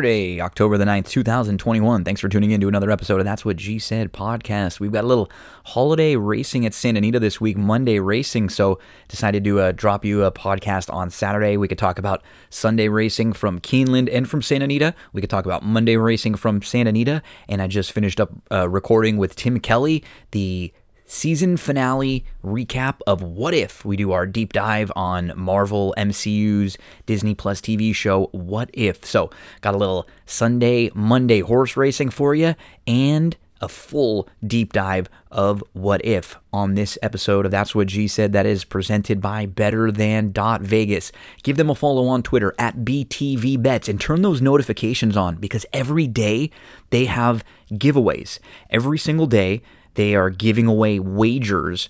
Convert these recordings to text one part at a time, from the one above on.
Saturday, October the 9th, 2021. Thanks for tuning in to another episode of That's What G Said podcast. We've got a little holiday racing at Santa Anita this week, Monday racing. So decided to uh, drop you a podcast on Saturday. We could talk about Sunday racing from Keeneland and from Santa Anita. We could talk about Monday racing from Santa Anita. And I just finished up uh, recording with Tim Kelly, the season finale recap of What If. We do our deep dive on Marvel MCU's Disney Plus TV show What If. So, got a little Sunday, Monday horse racing for you and a full deep dive of What If on this episode of That's What G Said that is presented by Better Than Dot Vegas. Give them a follow on Twitter at BTV Bets and turn those notifications on because every day they have giveaways. Every single day they are giving away wagers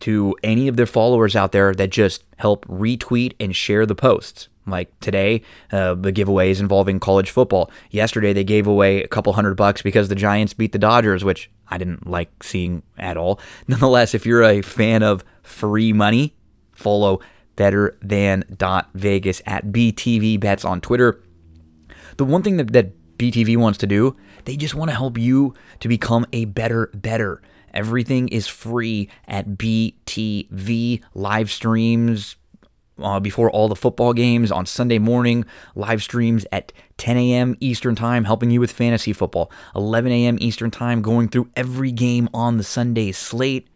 to any of their followers out there that just help retweet and share the posts. Like today, uh, the giveaways involving college football. Yesterday, they gave away a couple hundred bucks because the Giants beat the Dodgers, which I didn't like seeing at all. Nonetheless, if you're a fan of free money, follow better than Vegas at BTV bets on Twitter. The one thing that, that BTV wants to do they just want to help you to become a better better. Everything is free at BTV live streams uh, before all the football games on Sunday morning, live streams at 10 a.m. Eastern Time, helping you with fantasy football. 11 a.m. Eastern Time, going through every game on the Sunday slate.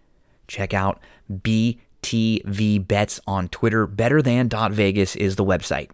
Check out BTV Bets on Twitter. Better than Vegas is the website.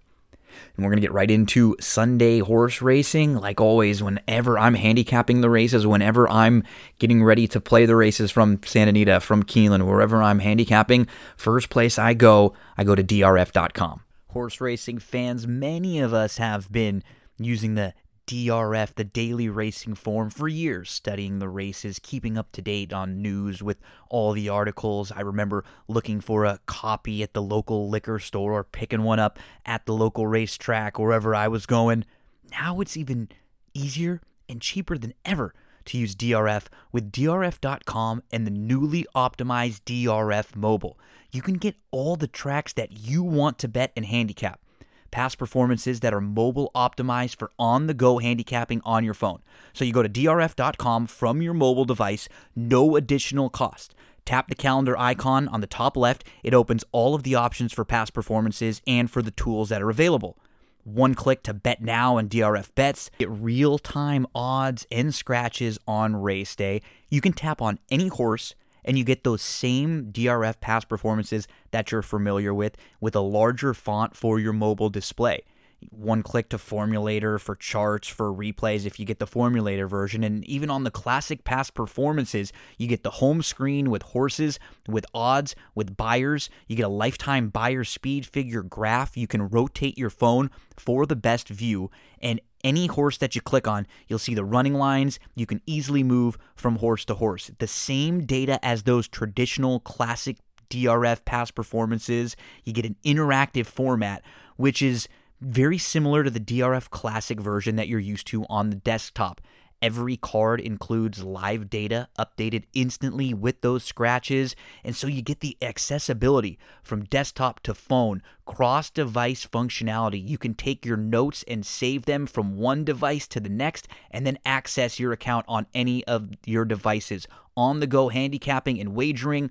And we're going to get right into Sunday horse racing. Like always, whenever I'm handicapping the races, whenever I'm getting ready to play the races from Santa Anita, from Keeneland, wherever I'm handicapping, first place I go, I go to drf.com. Horse racing fans, many of us have been using the DRF, the daily racing form, for years, studying the races, keeping up to date on news with all the articles. I remember looking for a copy at the local liquor store or picking one up at the local racetrack, wherever I was going. Now it's even easier and cheaper than ever to use DRF with DRF.com and the newly optimized DRF mobile. You can get all the tracks that you want to bet and handicap past performances that are mobile optimized for on the go handicapping on your phone. So you go to drf.com from your mobile device, no additional cost. Tap the calendar icon on the top left. It opens all of the options for past performances and for the tools that are available. One click to bet now and DRF bets. Get real time odds and scratches on race day. You can tap on any horse and you get those same DRF past performances that you're familiar with with a larger font for your mobile display. One click to Formulator for charts, for replays if you get the Formulator version. And even on the classic past performances, you get the home screen with horses, with odds, with Beyers You get a lifetime Beyer speed figure graph. You can rotate your phone for the best view. And any horse that you click on, you'll see the running lines. You can easily move from horse to horse. The same data as those traditional classic DRF past performances. You get an interactive format, which is very similar to the DRF Classic version that you're used to on the desktop. Every card includes live data updated instantly with those scratches, and so you get the accessibility from desktop to phone, cross device functionality. You can take your notes and save them from one device to the next, and then access your account on any of your devices. On the go handicapping and wagering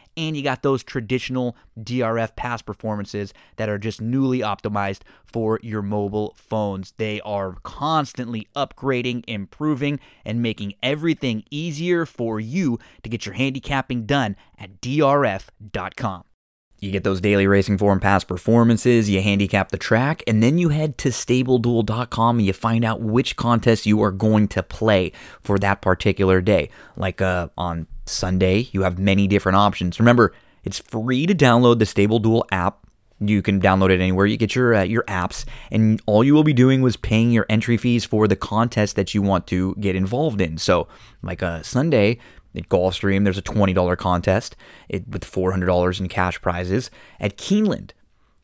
and you got those traditional DRF pass performances that are just newly optimized for your mobile phones. They are constantly upgrading, improving, and making everything easier for you to get your handicapping done at drf.com. You get those daily racing form past performances, you handicap the track, and then you head to stableduel.com and you find out which contest you are going to play for that particular day. Like uh, on Sunday, you have many different options. Remember, it's free to download the Stable Duel app. You can download it anywhere you get your uh, your apps, and all you will be doing was paying your entry fees for the contest that you want to get involved in. So, like a uh, Sunday, at Gulfstream, there's a $20 contest with $400 in cash prizes. At Keeneland,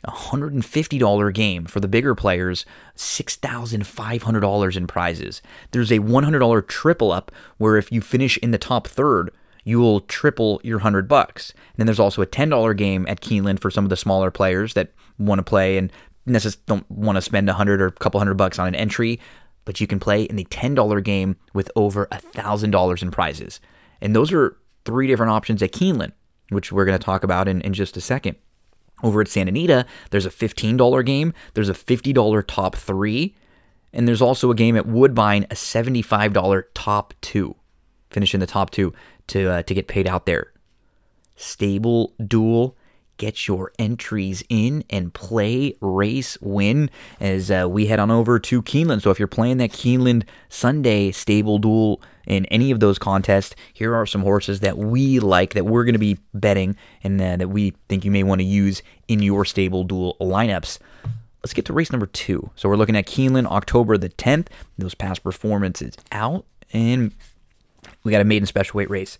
A $150 game for the bigger players, $6,500 in prizes. There's a $100 triple up where if you finish in the top third, you will triple your 100 bucks. And then there's also a $10 game at Keeneland for some of the smaller players that want to play and don't want to spend a 100 or a couple hundred bucks on an entry, but you can play in the $10 game with over a $1,000 in prizes. And those are three different options at Keeneland, which we're going to talk about in, in just a second. Over at Santa Anita, there's a $15 game, there's a $50 top three, and there's also a game at Woodbine, a $75 top two. Finish in the top two to, uh, to get paid out there. Stable duel get your entries in and play, race, win as uh, we head on over to Keeneland. So if you're playing that Keeneland Sunday stable duel in any of those contests, here are some horses that we like that we're going to be betting and uh, that we think you may want to use in your stable duel lineups. Let's get to race number two. So we're looking at Keeneland October the 10th. Those past performances out, and we got a maiden special weight race.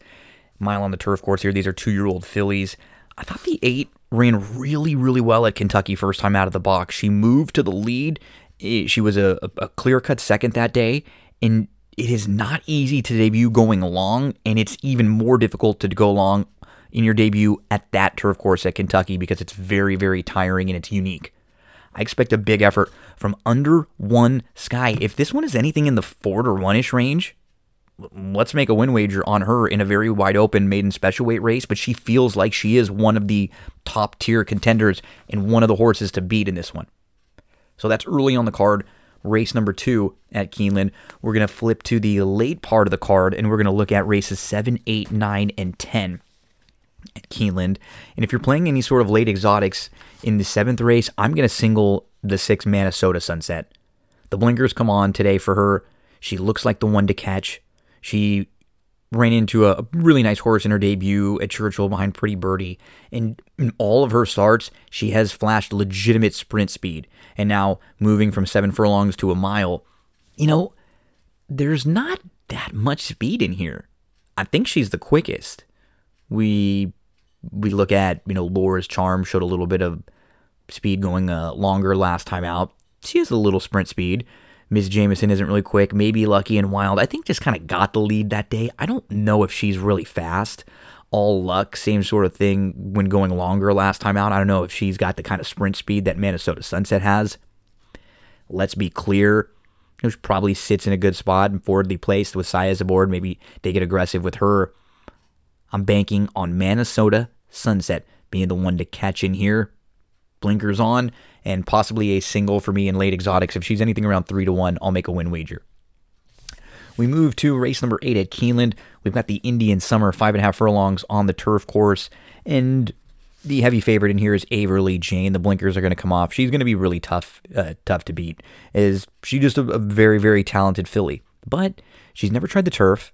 Mile on the turf course here. These are two year old fillies. I thought the eight ran really, really well at Kentucky first time out of the box. She moved to the lead. She was a, a clear cut second that day, and it is not easy to debut going long, and it's even more difficult to go long in your debut at that turf course at Kentucky because it's very, very tiring and it's unique. I expect a big effort from under one sky. If this one is anything in the four to one ish range, let's make a win wager on her in a very wide open maiden special weight race, but she feels like she is one of the top tier contenders and one of the horses to beat in this one. So that's early on the card, race number two at Keeneland. We're going to flip to the late part of the card and we're going to look at races 7, 8, 9, and 10 at Keeneland. And if you're playing any sort of late exotics in the seventh race, I'm going to single the six Manasota Sunset. The blinkers come on today for her. She looks like the one to catch. She ran into a really nice horse in her debut at Churchill behind Pretty Birdie. And in all of her starts, she has flashed legitimate sprint speed. And now moving from seven furlongs to a mile, you know, there's not that much speed in here. I think she's the quickest. We we look at you know Laura's charm showed a little bit of speed going uh, longer last time out. She has a little sprint speed. Miss Jameson isn't really quick. Maybe Lucky and Wild. I think just kind of got the lead that day. I don't know if she's really fast. All luck, same sort of thing when going longer last time out. I don't know if she's got the kind of sprint speed that Minnesota Sunset has. Let's be clear. She probably sits in a good spot and forwardly placed with Saez aboard. Maybe they get aggressive with her. I'm banking on Minnesota Sunset being the one to catch in here. Blinkers on and possibly a single for me in late exotics. If she's anything around three to one, I'll make a win wager. We move to race number eight at Keeneland. We've got the Indian Summer five and a half furlongs on the turf course, and the heavy favorite in here is Averly Jane. The blinkers are going to come off. She's going to be really tough, uh, tough to beat. Is she just a, a very, very talented filly? But she's never tried the turf,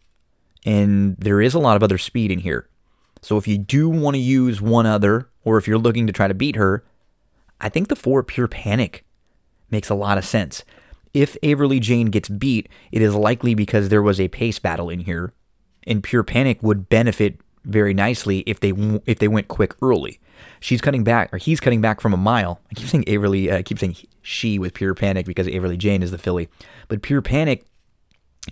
and there is a lot of other speed in here. So if you do want to use one other, or if you're looking to try to beat her, I think the four Pure Panic makes a lot of sense. If Averly Jane gets beat, it is likely because there was a pace battle in here, and Pure Panic would benefit very nicely if they if they went quick early. She's cutting back, or he's cutting back from a mile. I keep saying Averly, uh, I keep saying she with Pure Panic because Averly Jane is the filly, but Pure Panic,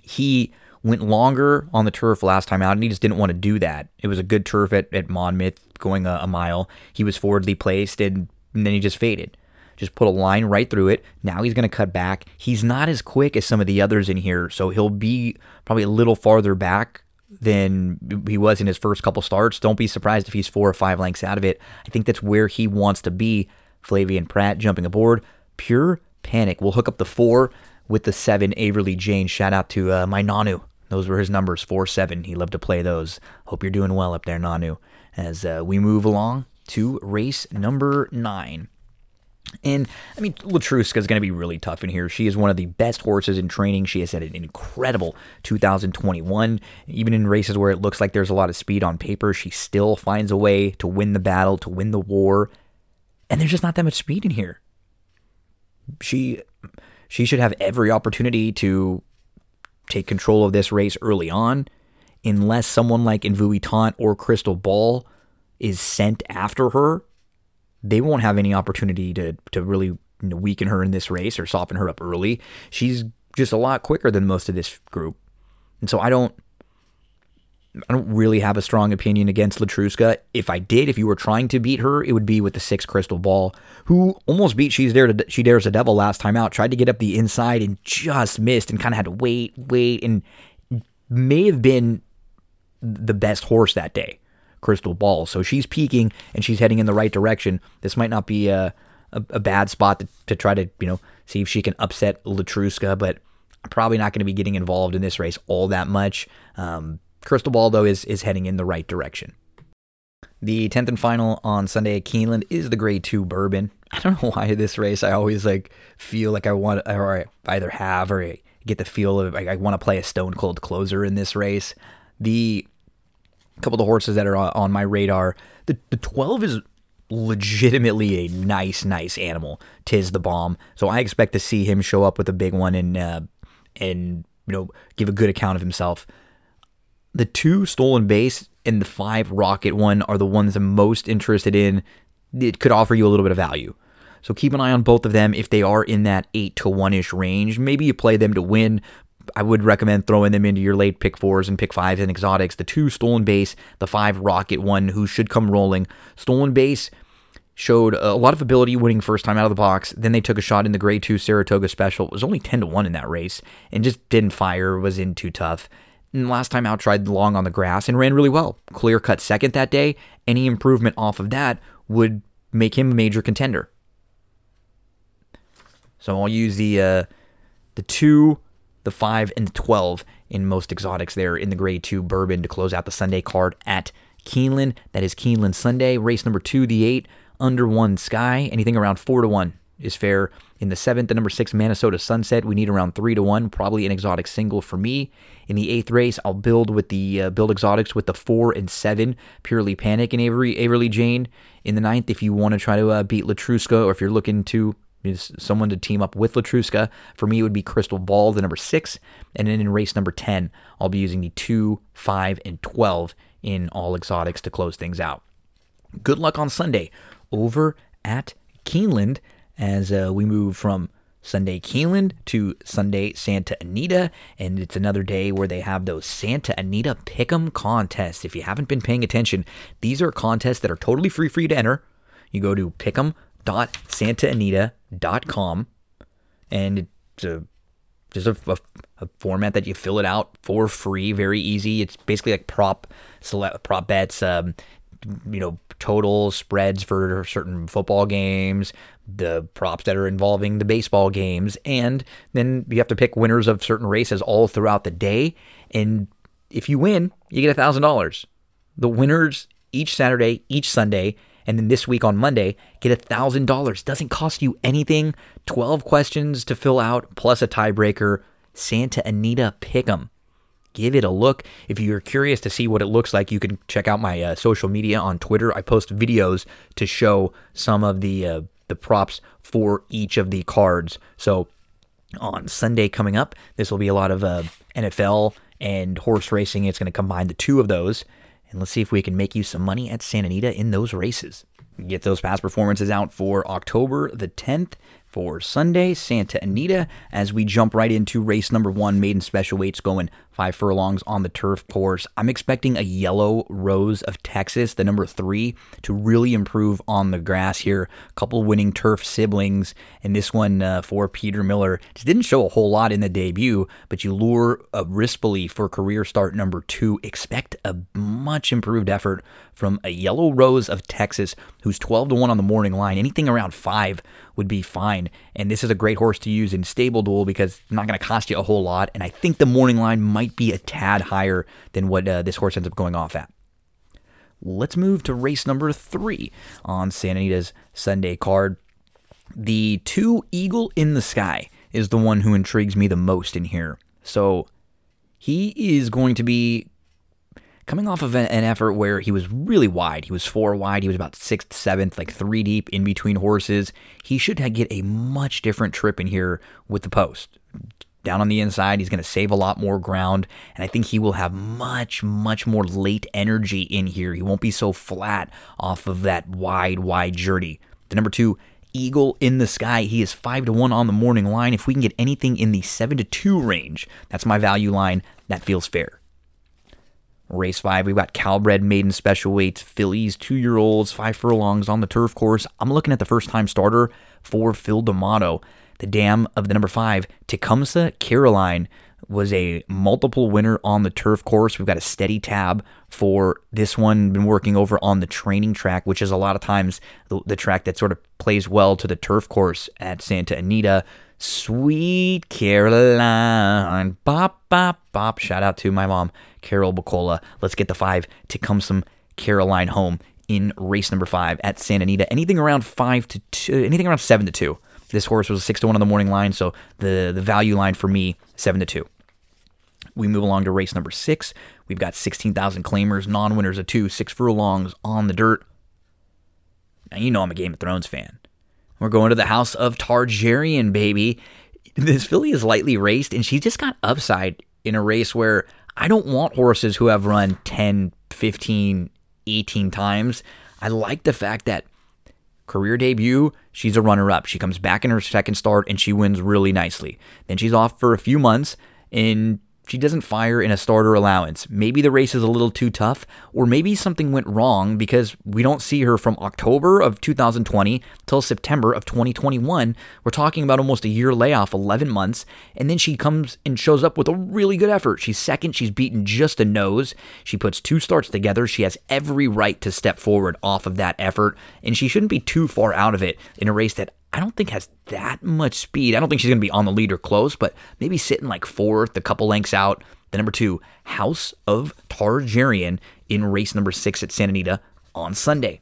he went longer on the turf last time out, and he just didn't want to do that. It was a good turf at, at Monmouth, going a, a mile. He was forwardly placed, and and then he just faded. Just put a line right through it. Now he's going to cut back. He's not as quick as some of the others in here, so he'll be probably a little farther back than he was in his first couple starts. Don't be surprised if he's four or five lengths out of it. I think that's where he wants to be. Flavien Prat jumping aboard. Pure panic. We'll hook up the four with the seven. Averly Jane. Shout out to uh, my Nanu. Those were his numbers, four seven. He loved to play those. Hope you're doing well up there, Nanu. As uh, we move along, to race number nine. And I mean, Letruska is going to be really tough in here. She is one of the best horses in training. She has had an incredible 2021. Even in races where it looks like there's a lot of speed on paper, she still finds a way to win the battle, to win the war. And there's just not that much speed in here. She she should have every opportunity to take control of this race early on, unless someone like Envoutante or Crystal Ball is sent after her, they won't have any opportunity to to really you know, weaken her in this race or soften her up early. She's just a lot quicker than most of this group, and so I don't. I don't really have a strong opinion against Letruska. If I did, if you were trying to beat her, it would be with the six crystal ball, who almost beat She's There to She Dares the Devil last time out. Tried to get up the inside and just missed, and kind of had to wait, wait, and may have been the best horse that day. Crystal Ball. So she's peaking and she's heading in the right direction. This might not be a, a, a bad spot to, to, try to, you know, see if she can upset Letruska, but probably not going to be getting involved in this race all that much. Um, Crystal Ball, though, is, is heading in the right direction. The 10th and final on Sunday at Keeneland is the grade two bourbon. I don't know why this race I always like feel like I want or I either have or I get the feel of like I want to play a stone cold closer in this race. The couple of the horses that are on my radar. The the 12 is legitimately a nice, nice animal. Tiz the bomb. So I expect to see him show up with a big one and uh, and you know give a good account of himself. The two stolen base and the five rocket one are the ones I'm most interested in. It could offer you a little bit of value. So keep an eye on both of them if they are in that 8 to 1 ish range. Maybe you play them to win, I would recommend throwing them into your late pick fours and pick fives and exotics. The two stolen base, the five rocket one, who should come rolling. Stolen base showed a lot of ability winning first time out of the box. Then they took a shot in the grade two Saratoga special. It was only 10 to 1 in that race and just didn't fire, was in too tough. And last time out, tried long on the grass and ran really well. Clear cut second that day. Any improvement off of that would make him a major contender. So I'll use the uh, the two the 5 and the 12 in most exotics there in the grade 2 bourbon to close out the Sunday card at Keeneland. That is Keeneland Sunday. Race number 2, the 8, under 1 Sky. Anything around 4 to 1 is fair. In the 7th, the number 6 Minnesota Sunset, we need around 3 to 1, probably an exotic single for me. In the 8th race, I'll build with the uh, build exotics with the 4 and 7, Purely Panic and Avery Averly Jane. In the 9th, if you want to try to uh, beat Letruska or if you're looking to someone to team up with Letruska. For me, it would be Crystal Ball, the number six. And then in race number 10, I'll be using the two, five, and 12 in all exotics to close things out. Good luck on Sunday over at Keeneland as uh, we move from Sunday Keeneland to Sunday Santa Anita. And it's another day where they have those Santa Anita Pick'em contests. If you haven't been paying attention, these are contests that are totally free for you to enter. You go to pick'em.santaanita.com and it's a just a, a, a, format that you fill it out for free, very easy. It's basically like prop select prop bets, um, you know, totals, spreads for certain football games, the props that are involving the baseball games, and then you have to pick winners of certain races all throughout the day. And if you win, you get a thousand dollars. The winners each Saturday, each Sunday and then this week on Monday, get $1,000. Doesn't cost you anything. 12 questions to fill out, plus a tiebreaker. Santa Anita Pick'em. Give it a look. If you're curious to see what it looks like, you can check out my uh, social media on Twitter. I post videos to show some of the uh, the props for each of the cards. So on Sunday coming up, this will be a lot of uh, NFL and horse racing. It's going to combine the two of those and let's see if we can make you some money at Santa Anita in those races. Get those past performances out for October the 10th for Sunday, Santa Anita, as we jump right into race number one, maiden special weights going five furlongs on the turf course. I'm expecting a yellow rose of Texas, the number three, to really improve on the grass here. A couple winning turf siblings, and this one uh, for Peter Miller. Just didn't show a whole lot in the debut, but you lure a Rispoli for career start number two. Expect a much improved effort from a yellow rose of Texas, who's 12 to 1 on the morning line. Anything around five would be fine. And this is a great horse to use in stable duel because it's not going to cost you a whole lot. And I think the morning line might be a tad higher than what uh, this horse ends up going off at. Let's move to race number three on Santa Anita's Sunday card. The two Eagle in the Sky is the one who intrigues me the most in here. So he is going to be coming off of an effort where he was really wide. He was four wide. He was about sixth, seventh, like three deep in between horses. He should get a much different trip in here with the post down on the inside. He's going to save a lot more ground, and I think he will have much, much more late energy in here. He won't be so flat off of that wide, wide journey. The number two, Eagle in the Sky. He is 5 to 1 on the morning line. If we can get anything in the 7 to 2 range, that's my value line. That feels fair. Race 5, we've got Calbred Maiden Special Weights, fillies, two year olds, five furlongs on the turf course. I'm looking at the first time starter for Phil D'Amato. The dam of the number 5, Tecumseh Caroline was a multiple winner on the turf course. We've got a steady tab for this one. Been working over on the training track, which is a lot of times the, the track that sort of plays well to the turf course at Santa Anita. Sweet Caroline, bop, bop, bop. Shout out to my mom, Carol Bacola. Let's get the five to come some Caroline home in race number five at Santa Anita. Anything around five to two, anything around seven to two. This horse was a six to one on the morning line, so the the value line for me seven to two. We move along to race number six. We've got 16,000 claimers, non winners of two, six furlongs on the dirt. Now, you know I'm a Game of Thrones fan. We're going to the house of Targaryen, baby. This filly is lightly raced, and she just got upside in a race where I don't want horses who have run 10, 15, 18 times. I like the fact that career debut, she's a runner up. She comes back in her second start and she wins really nicely. Then she's off for a few months and she doesn't fire in a starter allowance. Maybe the race is a little too tough, or maybe something went wrong because we don't see her from October of 2020 till September of 2021. We're talking about almost a year layoff, 11 months, and then she comes and shows up with a really good effort. She's second, she's beaten just a nose. She puts two starts together. She has every right to step forward off of that effort, and she shouldn't be too far out of it in a race that I don't think has that much speed. I don't think she's going to be on the lead or close, but maybe sitting like fourth, a couple lengths out. The number two, House of Targaryen in race number six at Santa Anita on Sunday.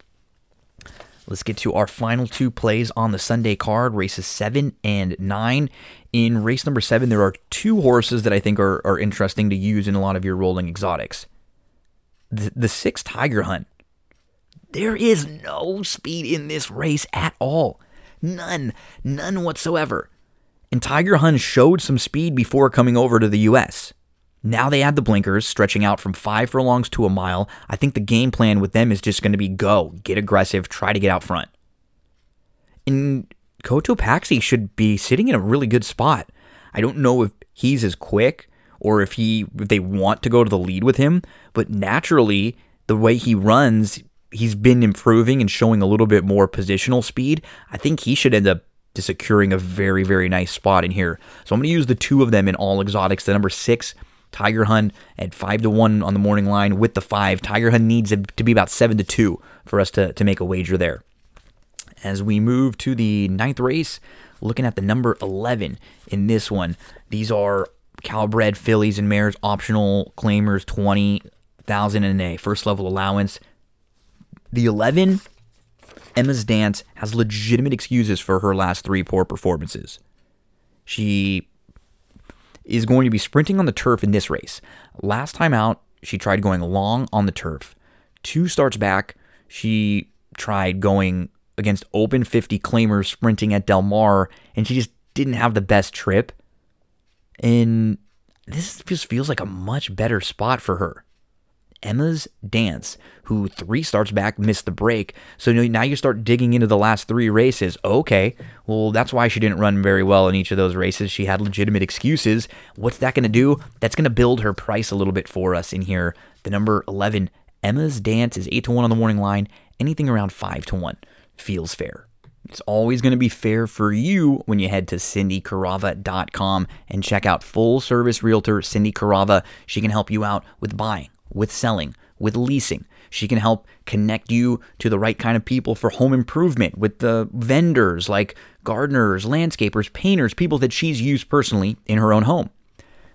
Let's get to our final two plays on the Sunday card, races seven and nine. In race number seven, there are two horses that I think are, are interesting to use in a lot of your rolling exotics. The, the six Tiger Hunt. There is no speed in this race at all. None. None whatsoever. And Tiger Hunt showed some speed before coming over to the US. Now they add the blinkers, stretching out from five furlongs to a mile. I think the game plan with them is just going to be go, get aggressive, try to get out front. And Cotopaxi should be sitting in a really good spot. I don't know if he's as quick or if he if they want to go to the lead with him, but naturally the way he runs, he's been improving and showing a little bit more positional speed. I think he should end up securing a very, very nice spot in here. So I'm going to use the two of them in all exotics. The number six, Tiger Hunt, at five to one on the morning line with the five. Tiger Hunt needs to be about seven to two for us to, to make a wager there. As we move to the ninth race, looking at the number 11 in this one, these are Calbred fillies and mares, optional claimers, 20,000 in a first level allowance. The 11, Emma's Dance, has legitimate excuses for her last three poor performances. She is going to be sprinting on the turf in this race. Last time out, she tried going long on the turf. Two starts back, she tried going against open 50 claimers sprinting at Del Mar, and she just didn't have the best trip. And this just feels like a much better spot for her. Emma's Dance, who three starts back missed the break. So now you start digging into the last three races. Okay, well, that's why she didn't run very well in each of those races. She had legitimate excuses. What's that going to do? That's going to build her price a little bit for us in here. The number 11, Emma's Dance, is 8 to 1 on the morning line. Anything around 5 to 1 feels fair. It's always going to be fair for you when you head to cindycarava.com and check out full service realtor Cindy Carava. She can help you out with buying with selling, with leasing. She can help connect you to the right kind of people for home improvement with the vendors like gardeners, landscapers, painters, people that she's used personally in her own home.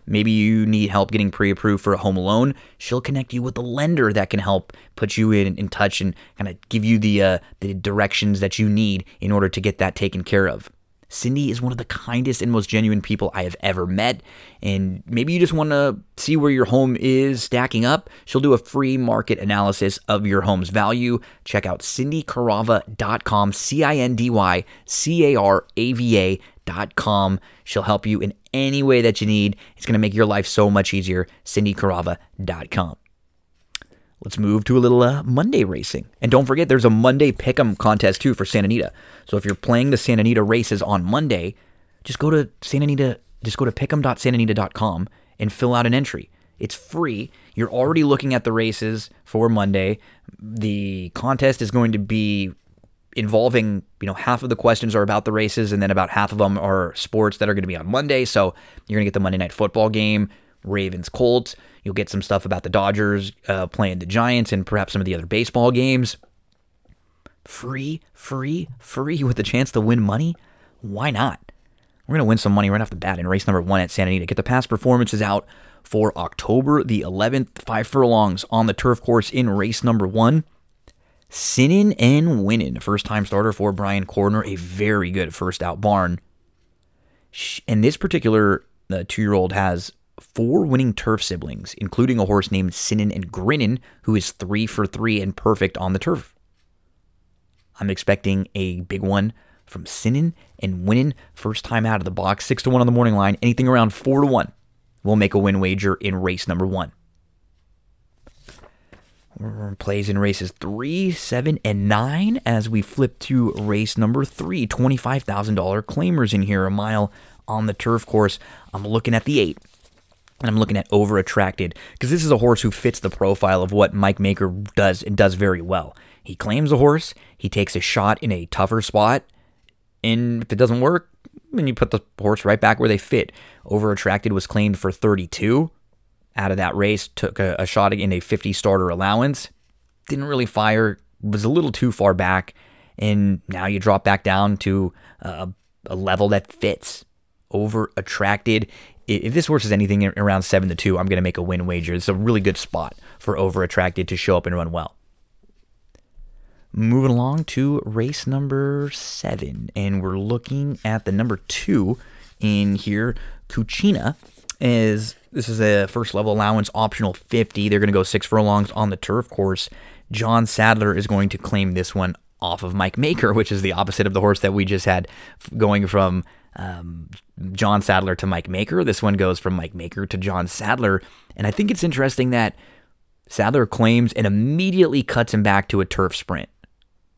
Maybe you need help getting pre approved for a home loan. She'll connect you with a lender that can help put you in, in touch and kind of give you the, uh, the directions that you need in order to get that taken care of. Cindy is one of the kindest and most genuine people I have ever met. And maybe you just want to see where your home is stacking up. She'll do a free market analysis of your home's value. Check out cindycarava.com, C I N D Y C A R A V A.com. She'll help you in any way that you need. It's going to make your life so much easier. cindycarava.com. let's move to a little uh, Monday racing. And don't forget, there's a Monday Pick'em contest too for Santa Anita. So if you're playing the Santa Anita races on Monday, just go to Santa Anita, just go to pick'em.santanita.com and fill out an entry. It's free. You're already looking at the races for Monday. The contest is going to be involving, you know, half of the questions are about the races, and then about half of them are sports that are going to be on Monday. So you're going to get the Monday night football game, Ravens Colts. You'll get some stuff about the Dodgers uh, playing the Giants and perhaps some of the other baseball games. Free, free, free with the chance to win money? Why not? We're going to win some money right off the bat in race number one at Santa Anita. Get the past performances out for October the 11th. Five furlongs on the turf course in race number one. Sinning and winning. First time starter for Brian Koriner. A very good first out barn. And this particular uh, two year old has four winning turf siblings, including a horse named Sinnin and Grinnin, who is three for three and perfect on the turf. I'm expecting a big one from Sinnin and winning first time out of the box, six to one on the morning line. Anything around four to one will make a win wager in race number one. Plays in races three, seven, and nine as we flip to race number three. $25,000 claimers in here, a mile on the turf course. I'm looking at the eight and I'm looking at over attracted because this is a horse who fits the profile of what Mike Maker does and does very well. He claims a horse, he takes a shot in a tougher spot, and if it doesn't work, then you put the horse right back where they fit. Over attracted was claimed for 32 out of that race, took a, a shot in a 50 starter allowance, didn't really fire, was a little too far back, and now you drop back down to a, a level that fits. Over attracted if this horse is anything around seven to two, I'm going to make a win wager. It's a really good spot for over attracted to show up and run well. Moving along to race number seven, and we're looking at the number two in here. Cucina is this is a first level allowance optional 50. They're going to go six furlongs on the turf course. John Sadler is going to claim this one off of Mike Maker, which is the opposite of the horse that we just had going from um, John Sadler to Mike Maker. This one goes from Mike Maker to John Sadler. And I think it's interesting that Sadler claims and immediately cuts him back to a turf sprint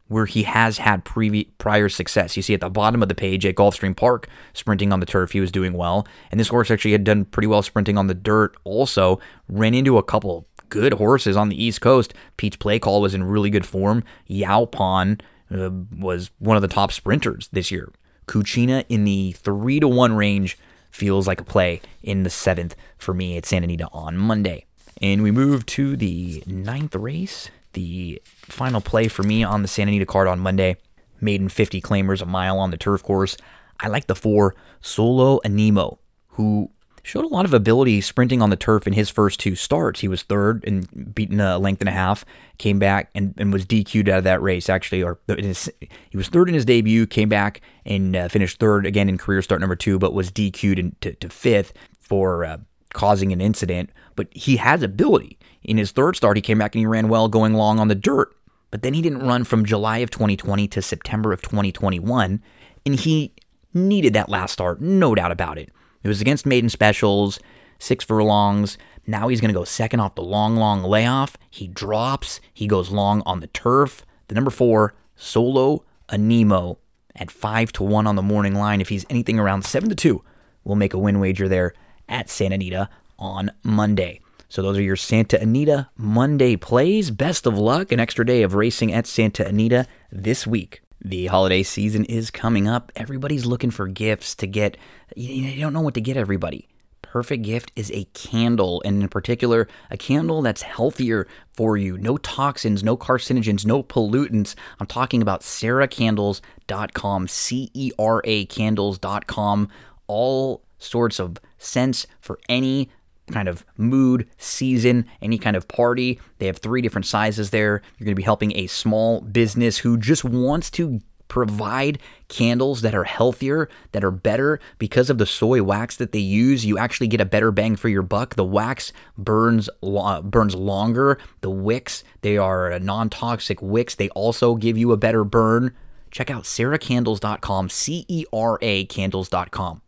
where he has had previ- prior success. You see at the bottom of the page at Gulfstream Park, sprinting on the turf, he was doing well. And this horse actually had done pretty well sprinting on the dirt also. Ran into a couple good horses on the East Coast. Pete's play call was in really good form. Yaupon uh, was one of the top sprinters this year. Cucina in the three to one range feels like a play in the seventh for me at Santa Anita on Monday. And we move to the ninth race, the final play for me on the Santa Anita card on Monday. Maiden 50 claimers, a mile on the turf course. I like the four, Solo Animo, who showed a lot of ability sprinting on the turf in his first two starts. He was third and beaten a length and a half, came back and, and was DQ'd out of that race, actually. Or his, he was third in his debut, came back and uh, finished third again in career start number two, but was DQ'd in, to, to, fifth for uh, causing an incident. But he has ability. In his third start, he came back and he ran well going long on the dirt. But then he didn't run from July of 2020 to September of 2021, and he needed that last start, no doubt about it. It was against maiden specials, six furlongs. Now he's going to go second off the long, long layoff. He drops. He goes long on the turf. The number four, Solo Animo, at five to one on the morning line. If he's anything around seven to two, we'll make a win wager there at Santa Anita on Monday. So those are your Santa Anita Monday plays. Best of luck. An extra day of racing at Santa Anita this week. The holiday season is coming up. Everybody's looking for gifts to get. You don't know what to get everybody. Perfect gift is a candle, and in particular, a candle that's healthier for you. No toxins, no carcinogens, no pollutants. I'm talking about ceracandles.com, C E R A candles.com. All sorts of scents for any kind of mood, season, any kind of party. They have three different sizes there. You're going to be helping a small business who just wants to provide candles that are healthier, that are better because of the soy wax that they use. You actually get a better bang for your buck. The wax burns burns longer. The wicks, they are non-toxic wicks. They also give you a better burn. Check out ceracandles.com, C E R A candles.com.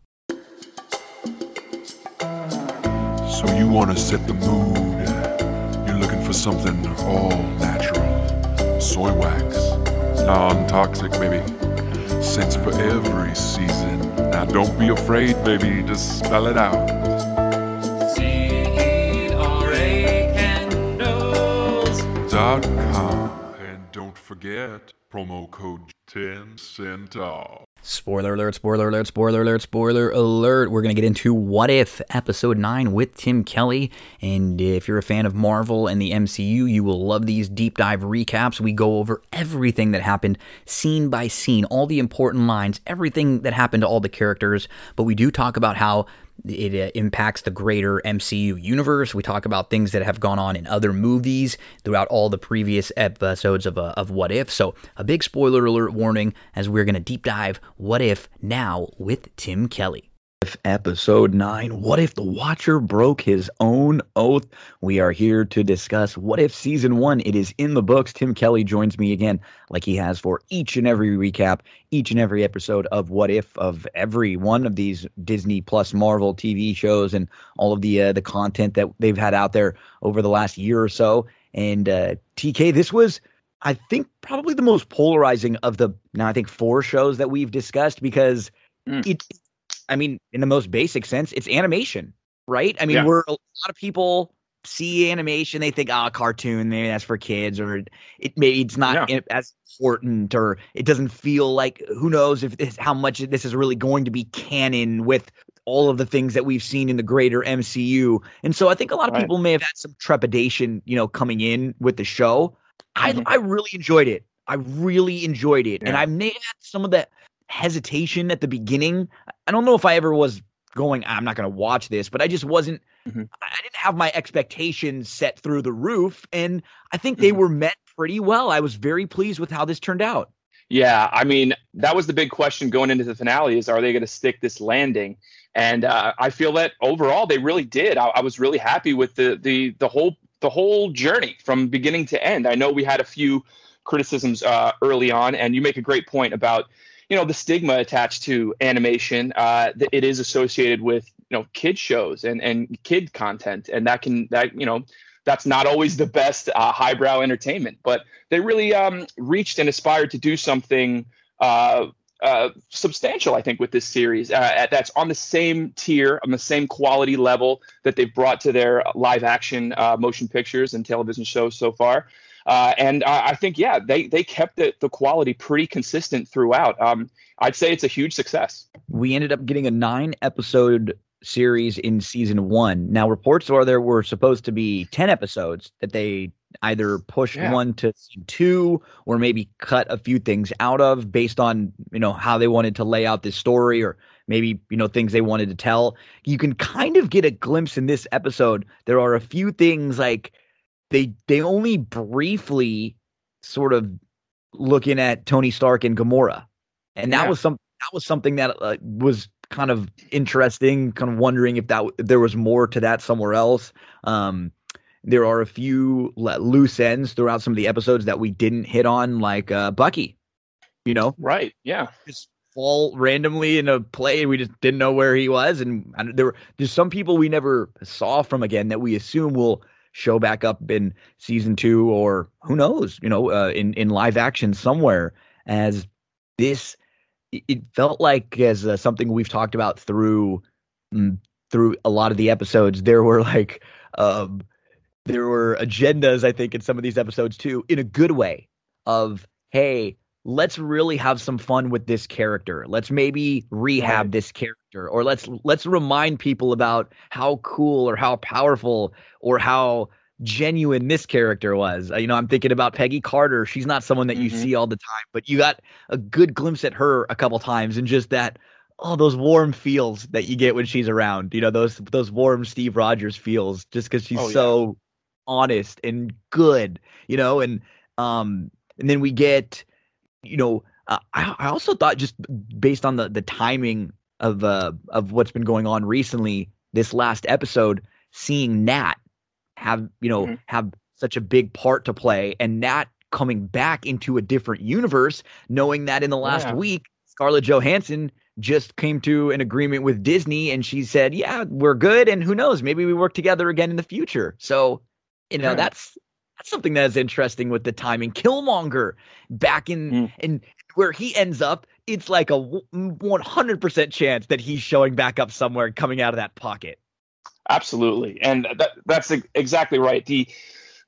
So you want to set the mood. You're looking for something all natural. Soy wax, non toxic, baby. Scents for every season. Now don't be afraid, baby, just spell it out. And don't forget, promo code 10 cent off. Spoiler alert, spoiler alert, spoiler alert, spoiler alert. We're going to get into What If episode 9 with Tim Kelly. And if you're a fan of Marvel and the MCU, you will love these deep dive recaps. We go over everything that happened scene by scene, all the important lines, everything that happened to all the characters. But we do talk about how it uh, impacts the greater MCU universe. We talk about things that have gone on in other movies throughout all the previous episodes of, uh, of What If. So, a big spoiler alert warning as we're going to deep dive What If now with Tim Kelly. If episode 9 What if the Watcher broke his own oath? We are here to discuss What If Season 1. It is in the books. Tim Kelly joins me again, like he has for each and every recap, each and every episode of What If of every one of these Disney Plus Marvel TV shows and all of the uh, the content that they've had out there over the last year or so. And uh, TK, this was, I think, probably the most polarizing of the now I think four shows that we've discussed because mm. it I mean, in the most basic sense, it's animation, right? I mean, yeah. we're a lot of people see animation, they think, oh, cartoon, maybe that's for kids, or it maybe it's not yeah. as important, or it doesn't feel like who knows if this, how much this is really going to be canon with all of the things that we've seen in the greater MCU. And so I think a lot of right. people may have had some trepidation, you know, coming in with the show. Mm-hmm. I I really enjoyed it. I really enjoyed it. Yeah. And I may have had some of that hesitation at the beginning. I don't know if I ever was going, I'm not going to watch this, but I just wasn't, mm-hmm. I didn't have my expectations set through the roof. And I think they mm-hmm. were met pretty well. I was very pleased with how this turned out. Yeah, I mean, that was the big question going into the finale is are they going to stick this landing? And uh, I feel that overall they really did. I, I was really happy with the the the whole the whole journey from beginning to end. I know we had a few criticisms uh, early on, and you make a great point about you know the stigma attached to animation uh, it is associated with you know kid shows and and kid content and that can that you know that's not always the best uh, highbrow entertainment but they really um, reached and aspired to do something uh, uh, substantial, I think, with this series. Uh, that's on the same tier, on the same quality level that they've brought to their live action uh, motion pictures and television shows so far. Uh, and I think, yeah, they they kept the, the quality pretty consistent throughout. Um, I'd say it's a huge success. We ended up getting a nine episode series in season one. Now, reports are there were supposed to be 10 episodes that they either pushed yeah. one to two or maybe cut a few things out of based on, you know, how they wanted to lay out this story or maybe, you know, things they wanted to tell. You can kind of get a glimpse in this episode. There are a few things like they they only briefly sort of looking at Tony Stark and Gamora, and that yeah. was some that was something that uh, was kind of interesting. Kind of wondering if that if there was more to that somewhere else. Um, there are a few loose ends throughout some of the episodes that we didn't hit on, like uh, Bucky. You know, right? Yeah, just fall randomly in a play. We just didn't know where he was, and, and there were there's some people we never saw from again that we assume will show back up in season two or who knows, you know, uh, in in live action somewhere. As this, it felt like as uh, something we've talked about through mm, through a lot of the episodes. There were like um, there were agendas, I think, in some of these episodes too, in a good way. Of hey, let's really have some fun with this character. Let's maybe rehab right. this character or let's let's remind people about how cool or how powerful or how genuine this character was. Uh, you know, I'm thinking about Peggy Carter. She's not someone that you mm-hmm. see all the time, but you got a good glimpse at her a couple times and just that oh those warm feels that you get when she's around. You know, those those warm Steve Rogers feels just cuz she's oh, so honest and good, you know, and um and then we get you know, uh, I, I also thought just based on the the timing of uh of what's been going on recently, this last episode, seeing Nat have you know mm-hmm. have such a big part to play, and Nat coming back into a different universe, knowing that in the last yeah. week, Scarlett Johansson just came to an agreement with Disney, and she said, "Yeah, we're good, and who knows, maybe we work together again in the future." So, you know, yeah. that's that's something that is interesting with the timing. Killmonger back in mm. in where he ends up, it's like a 100% chance that he's showing back up somewhere coming out of that pocket. Absolutely. And that, that's exactly right. The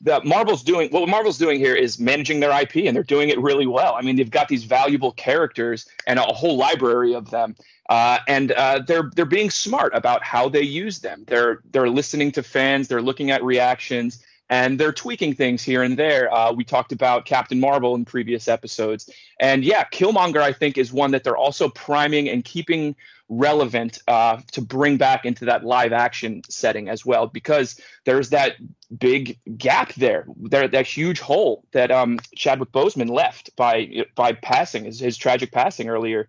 that Marvel's doing what Marvel's doing here is managing their IP and they're doing it really well. I mean, they've got these valuable characters and a whole library of them, uh, and uh, they're they're being smart about how they use them. They're they're listening to fans, they're looking at reactions, and they're tweaking things here and there. Uh, we talked about Captain Marvel in previous episodes, and yeah, Killmonger I think is one that they're also priming and keeping relevant uh, to bring back into that live action setting as well because there's that big gap there there that huge hole that um, Chadwick Boseman left by by passing his, his tragic passing earlier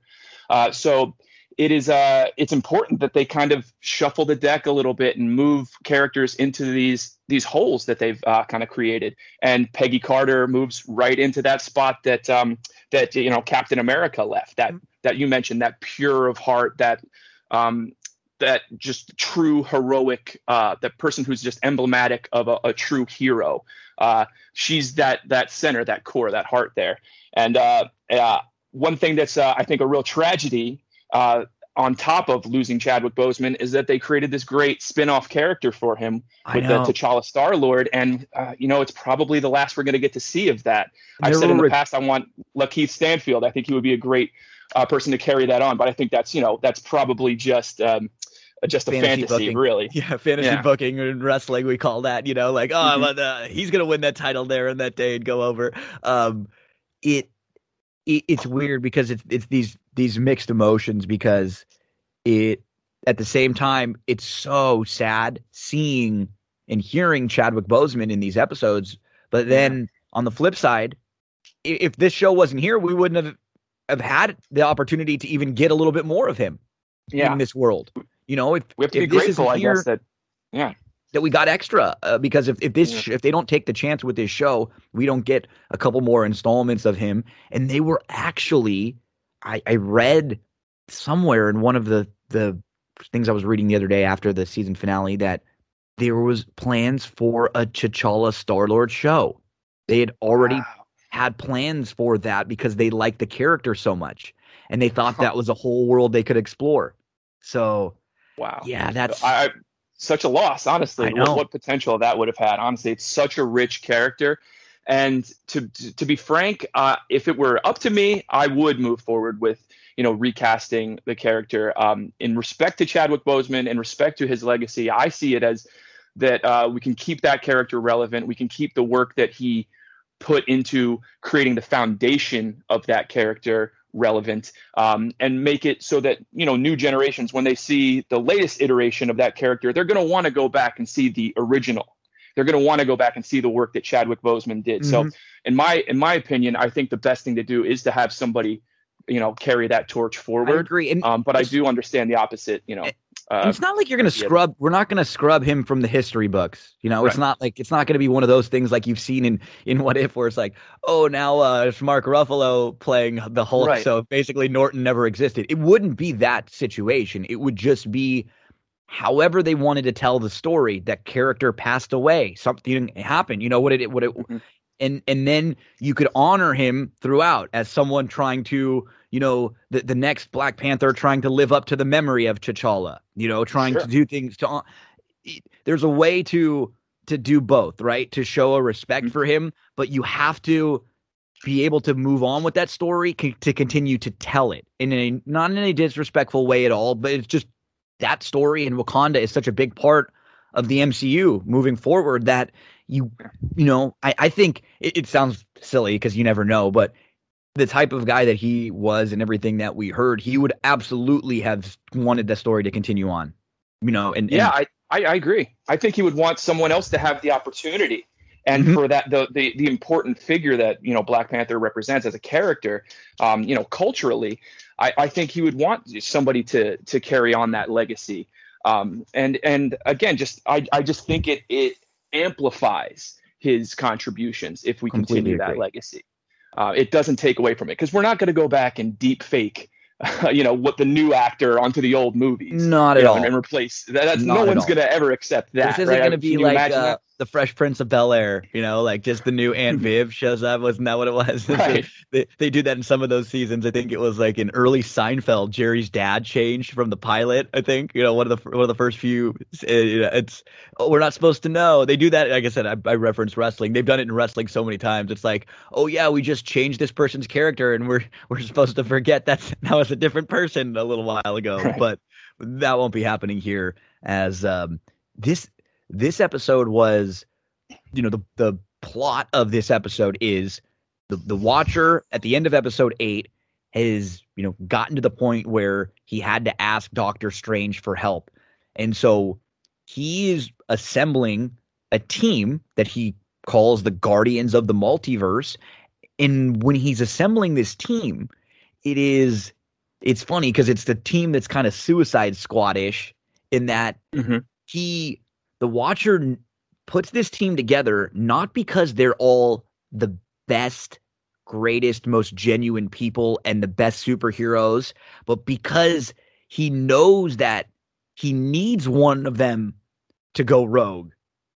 uh, so it is uh it's important that they kind of shuffle the deck a little bit and move characters into these these holes that they've uh, kind of created and Peggy Carter moves right into that spot that um that you know Captain America left that that you mentioned, that pure of heart, that um, that just true heroic, uh, that person who's just emblematic of a, a true hero. Uh, she's that that center, that core, that heart there. And uh, uh one thing that's uh, I think a real tragedy. Uh, on top of losing Chadwick Boseman, is that they created this great spin-off character for him with the T'Challa Star Lord, and you know it's probably the last we're going to get to see of that. I've said in the past I want Lakeith Stanfield. I think he would be a great uh, person to carry that on. But I think that's you know that's probably just um, just a fantasy, fantasy really. Yeah, fantasy yeah. booking in wrestling we call that. You know, like oh, mm-hmm. uh, he's gonna win that title there and that day and go over. Um, it, it it's weird because it's it's these these mixed emotions because it at the same time it's so sad seeing and hearing Chadwick Boseman in these episodes, but then on the flip side, if this show wasn't here, we wouldn't have have had the opportunity to even get a little bit more of him yeah. in this world. You know, if we have to be grateful, I guess that yeah that we got extra uh, because if, if this yeah. if they don't take the chance with this show, we don't get a couple more installments of him. And they were actually, I, I read somewhere in one of the the things I was reading the other day after the season finale that there was plans for a T'Challa Star Lord show. They had already wow had plans for that because they liked the character so much and they thought that was a whole world they could explore. So, wow. Yeah, that's I, I such a loss, honestly. What, what, potential that would have had. Honestly, it's such a rich character. And to to, be frank, uh, if it were up to me, I would move forward with you know recasting the character. Um, in respect to Chadwick Boseman, in respect to his legacy, I see it as that uh, we can keep that character relevant. We can keep the work that he put into creating the foundation of that character relevant um, and make it so that you know new generations when they see the latest iteration of that character they're going to want to go back and see the original they're going to want to go back and see the work that Chadwick Boseman did mm-hmm. so in my in my opinion I think the best thing to do is to have somebody you know carry that torch forward I agree and um, but I do understand the opposite you know uh, it's not like you're going to scrub. We're not going to scrub him from the history books. You know, right. it's not like it's not going to be one of those things like you've seen in in What If, where it's like, oh, now uh, it's Mark Ruffalo playing the Hulk, right. so basically Norton never existed. It wouldn't be that situation. It would just be, however they wanted to tell the story. That character passed away, something happened. You know what it what it, mm-hmm. and and then you could honor him throughout as someone trying to you know, the, the next Black Panther trying to live up to the memory of T'Challa, you know, trying sure. to do things to. There's a way to to do both, right? To show a respect mm-hmm. for him, but you have to be able to move on with that story c- to continue to tell it in a not in a disrespectful way at all, but it's just that story in Wakanda is such a big part of the MCU moving forward that you you know I, I think it, it sounds silly because you never know, but the type of guy that he was and everything that we heard, he would absolutely have wanted the story to continue on. You know, and, and yeah, I, I, I agree. I think he would want someone else to have the opportunity. And mm-hmm. for that, the, the the important figure that you know Black Panther represents as a character, um, you know, culturally, I, I think he would want somebody to to carry on that legacy. Um, and and again, just I, I just think it it amplifies his contributions if we Completely continue agree. that legacy uh, it doesn't take away from it because we're not going to go back and deep fake uh, you know what the new actor onto the old movies not at know, all and, replace that, that's not no one's going to ever accept that this isn't right? going to be like uh, the Fresh Prince of Bel Air, you know, like just the new Aunt Viv shows up. Wasn't that what it was? Right. they, they do that in some of those seasons. I think it was like in early Seinfeld, Jerry's dad changed from the pilot. I think you know one of the one of the first few. It's oh, we're not supposed to know. They do that. Like I said, I, I reference wrestling. They've done it in wrestling so many times. It's like, oh yeah, we just changed this person's character, and we're we're supposed to forget that that was a different person a little while ago. Right. But that won't be happening here. As um, this this episode was, you know, the the plot of this episode is the the Watcher at the end of episode eight has you know gotten to the point where he had to ask Doctor Strange for help, and so he is assembling a team that he calls the Guardians of the Multiverse. And when he's assembling this team, it is it's funny because it's the team that's kind of Suicide Squad-ish in that Mhm. he the Watcher puts this team together not because they're all the best, greatest, most genuine people and the best superheroes, but because he knows that he needs one of them to go rogue,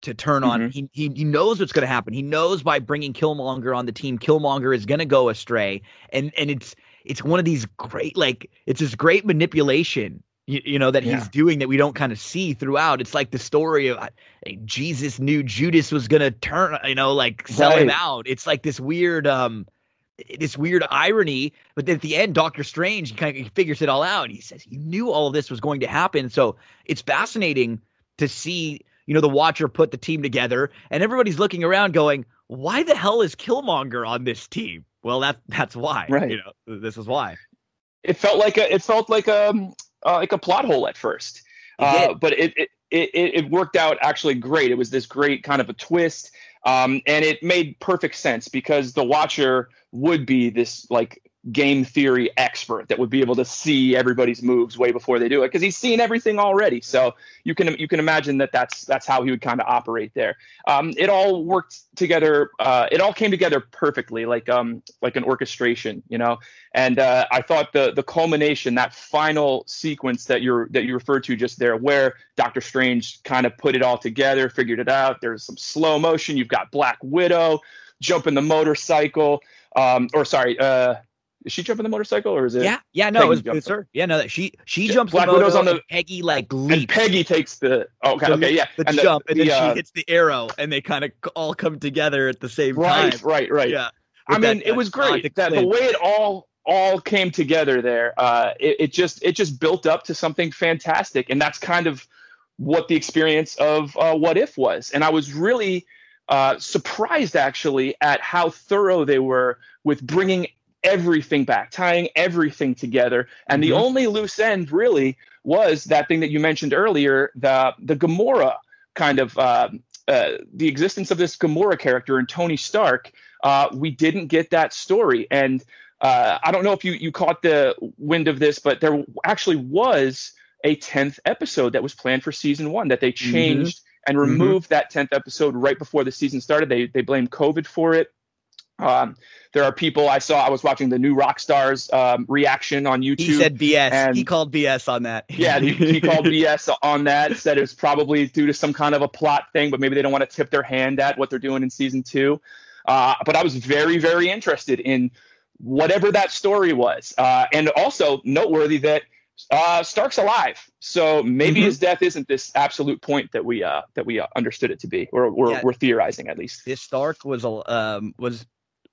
to turn on. Mm-hmm. He, he he knows what's going to happen. He knows by bringing Killmonger on the team, Killmonger is going to go astray, and and it's it's one of these great like it's this great manipulation. You, you know that Yeah. he's doing that we don't kind of see throughout. It's like the story of uh, Jesus knew Judas was gonna turn, you know, like sell him out. It's like this weird, um, this weird irony. But then at the end, Doctor Strange kind of figures it all out. He says he knew all of this was going to happen. So it's fascinating to see, you know, the Watcher put the team together, and everybody's looking around, going, "Why the hell is Killmonger on this team?" Well, that that's why. Right. You know, this is why. it felt like a it felt like a uh, like a plot hole at first, uh, but it, it it it worked out actually great. It was this great kind of a twist, um, and it made perfect sense because the Watcher would be this like game theory expert that would be able to see everybody's moves way before they do it because he's seen everything already. So you can you can imagine that that's that's how he would kind of operate there. Um, it all worked together. Uh, it all came together perfectly, like um like an orchestration, you know. And uh, I thought the the culmination, that final sequence that you're that you referred to just there, where Doctor Strange kind of put it all together, figured it out. There's some slow motion. You've got Black Widow jumping the motorcycle. Um, or sorry, uh, is she jumping the motorcycle or is it? Yeah, yeah, no, Peggy it was it's her. Yeah, no, she she Yeah, jumps Black the moto on the- Peggy like And. Peggy takes the oh, okay, the, okay, yeah, the and jump, and then the, uh, she hits the arrow, and they kind of all come together at the same right, time. right, right. Right. Yeah, I with that- mean, it was great that the way it all all came together there. Uh, it, it just it just built up to something fantastic, and that's kind of what the experience of uh, What If was. And I was really uh, surprised actually at how thorough they were with bringing everything back, tying everything together. And the Mhm. only loose end really was that thing that you mentioned earlier, the the Gamora kind of. Uh, uh, the existence of this Gamora character and Tony Stark, uh, we didn't get that story. And uh, I don't know if you you caught the wind of this, but there actually was a tenth episode that was planned for season one that they changed and removed that tenth episode right before the season started. They they blamed COVID for it. Um, there are people I saw. I was watching the new Rockstars um, reaction on YouTube. He said BS. he called BS on that. Yeah, he, he called BS on that. Said it was probably due to some kind of a plot thing, but maybe they don't want to tip their hand at what they're doing in season two. Uh, but I was very, very interested in whatever that story was, uh, and also noteworthy that uh, Stark's alive. So maybe Mhm. his death isn't this absolute point that we uh, that we uh, understood it to be, or we're, Yeah. we're theorizing at least. this Stark was a um was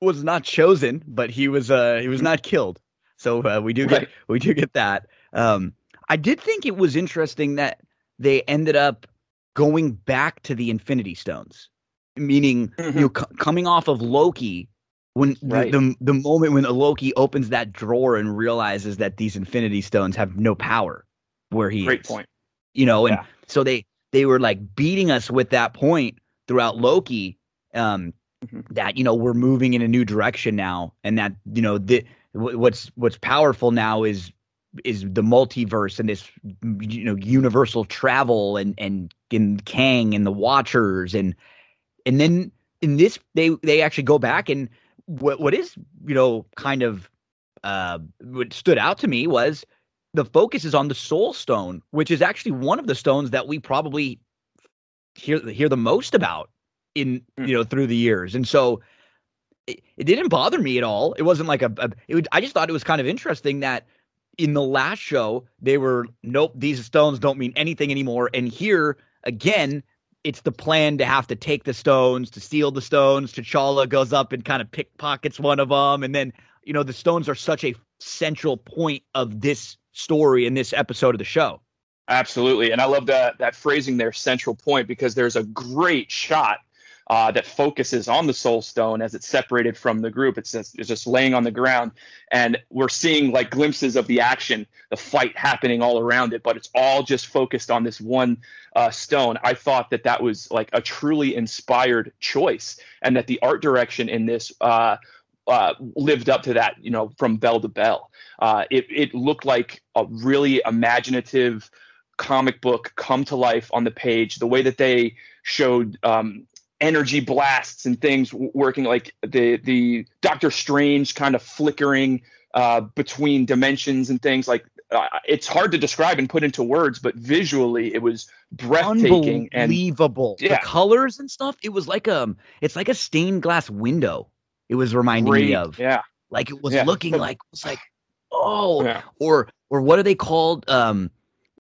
was not chosen, but he was uh he was not killed. So uh, we do get Right. we do get that. Um, I did think it was interesting that they ended up going back to the Infinity Stones, meaning Mhm. you know c- coming off of Loki. When the, the the moment when Loki opens that drawer and realizes that these Infinity Stones have no power, where he Great is point. you know and Yeah. so they they were like beating us with that point throughout loki um Mhm. that you know we're moving in a new direction now and that you know the what's what's powerful now is is the multiverse and this you know universal travel and and in kang and the watchers and and then in this they they actually go back and what what is you know kind of uh what stood out to me was the focus is on the soul stone which is actually one of the stones that we probably hear hear the most about in Mm. you know through the years, and so it, it didn't bother me at all. It wasn't like a, a it would, I just thought it was kind of interesting that in the last show they were nope these stones don't mean anything anymore, and here again it's the plan to have to take the stones to steal the stones. T'Challa goes up and kind of pickpockets one of them, and then you know the stones are such a central point of this story in this episode of the show. Absolutely, and I love that that phrasing there, central point, because there's a great shot uh, that focuses on the Soul Stone as it's separated from the group. It's just, it's just laying on the ground, and we're seeing like glimpses of the action, the fight happening all around it, but it's all just focused on this one uh, stone. I thought that that was like a truly inspired choice, and that the art direction in this. Uh, uh, lived up to that, you know, from bell to bell. Uh, it, it looked like a really imaginative comic book come to life on the page. The way that they showed um, energy blasts and things working, like the the Doctor Strange kind of flickering uh, between dimensions and things. Like uh, it's hard to describe and put into words, but visually it was breathtaking and Unbelievable. Yeah. The colors and stuff. It was like um it's like a stained glass window. It was reminding great. me of. Yeah, Like it was Yeah. looking like it was like oh yeah, or or what are they called? Um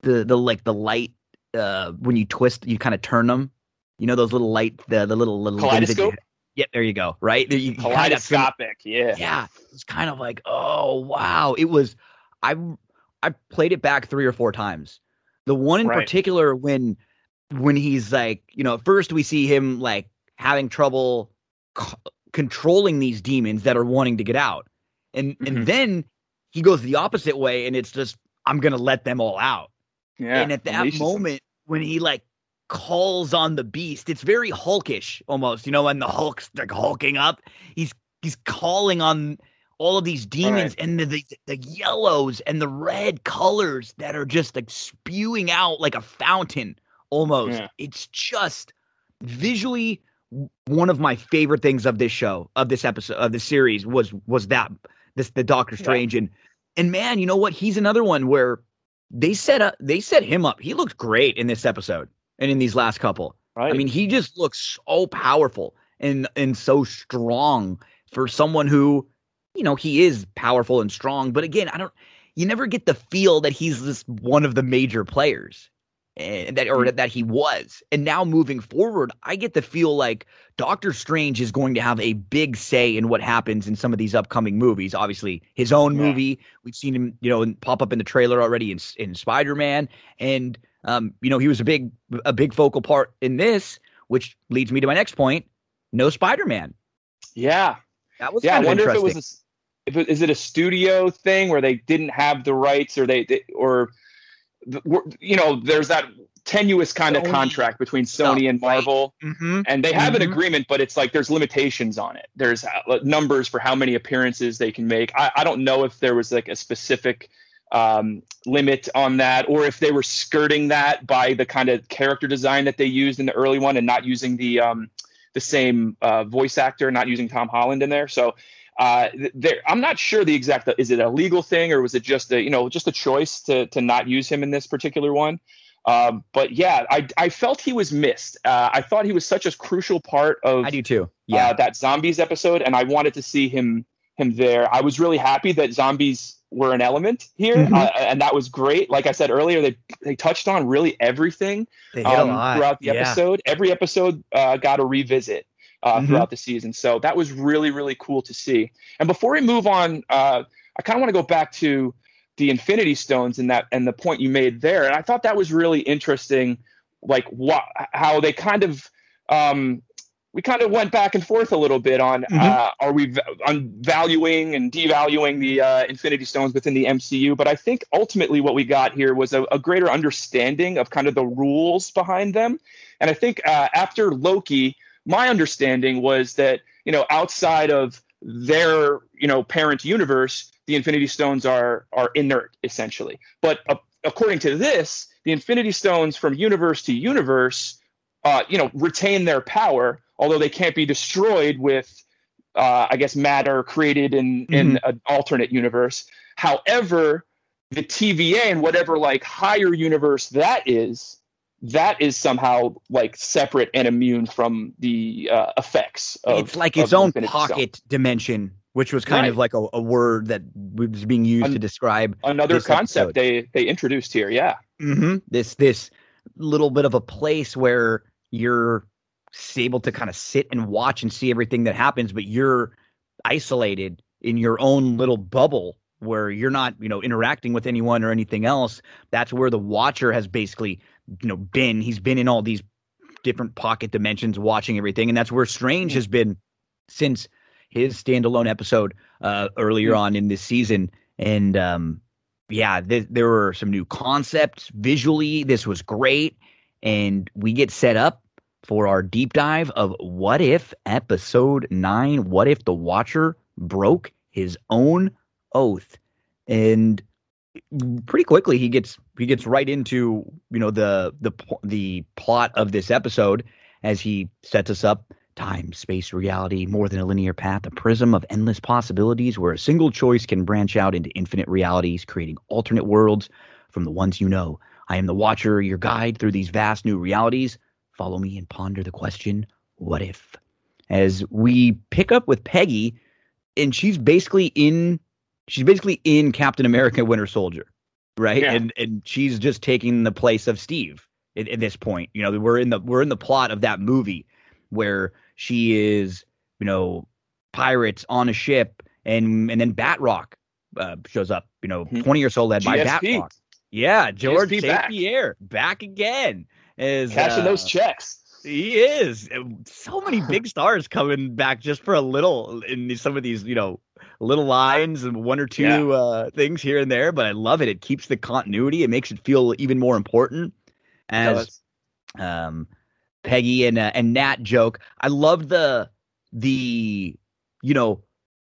the the like the light uh when you twist you kind of turn them. You know those little light the the little little things that you- Kaleidoscope? Yeah, there you go. Right? You- you kinda got kaleidoscopic. Yeah, yeah it's kind of like oh wow it was i i played it back three or four times the one in Right. particular when when he's like you know at first we see him like having trouble c- controlling these demons that are wanting to get out and Mhm. and then he goes the opposite way and it's just i'm gonna let them all out yeah. and at that unleashes them. moment when he like calls on the beast. It's very hulkish almost you know when the hulk's like hulking up. He's he's calling on all of these demons and the, the the yellows and the red colors that are just like spewing out like a fountain almost. Yeah. it's just visually one of my favorite things of this show of this episode of the series was was that this the doctor Yeah. strange and and man you know what? He's another one where they set up they set him up. He looked great in this episode and in these last couple Right. i mean he just looks so powerful and and so strong for someone who you know he is powerful and strong but again i don't you never get the feel that he's this one of the major players and that or mm. that he was and now moving forward i get the feel like doctor strange is going to have a big say in what happens in some of these upcoming movies obviously his own Yeah. movie we've seen him you know pop up in the trailer already in, in spider-man and um you know he was a big a big focal part in this which leads me to my next point no spider-man yeah. that was yeah, I wonder if it was a, if it, is it a studio thing where they didn't have the rights or they, they or you know there's that tenuous kind of contract between Sony and right. Marvel mm-hmm. and they have Mhm. an agreement but it's like there's limitations on it there's uh, numbers for how many appearances they can make I, I don't know if there was like a specific um, limit on that or if they were skirting that by the kind of character design that they used in the early one and not using the um, the same uh, voice actor not using Tom Holland in there so uh, th- there, I'm not sure the exact. Is it a legal thing or was it just a you know just a choice to to not use him in this particular one? Um, but yeah, I I felt he was missed. Uh, I thought he was such a crucial part of i do too yeah uh, that zombies episode, and I wanted to see him him there. I was really happy that zombies were an element here, Mhm. uh, and that was great. Like I said earlier, they they touched on really everything they hit a um, throughout the Yeah. episode. Every episode uh, got a revisit uh, Mhm. throughout the season, so that was really really cool to see. And before we move on, uh, I kind of want to go back to the Infinity Stones and that and the point you made there. And I thought that was really interesting, like what how they kind of um, we kind of went back and forth a little bit on Mhm. uh, are we v- on valuing and devaluing the uh, Infinity Stones within the MCU? But I think ultimately what we got here was a, a greater understanding of kind of the rules behind them. And I think uh, after Loki, my understanding was that you know outside of their you know parent universe, the Infinity Stones are are inert essentially. But uh, according to this, the Infinity Stones from universe to universe, uh, you know, retain their power, although they can't be destroyed with, uh, I guess, matter created in in an alternate universe. However, the TVA and whatever like higher universe that is, that is somehow like separate and immune from the uh, effects. Of, it's like its own pocket dimension, which was kind right. of like a, a, word that was being used An- to describe another concept episode. they they introduced here. Yeah, mm-hmm. this this little bit of a place where you're able to kind of sit and watch and see everything that happens, but you're isolated in your own little bubble where you're not, you know, interacting with anyone or anything else. That's where the watcher has basically, you know, been. He's been in all these different pocket dimensions watching everything. And that's where Strange has been since his standalone episode uh, earlier mm-hmm. on in this season. And um, yeah, th- there were some new concepts visually. This was great. And we get set up for our deep dive of What If episode nine. What if the Watcher broke his own oath? And pretty quickly he gets he gets right into you know the the the plot of this episode as he sets us up time space reality more than a linear path a prism of endless possibilities where a single choice can branch out into infinite realities creating alternate worlds from the ones you know i am the watcher your guide through these vast new realities Follow me and ponder the question, what if? As we pick up with Peggy, and she's basically in she's basically in Captain America Winter Soldier, right? Yeah. And and she's just taking the place of Steve at, at, this point. You know, we're in the we're in the plot of that movie where she is, you know, pirates on a ship and and then Batroc uh, shows up, you know, mm-hmm. 20 or so led GSP. by Batroc. Yeah, Georges St-Pierre back again is cashing uh, those checks. He is. So many big stars coming back just for a little in some of these, you know, little lines and one or two yeah. uh, things here and there. But I love it. It keeps the continuity. It makes it feel even more important. As um, Peggy and uh, and Nat joke, I love the the you know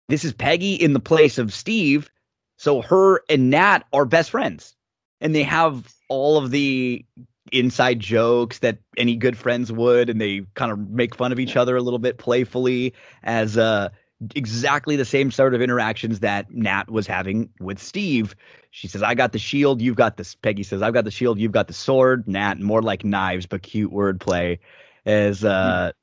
this is Peggy in the place of Steve, so her and Nat are best friends, and they have all of the inside jokes that any good friends would, and they kind of make fun of each other a little bit playfully as uh, exactly the same sort of interactions that Nat was having with Steve. She says, I got the shield, you've got this. Peggy says, I've got the shield, you've got the sword. Nat, more like knives, but cute wordplay. As uh,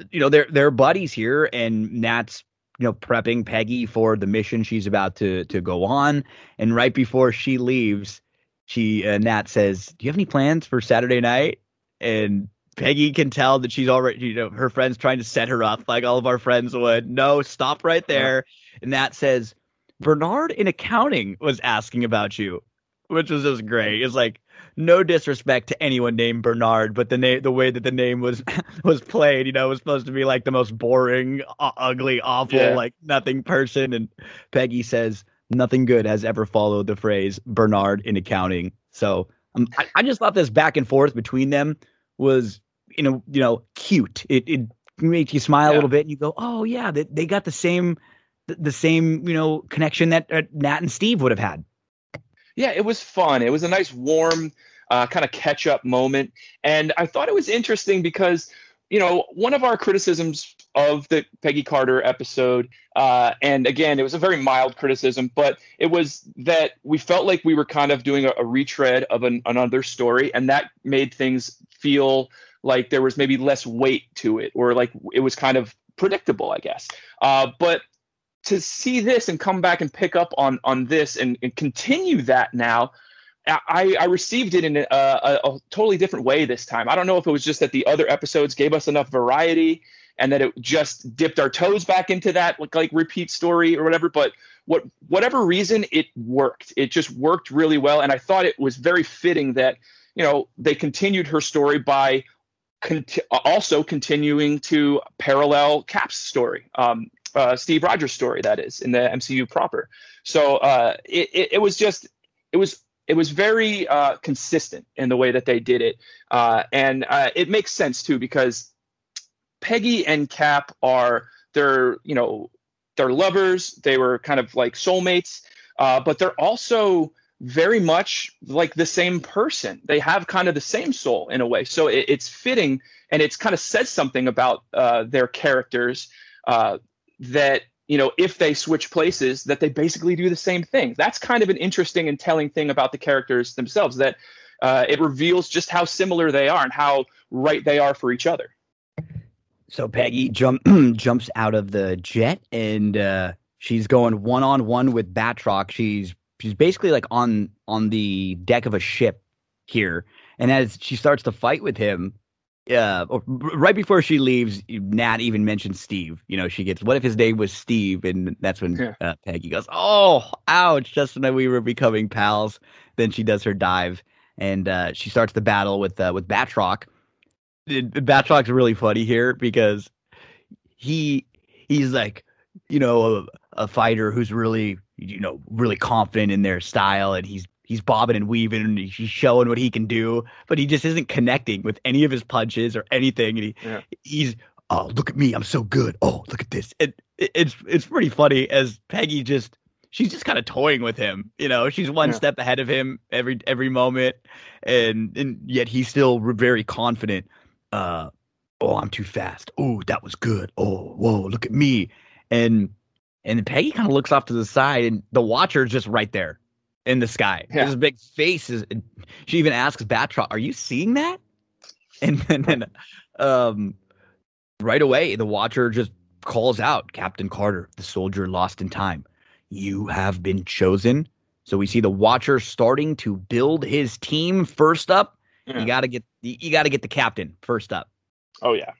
mm-hmm. you know, they're they're buddies here, and Nat's you know prepping Peggy for the mission she's about to to go on. And right before she leaves, she uh, Nat says, "Do you have any plans for Saturday night?" And Peggy can tell that she's already, you know, her friends trying to set her up like all of our friends would. No, stop right there. And Nat says, Bernard in accounting was asking about you, which was just great. It's like no disrespect to anyone named Bernard, but the name, the way that the name was was played, you know, was supposed to be like the most boring, uh, ugly, awful, yeah. like nothing person. And Peggy says, nothing good has ever followed the phrase Bernard in accounting. So um, I, I, just thought this back and forth between them was, you know, you know, cute. It it makes you smile yeah. a little bit, and you go, oh yeah, they, they got the same the, the same you know connection that uh, Nat and Steve would have had. Yeah, it was fun. It was a nice warm uh, kind of catch up moment, and I thought it was interesting because you know, one of our criticisms of the Peggy Carter episode, uh, and again, it was a very mild criticism, but it was that we felt like we were kind of doing a, a retread of an, another story, and that made things feel like there was maybe less weight to it, or like it was kind of predictable, I guess. Uh, but to see this and come back and pick up on on this and, and continue that now I, I received it in a, a, a, totally different way this time. I don't know if it was just that the other episodes gave us enough variety and that it just dipped our toes back into that like, like repeat story or whatever. But what whatever reason, it worked. It just worked really well, and I thought it was very fitting that you know they continued her story by also continuing to parallel Cap's story. Um, uh, Steve Rogers' story, that is, in the MCU proper. So uh, it, it, it was just, it was it was very uh, consistent in the way that they did it, uh, and uh, it makes sense too because Peggy and Cap are they're you know they're lovers. They were kind of like soulmates, uh, but they're also very much like the same person. They have kind of the same soul in a way, so it, it's fitting and it's kind of says something about uh, their characters uh, that you know, if they switch places, that they basically do the same thing. That's kind of an interesting and telling thing about the characters themselves. That uh, it reveals just how similar they are and how right they are for each other. So Peggy jump jumps out of the jet and uh, she's going one on one with Batroc. She's she's basically like on on the deck of a ship here, and as she starts to fight with him, uh, right before she leaves, Nat even mentions Steve. You know, she gets, "What if his name was Steve?" And that's when yeah. uh, Peggy goes, "Oh, ouch!" Just when we were becoming pals. Then she does her dive, and uh, she starts the battle with uh, with Batroc Batroc's really funny here because he he's like you know a, a fighter who's really you know really confident in their style and he's he's bobbing and weaving and he's showing what he can do, but he just isn't connecting with any of his punches or anything. And he, yeah. he's oh look at me, I'm so good. Oh look at this. It, it, it's it's pretty funny as Peggy just she's just kind of toying with him. You know, she's one yeah. step ahead of him every every moment, and and yet he's still very confident uh, oh, I'm too fast. Oh, that was good. Oh, whoa, look at me. And and Peggy kind of looks off to the side, and the Watcher is just right there in the sky. Yeah. His big face is. She even asks Batroc, "Are you seeing that?" And then, um, right away, the Watcher just calls out, "Captain Carter, the soldier lost in time. You have been chosen." So we see the Watcher starting to build his team. First up, yeah. You got to get you got to get the captain first up. Oh yeah,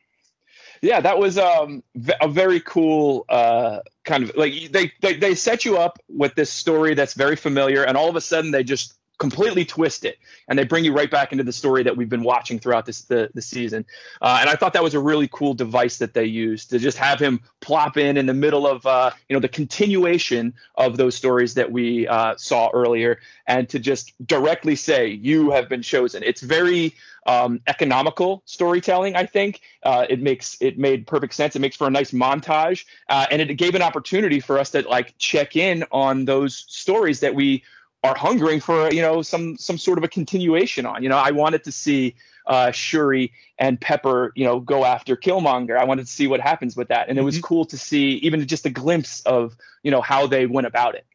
yeah. That was um, a very cool uh, kind of like they, they they set you up with this story that's very familiar, and all of a sudden they just completely twist it and they bring you right back into the story that we've been watching throughout this the, the season uh, and i thought that was a really cool device that they used to just have him plop in in the middle of uh, you know the continuation of those stories that we uh, saw earlier and to just directly say you have been chosen it's very um, economical storytelling. I think uh, it makes it made perfect sense. It makes for a nice montage, uh, and it gave an opportunity for us to like check in on those stories that we are hungering for you know some some sort of a continuation on. You know, I wanted to see uh, Shuri and Pepper, you know, go after Killmonger. I wanted to see what happens with that, and it was mm-hmm. cool to see even just a glimpse of you know how they went about it.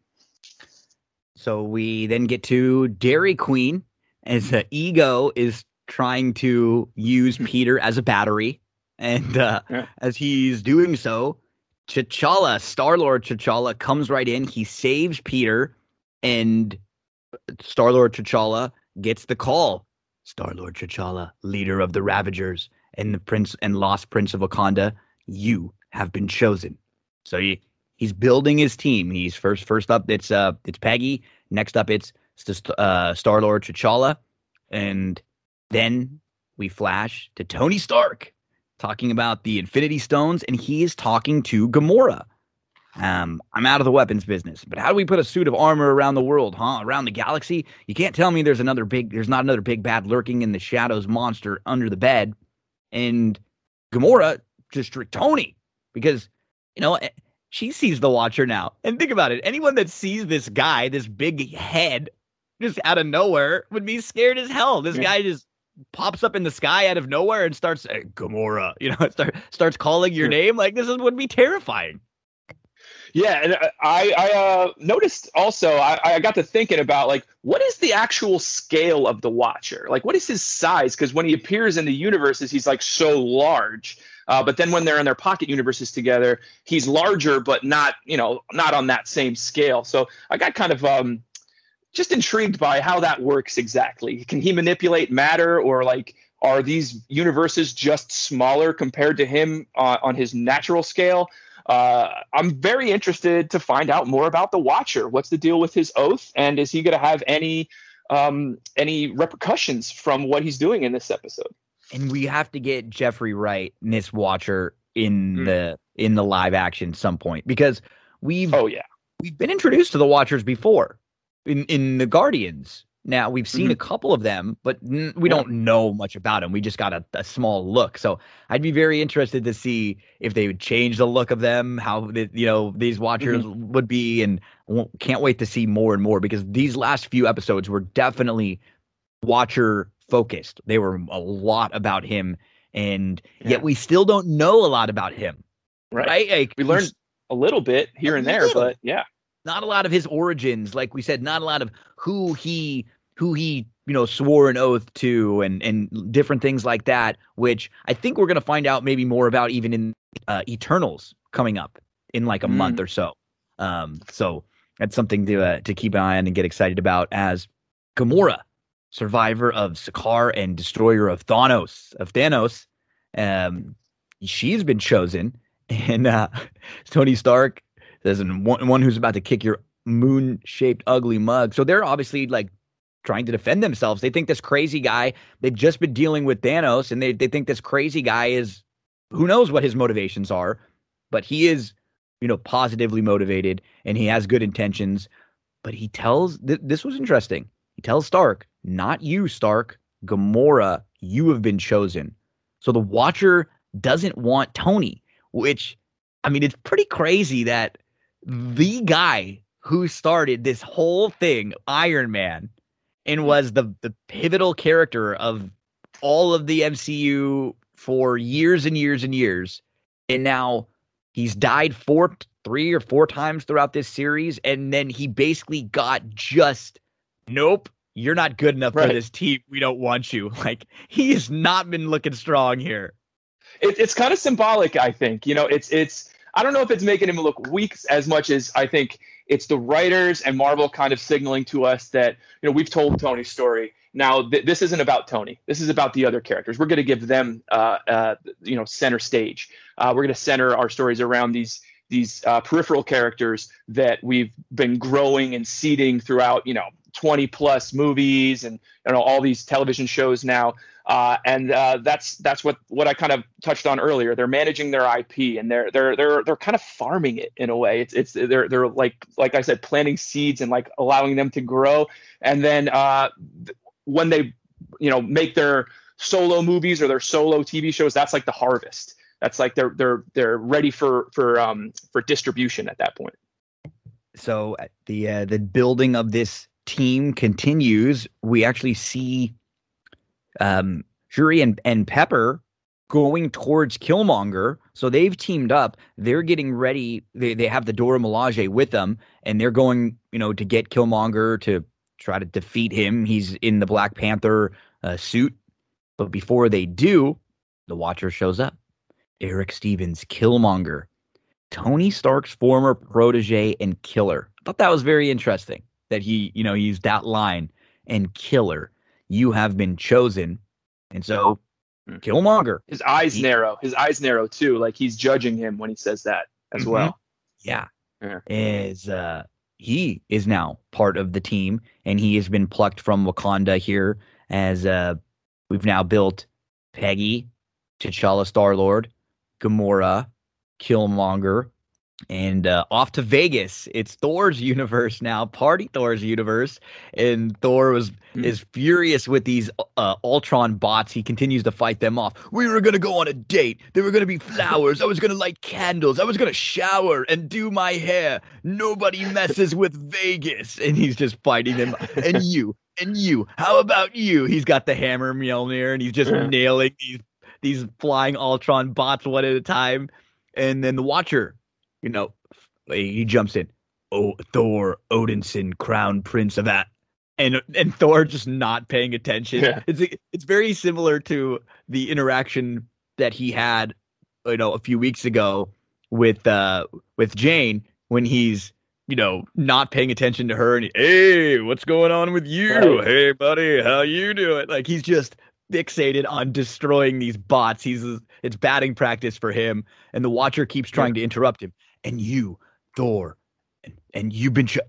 So we then get to Dairy Queen as uh, Ego is trying to use hmm. Peter as a battery, and uh, yeah. as he's doing so, T'Challa, Star Lord T'Challa, comes right in. He saves Peter and Star Lord T'Challa gets the call. Star Lord T'Challa, leader of the Ravagers and the Prince and Lost Prince of Wakanda, you have been chosen. So he, he's building his team. He's first first up. It's uh it's Peggy. Next up it's uh, Star Lord T'Challa, and then we flash to Tony Stark talking about the Infinity Stones, and he is talking to Gamora. Um, I'm out of the weapons business, but how do we put a suit of armor around the world, huh? Around the galaxy? You can't tell me there's another big, there's not another big bad lurking in the shadows monster under the bed. And Gamora just tricked Tony because, you know, eh, she sees the Watcher now. And think about it anyone that sees this guy, this big head, just out of nowhere, would be scared as hell. This yeah. guy just pops up in the sky out of nowhere and starts, hey, Gamora, you know, start, starts calling your name. Like, this is, would be terrifying. Yeah, and I, I uh, noticed also. I, I got to thinking about like what is the actual scale of the Watcher? Like, what is his size? Because when he appears in the universes, he's like so large. Uh, but then when they're in their pocket universes together, he's larger, but not you know not on that same scale. So I got kind of um, just intrigued by how that works exactly. Can he manipulate matter, or like are these universes just smaller compared to him uh, on his natural scale? Uh, I'm very interested to find out more about the Watcher. What's the deal with his oath, and is he going to have any um, any repercussions from what he's doing in this episode? And we have to get Jeffrey Wright, Miss Watcher, in mm. the in the live action some point because we've oh yeah we've been introduced to the Watchers before in in the Guardians now we've seen mm-hmm. a couple of them, but n- we yeah. don't know much about them. We just got a, a, small look. So I'd be very interested to see if they would change the look of them, how the, you know these watchers mm-hmm. would be, and can't wait to see more and more because these last few episodes were definitely watcher focused. They were a lot about him, and yeah. yet we still don't know a lot about him. Right? right? Like, we learned a little bit here and there, but yeah not a lot of his origins like we said not a lot of who he who he you know swore an oath to and and different things like that which i think we're going to find out maybe more about even in uh, eternals coming up in like a mm. month or so. Um so that's something to uh, to keep an eye on and get excited about as gamora survivor of Sakaar and destroyer of thanos of thanos. Um she's been chosen and uh tony stark says one, one who's about to kick your moon shaped ugly mug. So they're obviously like trying to defend themselves. They think this crazy guy, they've just been dealing with Thanos, and they, they think this crazy guy is who knows what his motivations are, but he is, you know, positively motivated and he has good intentions. But he tells th- this was interesting. He tells Stark, not you, Stark, Gamora, you have been chosen. So the Watcher doesn't want Tony, which I mean, it's pretty crazy that the guy who started this whole thing, Iron Man, and was the the pivotal character of all of the MCU for years and years and years. And now he's died four three or four times throughout this series and then he basically got just nope, you're not good enough right. for this team. We don't want you. Like he has not been looking strong here. It, it's kind of symbolic, I think. You know, it's it's I don't know if it's making him look weak as much as I think it's the writers and Marvel kind of signaling to us that you know we've told Tony's story. Now th- this isn't about Tony. This is about the other characters. We're going to give them uh, uh, you know center stage. Uh, we're going to center our stories around these these uh, peripheral characters that we've been growing and seeding throughout you know 20 plus movies and you know all these television shows now uh, and uh, that's that's what what I kind of touched on earlier. They're managing their IP and they're they're they're they're kind of farming it in a way. It's it's they're they're like like I said, planting seeds and like allowing them to grow. And then uh, when they you know make their solo movies or their solo TV shows, that's like the harvest. That's like they're they're they're ready for for um for distribution at that point. So uh, the uh, the building of this team continues. We actually see um, Shuri and, and Pepper going towards Killmonger. So they've teamed up. They're getting ready. They they have the Dora Milaje with them, and they're going, you know, to get Killmonger to try to defeat him. He's in the Black Panther uh, suit. But before they do, the Watcher shows up. Erik Stevens, Killmonger, Tony Stark's former protege and killer. I thought that was very interesting that he, you know, used that line and killer you have been chosen. And so hmm. Killmonger. His eyes he, narrow. His eyes narrow too. Like he's judging him when he says that as mm-hmm. well. Yeah. yeah. Is uh he is now part of the team and he has been plucked from Wakanda here as uh we've now built Peggy, T'Challa Star Lord, Gamora, Killmonger, and uh, off to Vegas. It's Thor's universe now, Party Thor's universe, and Thor was mm. is furious with these uh, Ultron bots. He continues to fight them off. We were gonna go on a date. There were gonna be flowers. I was gonna light candles. I was gonna shower and do my hair. Nobody messes with Vegas, and he's just fighting them. And you, and you. How about you? He's got the hammer Mjolnir, and he's just yeah. nailing these these flying Ultron bots one at a time. And then the Watcher you know, he jumps in. Oh, Thor Odinson, Crown Prince of that, and and Thor just not paying attention. Yeah. It's it's very similar to the interaction that he had, you know, a few weeks ago with uh with Jane when he's you know not paying attention to her and he, hey, what's going on with you? Right. Hey, buddy, how you doing? Like he's just fixated on destroying these bots. He's it's batting practice for him, and the Watcher keeps trying yeah. to interrupt him and you, Thor, and, and you've been ch-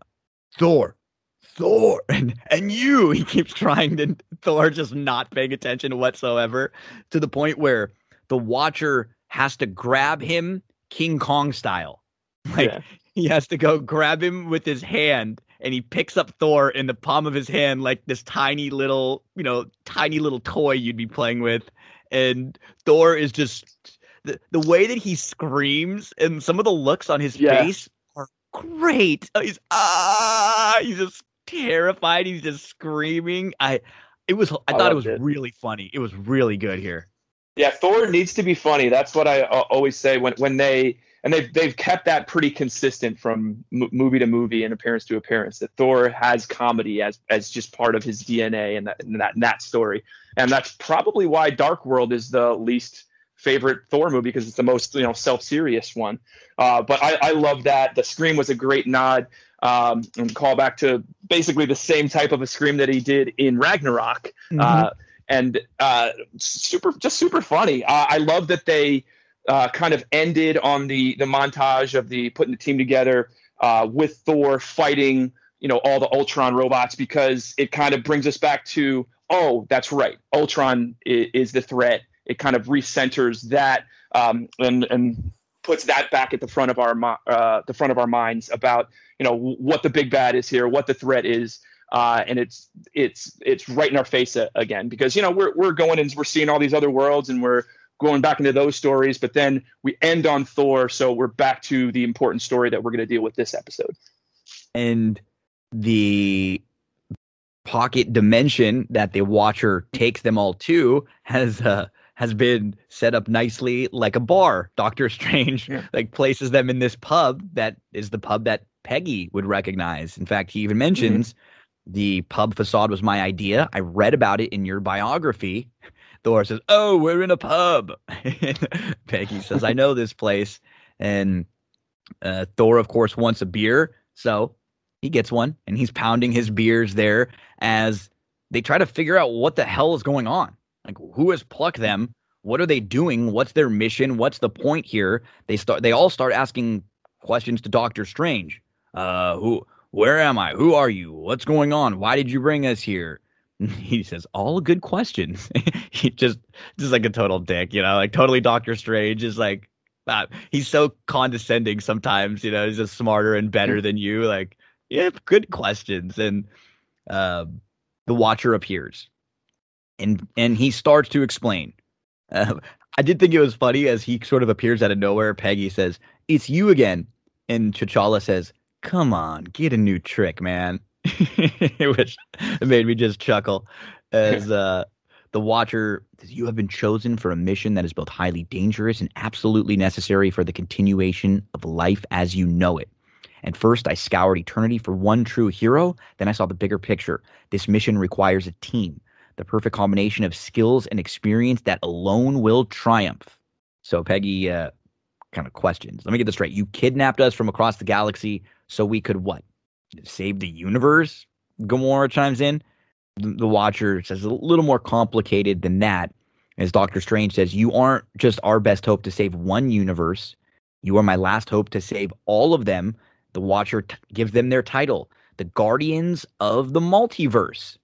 Thor, Thor, and and you. He keeps trying to Thor just not paying attention whatsoever to the point where the Watcher has to grab him King Kong style. Like yeah. he has to go grab him with his hand and he picks up Thor in the palm of his hand like this tiny little, you know, tiny little toy you'd be playing with. And Thor is just the, the way that he screams and some of the looks on his yeah. face are great. Oh, he's ah, he's just terrified. He's just screaming. I it was I, I thought it was it. really funny. It was really good here. Yeah, Thor needs to be funny. That's what I uh, always say when when they and they've they've kept that pretty consistent from m- movie to movie and appearance to appearance. That Thor has comedy as as just part of his DNA and that and that, and that story, and that's probably why Dark World is the least favorite Thor movie because it's the most you know self serious one. Uh, but I, I love that. The Scream was a great nod um, and call back to basically the same type of a Scream that he did in Ragnarok. Mm-hmm. Uh, and uh, super, just super funny. Uh, I love that they uh, kind of ended on the the montage of the putting the team together uh, with Thor fighting, you know, all the Ultron robots because it kind of brings us back to oh, that's right, Ultron is, is the threat. It kind of recenters that um, and and puts that back at the front of our uh, the front of our minds about you know what the big bad is here, what the threat is. Uh, and it's it's it's right in our face again because you know we're we're going and we're seeing all these other worlds and we're going back into those stories, but then we end on Thor, so we're back to the important story that we're going to deal with this episode. And the pocket dimension that the Watcher takes them all to has uh, has been set up nicely like a bar. Doctor Strange yeah. like places them in this pub that is the pub that Peggy would recognize. In fact, he even mentions mm-hmm. the pub facade was my idea. I read about it in your biography. Thor says, "Oh, we're in a pub." Peggy says, "I know this place." And uh, Thor, of course, wants a beer, so he gets one, and he's pounding his beers there as they try to figure out what the hell is going on. Like, who has plucked them? What are they doing? What's their mission? What's the point here? They start. They all start asking questions to Doctor Strange. Uh, who? Where am I? Who are you? What's going on? Why did you bring us here? he says all good questions he just just like a total dick you know like totally doctor strange is like uh, he's so condescending sometimes you know he's just smarter and better than you like yeah good questions and uh, the watcher appears and and he starts to explain. Uh, i did think it was funny as he sort of appears out of nowhere. Peggy says it's you again. And T'Challa says come on get a new trick man. Which made me just chuckle as uh, the watcher you have been chosen for a mission that is both highly dangerous and absolutely necessary for the continuation of life as you know it. And first i scoured eternity for one true hero. Then i saw the bigger picture. This mission requires a team the perfect combination of skills and experience that alone will triumph so peggy uh, kind of questions let me get this straight you kidnapped us from across the galaxy so we could what save the universe. Gamora chimes in. The Watcher says a little more complicated than that. As Doctor Strange says, you aren't just our best hope to save one universe. You are my last hope to save all of them. The Watcher t- gives them their title, the Guardians of the Multiverse.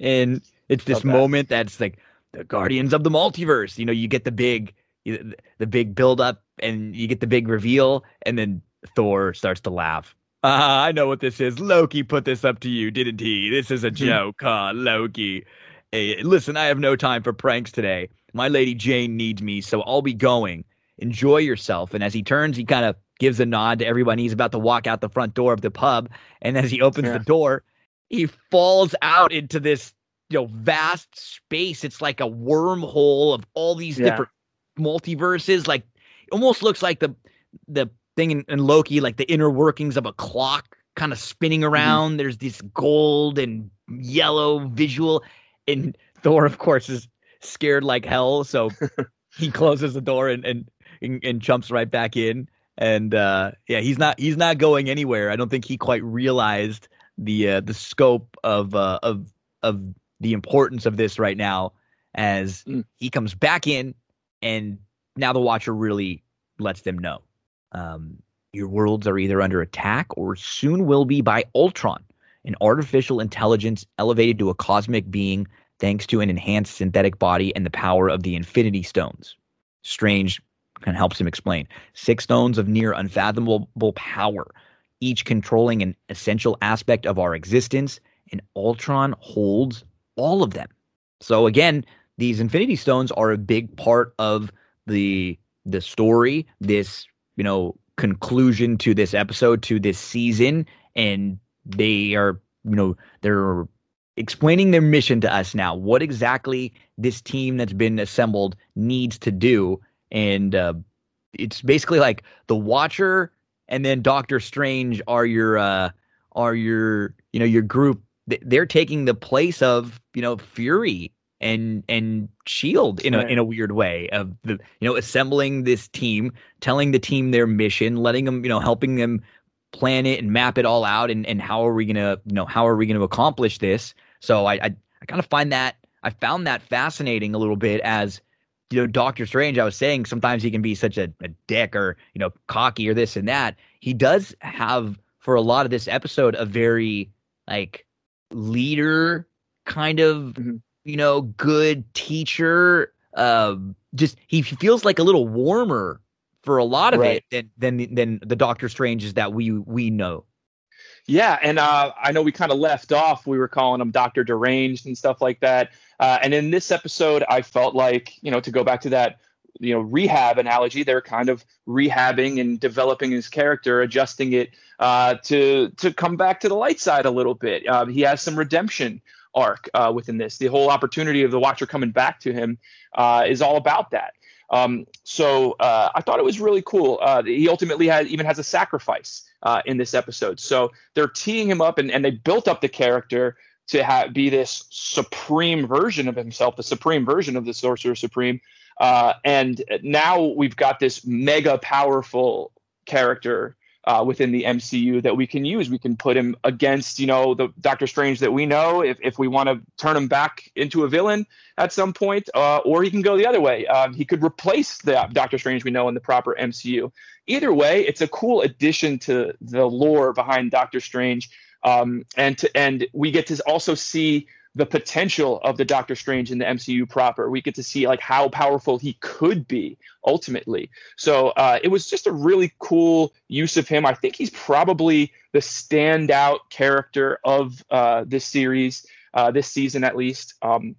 And it's this moment that's like the Guardians of the Multiverse. You know, you get the big, the big build up, and you get the big reveal, and then Thor starts to laugh. Uh, I know what this is. Loki put this up to you, didn't he? This is a hmm. joke, huh, Loki? Hey, listen, I have no time for pranks today. My lady Jane needs me, so I'll be going. Enjoy yourself. And as he turns, he kind of gives a nod to everyone. He's about to walk out the front door of the pub. And as he opens yeah. the door, he falls out into this you know vast space. It's like a wormhole of all these yeah. different multiverses. Like almost looks like the the thing in, in Loki, like the inner workings of a clock kind of spinning mm-hmm. around. Mm-hmm. There's this gold and yellow visual. And Thor, of course, is scared like hell. So he closes the door and, and, and, and jumps right back in. And uh, yeah, he's not he's not going anywhere. I don't think he quite realized the uh, the scope of uh, of of the importance of this right now as mm. he comes back in and now the watcher really lets them know um, your worlds are either under attack or soon will be by Ultron, an artificial intelligence elevated to a cosmic being thanks to an enhanced synthetic body and the power of the Infinity Stones. Strange kind of helps him explain. Six stones of near unfathomable power, each controlling an essential aspect of our existence, and Ultron holds all of them. So again, these Infinity Stones are a big part of the the story, this you know, conclusion to this episode, to this season, and they are, you know, they're explaining their mission to us now. What exactly this team that's been assembled needs to do, and uh, it's basically like the Watcher and then Doctor Strange are your uh are your you know your group. They're taking the place of you know Fury and and Shield in a right. in a weird way of the you know assembling this team, telling the team their mission, letting them you know helping them plan it and map it all out, and and how are we gonna you know how are we gonna accomplish this? So I I, I kind of find that I found that fascinating a little bit as you know Doctor Strange. I was saying sometimes he can be such a, a dick or you know cocky or this and that. He does have for a lot of this episode a very like leader kind of mm-hmm you know, good teacher. Uh, just he feels like a little warmer for a lot of right. it than than than the Doctor Stranges that we we know. Yeah, and uh, I know we kind of left off. We were calling him Doctor Deranged and stuff like that. Uh, and in this episode, I felt like you know to go back to that you know rehab analogy, they're kind of rehabbing and developing his character, adjusting it uh, to to come back to the light side a little bit. Uh, he has some redemption arc uh, within this. The whole opportunity of the Watcher coming back to him uh, is all about that. Um, so uh, I thought it was really cool. Uh, he ultimately has even has a sacrifice in this episode. So they're teeing him up, and, and they built up the character to have, be this supreme version of himself, the supreme version of the Sorcerer Supreme. Uh, and now we've got this mega powerful character uh, within the MCU that we can use. We can put him against, you know, the Doctor Strange that we know if, if we want to turn him back into a villain at some point, uh, or he can go the other way. Um, he could replace the Doctor Strange we know in the proper MCU. Either way, it's a cool addition to the lore behind Doctor Strange. Um, and to, and we get to also see the potential of the Doctor Strange in the MCU proper. We get to see like how powerful he could be ultimately. So uh, it was just a really cool use of him. I think he's probably the standout character of uh, this series, uh, this season at least, um,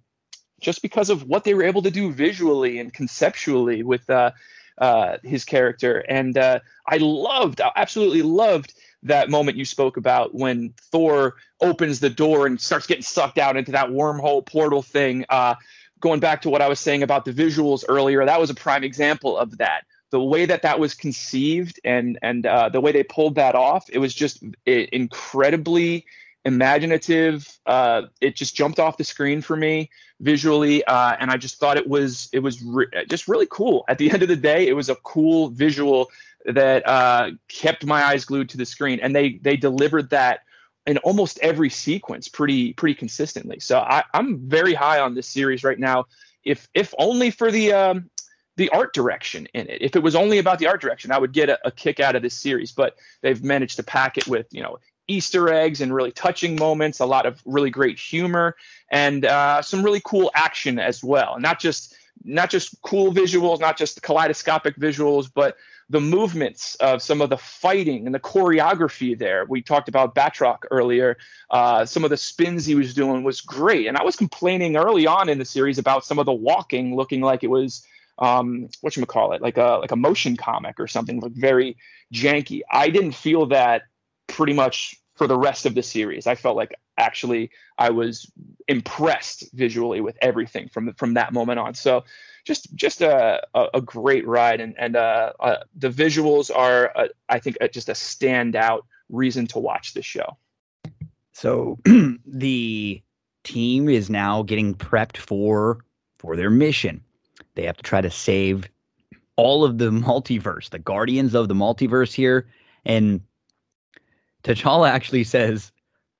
just because of what they were able to do visually and conceptually with uh, uh, his character. And uh, I loved, I absolutely loved that moment you spoke about when Thor opens the door and starts getting sucked out into that wormhole portal thing. Uh, going back to what I was saying about the visuals earlier, that was a prime example of that. The way that that was conceived and and uh, the way they pulled that off, it was just incredibly imaginative. Uh, it just jumped off the screen for me visually, uh, and I just thought it was it was re- just really cool. At the end of the day, it was a cool visual that uh, kept my eyes glued to the screen, and they they delivered that in almost every sequence pretty pretty consistently. So I, am very high on this series right now. If if only for the um, the art direction in it. If it was only about the art direction, I would get a, a kick out of this series. But they've managed to pack it with you know Easter eggs and really touching moments, a lot of really great humor, and uh, some really cool action as well. And not just not just cool visuals, not just kaleidoscopic visuals, but the movements of some of the fighting and the choreography there. We talked about Batroc earlier. Uh, some of the spins he was doing was great. And I was complaining early on in the series about some of the walking looking like it was um, what you call it, like a like a motion comic or something, like very janky. I didn't feel that pretty much for the rest of the series. I felt like actually I was impressed visually with everything from from that moment on. So just just a, a, great ride, and and uh, uh, the visuals are uh, I think just a standout reason to watch this show. So the team is now getting prepped for for their mission. They have to try to save all of the multiverse, the guardians of the multiverse here, and T'Challa actually says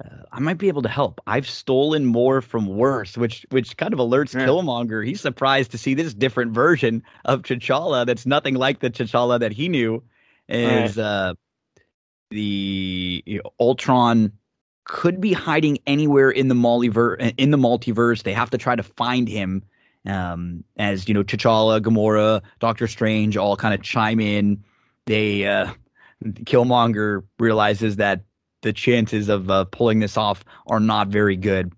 uh, I might be able to help. I've stolen more from worse, which which kind of alerts yeah. Killmonger. He's surprised to see this different version of T'Challa that's nothing like the T'Challa that he knew. Is right. uh, the you know, Ultron could be hiding anywhere in the multiverse? In the multiverse, they have to try to find him. Um, as you know, T'Challa, Gamora, Doctor Strange all kind of chime in. They uh, Killmonger realizes that the chances of uh, pulling this off are not very good.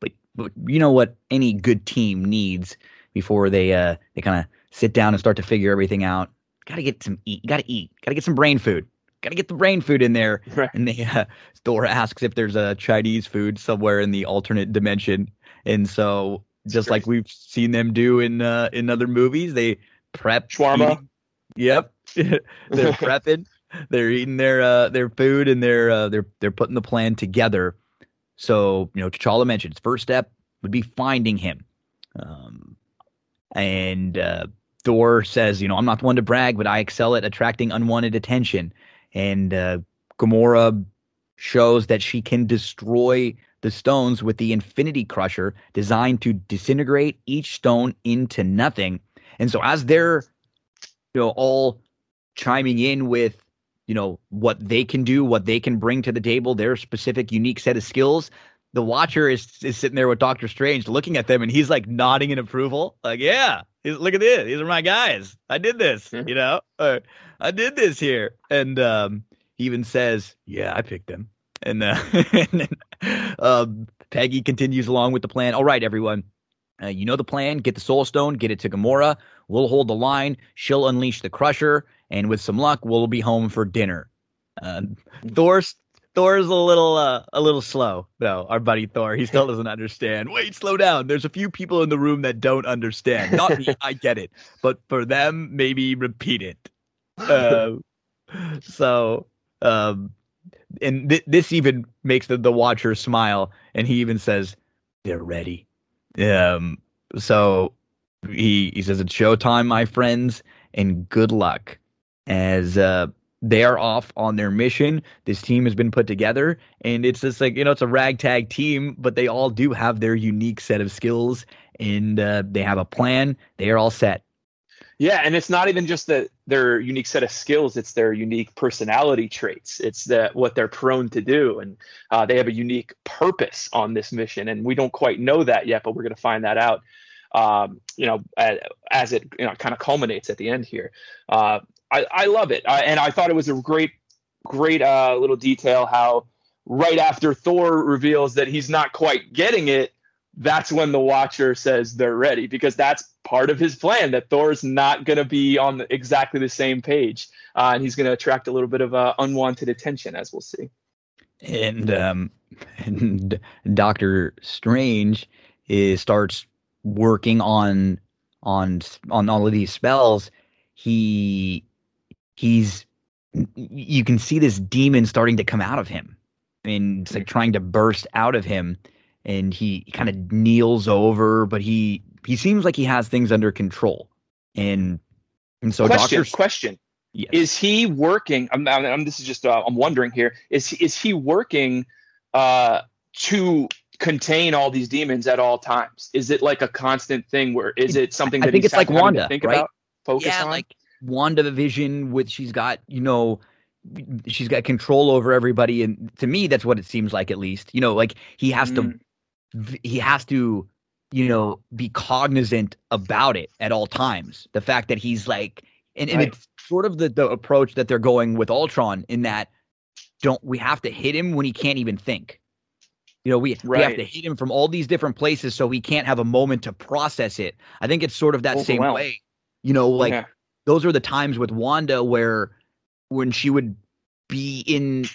But, but you know what any good team needs before they uh, they kind of sit down and start to figure everything out. Got to get some eat. Got to eat. Got to get some brain food. Got to get the brain food in there. Right. And they uh, Thor asks if there's a Chinese food somewhere in the alternate dimension. And so just like we've seen them do in uh, in other movies, they prep shawarma. Yep, they're prepping. They're eating their uh, their food and they're uh, they're they're putting the plan together. So you know, T'Challa mentions first step would be finding him, um, and uh, Thor says, you know, I'm not the one to brag, but I excel at attracting unwanted attention. And uh, Gamora shows that she can destroy the stones with the Infinity Crusher, designed to disintegrate each stone into nothing. And so, as they're, you know, all chiming in with, you know, what they can do, what they can bring to the table, their specific, unique set of skills, the Watcher is is sitting there with Doctor Strange, looking at them, and he's like nodding in approval, like, "Yeah, look at this. These are my guys. I did this. Mm-hmm. You know, uh, I did this here." And um, he even says, "Yeah, I picked them." And, uh, and then, um, Peggy continues along with the plan. All right, everyone. Uh, you know the plan. Get the Soul Stone. Get it to Gamora. We'll hold the line. She'll unleash the Crusher, and with some luck, we'll be home for dinner. Uh, Thor Thor's a little uh, a little slow. though. our buddy Thor, he still doesn't understand. Wait, slow down. There's a few people in the room that don't understand. Not me, I get it, but for them, maybe repeat it. Uh, so, um, and th- this even makes the, the watcher smile, and he even says, "They're ready." Um, so he he says, "It's showtime, my friends, and good luck." As uh, they are off on their mission. This team has been put together, and it's just like you know, it's a ragtag team, but they all do have their unique set of skills, and uh, they have a plan. They are all set. Yeah, and it's not even just that their unique set of skills; it's their unique personality traits. It's the what they're prone to do, and uh, they have a unique purpose on this mission. And we don't quite know that yet, but we're going to find that out. Um, you know, as, as, it you know kind of culminates at the end here. Uh, I, I love it, I, and I thought it was a great, great uh, little detail how right after Thor reveals that he's not quite getting it, that's when the Watcher says they're ready because that's part of his plan. That Thor's not going to be on the, exactly the same page, uh, and he's going to attract a little bit of uh, unwanted attention, as we'll see. And um, and Doctor Strange is starts working on on on all of these spells. He he's you can see this demon starting to come out of him. And it's like trying to burst out of him and he kind of kneels over but he he seems like he has things under control. And and so question doctors question. Yes. is he working I'm, I'm, this is just uh, i'm wondering here is is he working uh to contain all these demons at all times? Is it like a constant thing where is it something that i think it's like wanda think right? about focus yeah, on? like WandaVision with she's got, you know, she's got control over everybody and to me that's what it seems like at least. You know, like he has mm. to he has to you know be cognizant about it at all times. The fact that he's like and, and right. it's sort of the, the approach that they're going with Ultron in that don't we have to hit him when he can't even think. You know, we, right. we have to hit him from all these different places so he can't have a moment to process it. I think it's sort of that same way. You know, like yeah those are the times with Wanda where when she would be in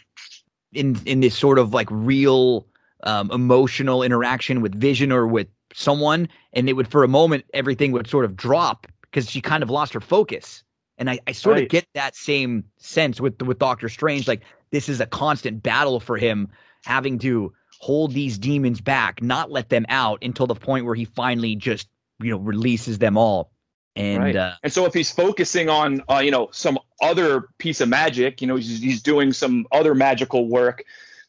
in in this sort of like real um, emotional interaction with Vision or with someone, and it would for a moment everything would sort of drop because she kind of lost her focus. And I, I sort right. of get that same sense with with Doctor Strange. Like this is a constant battle for him, having to hold these demons back, not let them out until the point where he finally just you know releases them all. And right. uh, and so if he's focusing on uh, you know some other piece of magic, you know he's, he's doing some other magical work,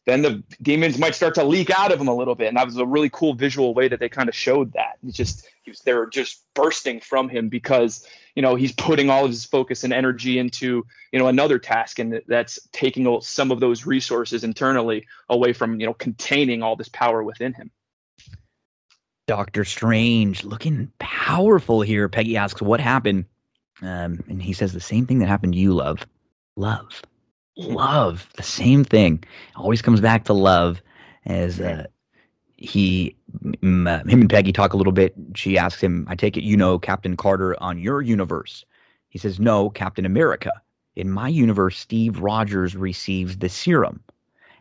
then the demons might start to leak out of him a little bit. And that was a really cool visual way that they kind of showed that. It's just he was, they were just bursting from him because you know he's putting all of his focus and energy into you know another task, and that's taking some of those resources internally away from you know containing all this power within him. Doctor Strange looking powerful here. Peggy asks, What happened? Um, and he says the same thing that happened to you, love. Love. Love. The same thing. Always comes back to love as uh, he, m- uh, him and Peggy talk a little bit. She asks him, I take it you know Captain Carter on your universe. He says, No, Captain America. In my universe, Steve Rogers receives the serum.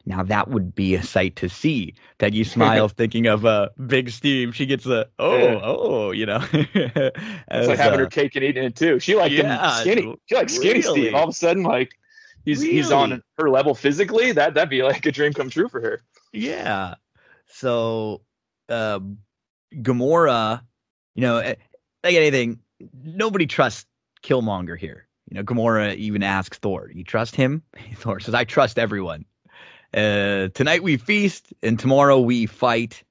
Now that would be a sight to see. Peggy smiles, thinking of uh, Big Steve. She gets a oh Yeah. oh, you know. It's like having uh, her cake and eating it too. She liked Yeah, him skinny. She liked skinny really. Steve. All of a sudden, like he's he's on her level physically. That that'd be like a dream come true for her. Yeah. So, uh, Gamora, you know, eh, like anything, nobody trusts Killmonger here. You know, Gamora even asks Thor, "You trust him?" Thor says, "I trust everyone." Uh, tonight we feast, and tomorrow we fight.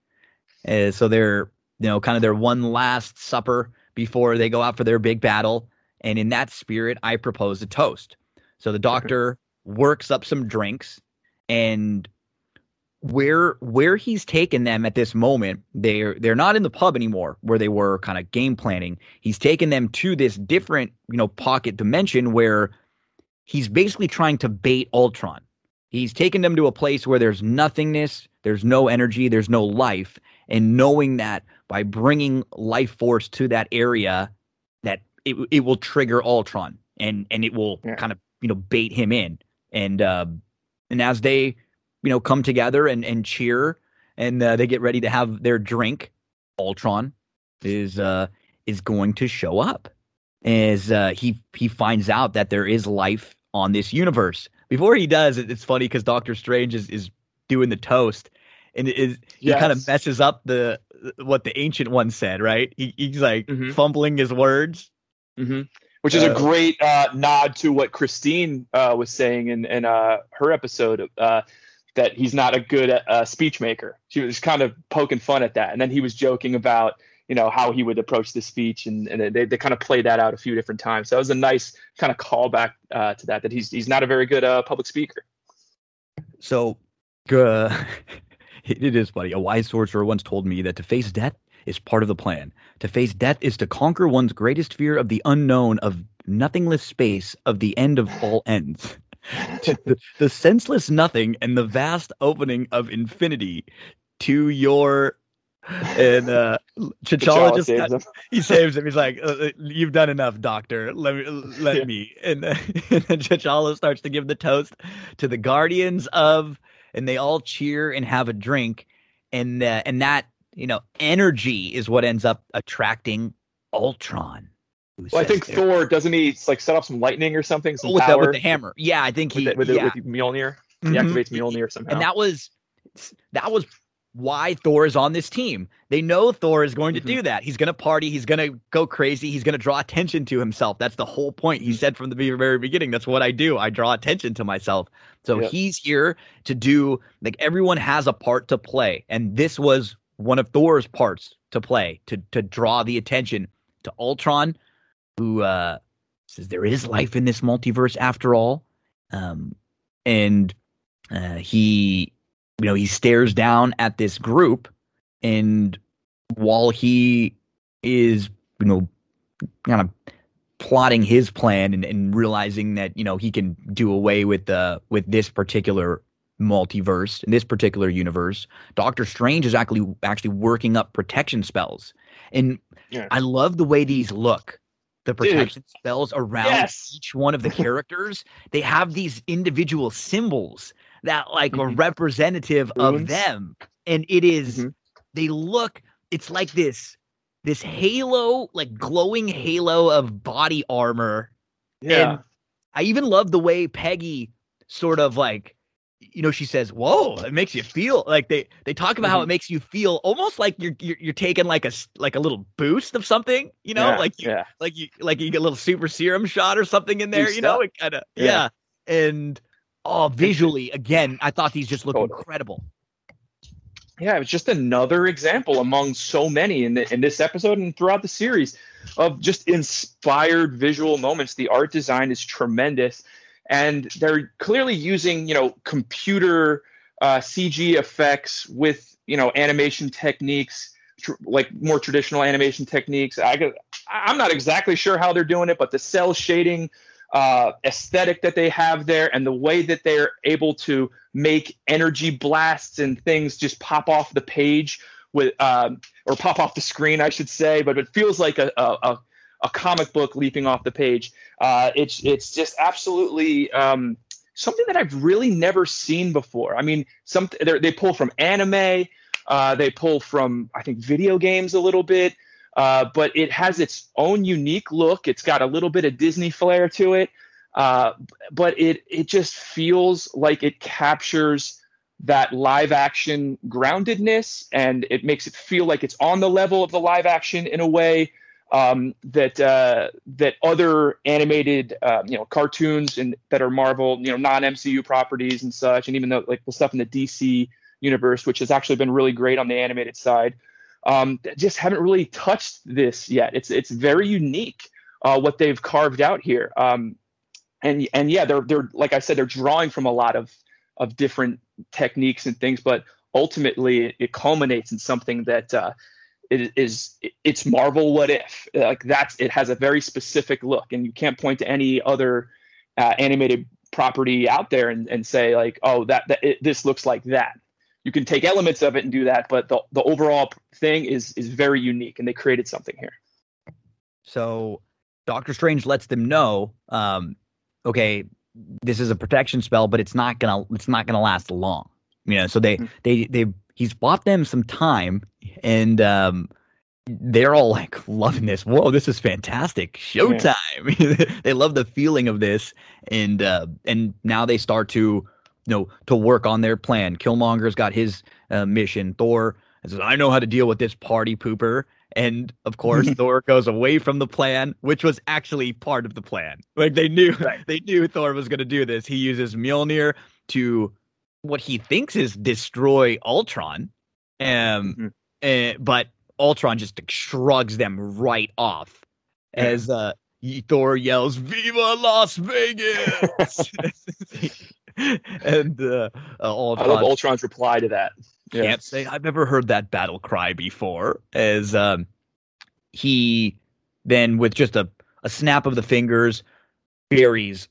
Uh, so they're, you know, kind of their one last supper before they go out for their big battle. And in that spirit, I propose a toast. So the doctor works up some drinks, and where where he's taken them at this moment, they're they're not in the pub anymore where they were kind of game planning. He's taken them to this different, you know, pocket dimension where he's basically trying to bait Ultron. He's taken them to a place where there's nothingness, there's no energy, there's no life, and knowing that by bringing life force to that area, that it it will trigger Ultron and and it will Yeah. kind of you know bait him in and uh, and as they you know come together and and cheer and uh, they get ready to have their drink, Ultron is uh is going to show up as uh, he he finds out that there is life on this universe. Before he does, it- it's funny because Doctor Strange is is doing the toast, and it is he kind of messes up the what the ancient one said. Right? He, he's like Mhm. fumbling his words. hmm Which is a Uh, great uh, nod to what Christine uh, was saying in, in uh, her episode uh, that he's not a good uh, speech maker. She was kind of poking fun at that, and then he was joking about you know how he would approach the speech, and, and they, they kind of played that out a few different times. So that was a nice kind of callback uh, to that. That he's he's not a very good uh, public speaker. So, uh, it is funny. A wise sorcerer once told me that to face death is part of the plan. To face death is to conquer one's greatest fear of the unknown, of nothingless space, of the end of all ends. The, the senseless nothing and the vast opening of infinity to your and uh T'Challa just saves got- him. he saves him. He's like, uh, uh, "You've done enough, Doctor. Let me, let Yeah. me." And, uh, and then T'Challa starts to give the toast to the Guardians of, and they all cheer and have a drink, and uh, and that you know energy is what ends up attracting Ultron. Well, I think there- Thor doesn't he like set off some lightning or something, some with the, power with the hammer. Yeah, I think with, he the, with, yeah. the, with Mjolnir. He Mhm. activates Mjolnir somehow. and that was that was why Thor is on this team. They know Thor is going to Mhm. do that. He's going to party. He's going to go crazy. He's going to draw attention to himself. That's the whole point. He said from the very very beginning, "That's what I do. I draw attention to myself." So Yep. he's here to do like everyone has a part to play, and this was one of Thor's parts to play to to draw the attention to Ultron, who uh, says there is life in this multiverse after all, um, and uh, he you know he stares down at this group and while he is you know kind of plotting his plan and, and realizing that you know he can do away with the with this particular multiverse in this particular universe doctor strange is actually actually working up protection spells and Yeah. i love the way these look the Dude. protection spells around Yes. each one of the characters they have these individual symbols that like are Mhm. representative of them and it is- Mhm. they look it's like this this halo like glowing halo of body armor yeah. and i even love the way peggy sort of like you know she says whoa it makes you feel like they they talk about how Mhm. it makes you feel almost like you're you're, you're taking like a like a little boost of something you know yeah. like you yeah. like you like you get a little super serum shot or something in there Boost you know up. it kind of yeah. Yeah. and oh visually again i thought these just looked Totally. incredible Yeah, it's just another example among so many in the, in this episode and throughout the series of just inspired visual moments. The art design is tremendous, and they're clearly using you know computer uh, CG effects with you know animation techniques, tr- like more traditional animation techniques. I I'm not exactly sure how they're doing it, but the cel shading uh, aesthetic that they have there and the way that they're able to make energy blasts and things just pop off the page with um, or pop off the screen, I should say, but it feels like a, a, a, comic book leaping off the page. Uh, it's it's just absolutely um, something that I've really never seen before. I mean, some they pull from anime, uh, they pull from I think video games a little bit, uh, but it has its own unique look. It's got a little bit of Disney flair to it, uh, but it it just feels like it captures that live action groundedness and it makes it feel like it's on the level of the live action in a way um, that uh, that other animated uh, you know cartoons and that are Marvel you know non MCU properties and such, and even though like the stuff in the DC universe, which has actually been really great on the animated side, um, just haven't really touched this yet. It's it's very unique uh, what they've carved out here, um, and and yeah, they're they're like I said, they're drawing from a lot of of different techniques and things, but ultimately it culminates in something that uh, it is it's Marvel What If like that's it has a very specific look, and you can't point to any other uh, animated property out there and, and say like oh that, that it, this looks like that. You can take elements of it and do that, but the the overall thing is is very unique, and they created something here. So Doctor Strange lets them know, um, okay, this is a protection spell, but it's not gonna it's not gonna last long. You know, so they mm-hmm. they they he's bought them some time and um, they're all like loving this. Whoa, this is fantastic! Showtime! Yeah. they love the feeling of this, and uh, and now they start to you know to work on their plan. Killmonger's got his uh, mission. Thor says, "I know how to deal with this party pooper." And of course, Thor goes away from the plan, which was actually part of the plan. Like they knew, right. they knew Thor was going to do this. He uses Mjolnir to what he thinks is destroy Ultron, um, mm-hmm. uh, but Ultron just shrugs them right off yeah. as uh, Thor yells, "Viva Las Vegas!" and uh, uh, Ultron, I love Ultron's reply to that. Yeah. Can't say I've never heard that battle cry before. As um, he then, with just a, a snap of the fingers, buries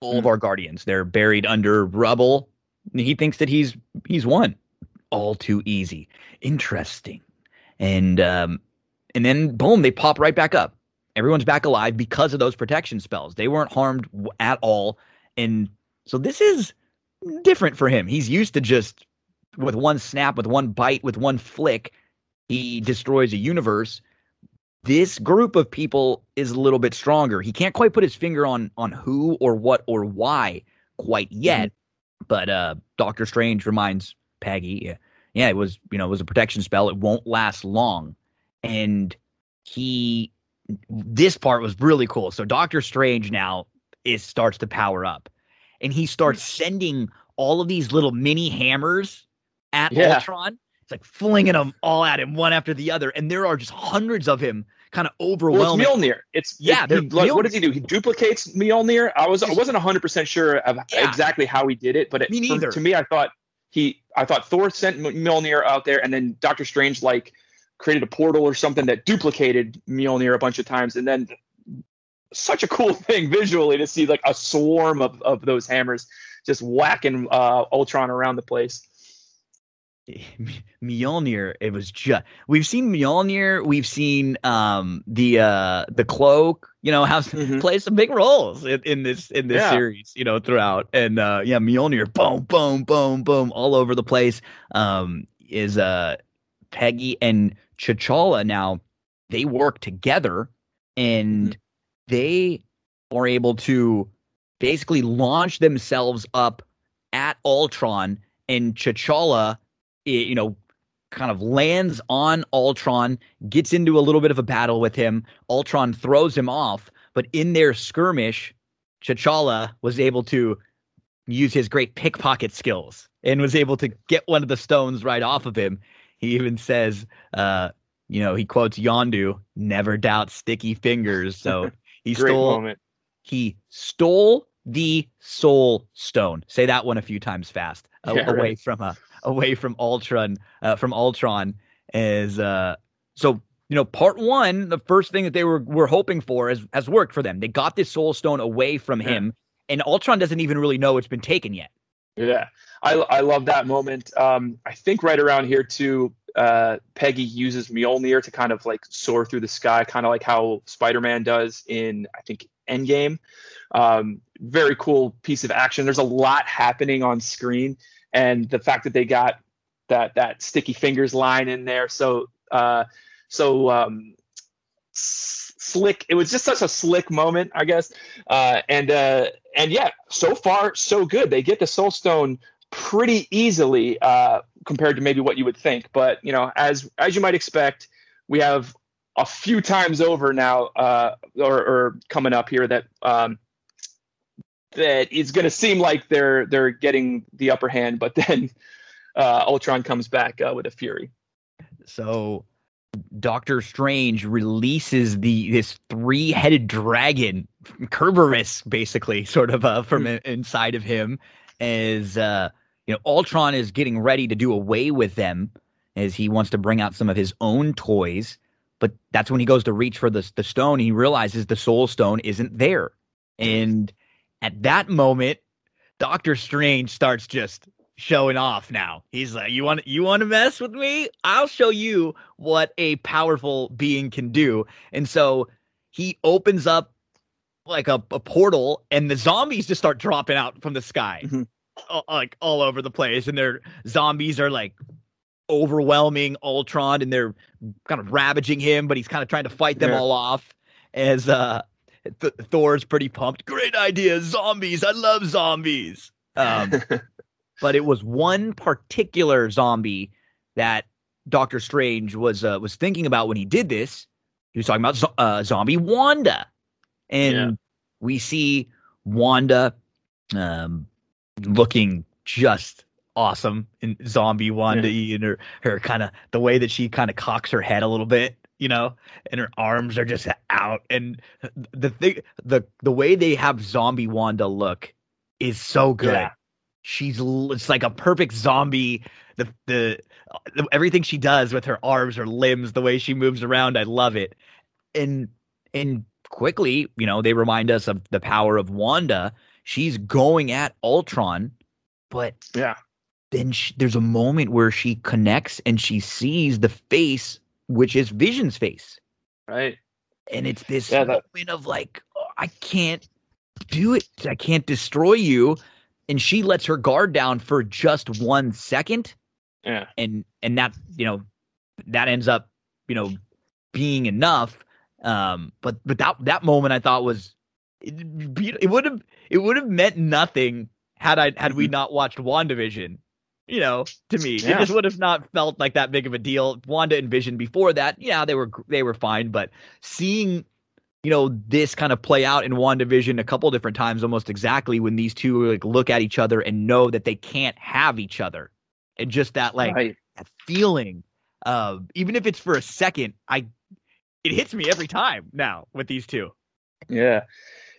all mm. of our guardians. They're buried under rubble he thinks that he's he's won. All too easy. Interesting. And um, and then boom, they pop right back up. Everyone's back alive because of those protection spells. They weren't harmed at all. And so this is different for him. He's used to just with one snap, with one bite, with one flick, he destroys a universe. This group of people is a little bit stronger. He can't quite put his finger on on who or what or why quite yet. Mm-hmm. But uh, Doctor Strange reminds Peggy, yeah, yeah, it was you know it was a protection spell. It won't last long, and he this part was really cool. So Doctor Strange now is starts to power up, and he starts mm. sending all of these little mini hammers at yeah. Ultron. It's like flinging them all at him one after the other, and there are just hundreds of him kind of overwhelming. Well, it's Mjolnir. It's yeah. It, Mjolnir. What does he do? He duplicates Mjolnir. I was I wasn't hundred percent sure of yeah. exactly how he did it, but it, me neither. For, to me, I thought he I thought Thor sent Mjolnir out there, and then Doctor Strange like created a portal or something that duplicated Mjolnir a bunch of times, and then such a cool thing visually to see like a swarm of, of those hammers just whacking uh, Ultron around the place. Mjolnir, it was just we've seen Mjolnir, we've seen um the uh the cloak, you know, have mm-hmm. play some big roles in, in this in this yeah. series, you know, throughout. And uh yeah, Mjolnir, boom, boom, boom, boom, all over the place. Um is uh Peggy and T'Challa now they work together and mm-hmm. They are able to basically launch themselves up at Ultron and T'Challa you know, kind of lands on Ultron, gets into a little bit of a battle with him. Ultron throws him off, but in their skirmish, T'Challa was able to use his great pickpocket skills and was able to get one of the stones right off of him. He even says, uh, you know, he quotes Yondu, never doubt sticky fingers. So he stole moment. he stole the soul stone. Say that one a few times fast. Yeah, away right. from a away from Ultron uh, from Ultron is uh so you know part one the first thing that they were were hoping for has has worked for them they got this soul stone away from yeah. him and Ultron doesn't even really know it's been taken yet yeah I, I love that moment um I think right around here too uh Peggy uses Mjolnir to kind of like soar through the sky kind of like how Spider-Man does in I think Endgame Um, very cool piece of action. There's a lot happening on screen, and the fact that they got that that sticky fingers line in there, so uh, so um, slick. It was just such a slick moment, I guess. Uh, and uh, and yeah, so far so good. They get the Soul Stone pretty easily uh, compared to maybe what you would think. But you know, as as you might expect, we have a few times over now, uh, or, or coming up here that um, that it's going to seem like they're they're getting the upper hand, but then uh, Ultron comes back uh, with a fury. So Doctor Strange releases the this three headed dragon, Kerberos, basically, sort of uh, from mm-hmm. inside of him, as uh, you know, Ultron is getting ready to do away with them, as he wants to bring out some of his own toys. But that's when he goes to reach for the the stone. He realizes the Soul Stone isn't there, and at that moment, Doctor Strange starts just showing off now. He's like, "You want you want to mess with me? I'll show you what a powerful being can do." And so he opens up like a, a portal, and the zombies just start dropping out from the sky, mm-hmm. all, like all over the place. And their zombies are like overwhelming Ultron, and they're kind of ravaging him, but he's kind of trying to fight them yeah. all off. As uh, Th- Thor's pretty pumped. Great idea, zombies! I love zombies. Um, but it was one particular zombie that Doctor Strange was uh, was thinking about when he did this. He was talking about zo- uh, zombie Wanda, and yeah. we see Wanda um, looking just awesome in zombie Wanda yeah. and her her kind of the way that she kind of cocks her head a little bit, you know, and her arms are just out. And the thing, the the way they have zombie Wanda look is so good. Yeah she's it's like a perfect zombie the, the the everything she does with her arms her limbs the way she moves around i love it and and quickly you know they remind us of the power of wanda she's going at ultron but yeah then she, there's a moment where she connects and she sees the face which is vision's face right and it's this yeah, that... moment of like oh, i can't do it i can't destroy you and she lets her guard down for just one second. Yeah. And and that, you know, that ends up, you know, being enough. Um, but but that that moment I thought was it, it would have it would have meant nothing had I had we mm-hmm. not watched WandaVision. You know, to me, yeah. it just would have not felt like that big of a deal. Wanda and Vision before that, yeah, they were they were fine, but seeing you know, this kind of play out in WandaVision a couple different times, almost exactly when these two like look at each other and know that they can't have each other. And just that like right. that feeling uh, even if it's for a second, I it hits me every time now with these two. Yeah.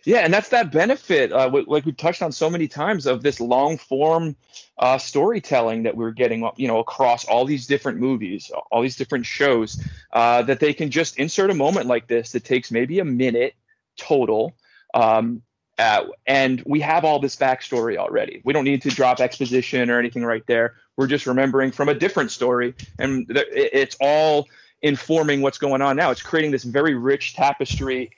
Yeah, and that's that benefit, uh, like we've touched on so many times, of this long form uh, storytelling that we're getting, you know, across all these different movies, all these different shows, uh, that they can just insert a moment like this that takes maybe a minute total, um, and we have all this backstory already. We don't need to drop exposition or anything right there. We're just remembering from a different story, and th- it's all informing what's going on now. It's creating this very rich tapestry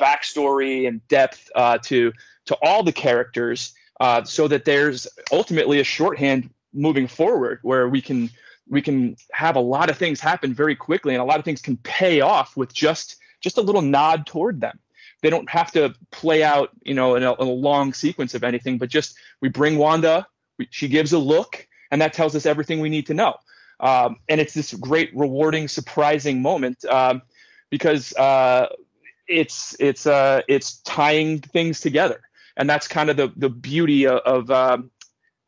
backstory and depth uh, to to all the characters, uh, so that there's ultimately a shorthand moving forward where we can we can have a lot of things happen very quickly, and a lot of things can pay off with just just a little nod toward them. They don't have to play out, you know, in a, in a long sequence of anything, but just we bring Wanda, we, she gives a look, and that tells us everything we need to know. Um, and it's this great, rewarding, surprising moment um, because uh, it's it's uh it's tying things together. And that's kind of the the beauty of, of um,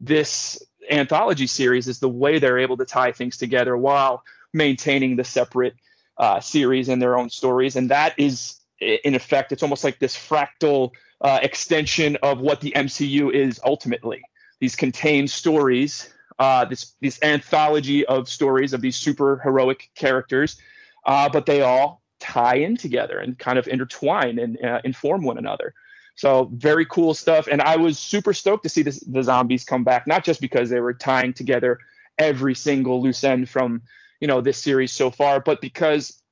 this anthology series is the way they're able to tie things together while maintaining the separate uh, series and their own stories. And that is in effect it's almost like this fractal uh, extension of what the mcu is ultimately. These contained stories uh, this this anthology of stories of these super heroic characters uh, but they all tie in together and kind of intertwine and uh, inform one another. So very cool stuff. And I was super stoked to see this, the zombies come back, not just because they were tying together every single loose end from you know this series so far, but because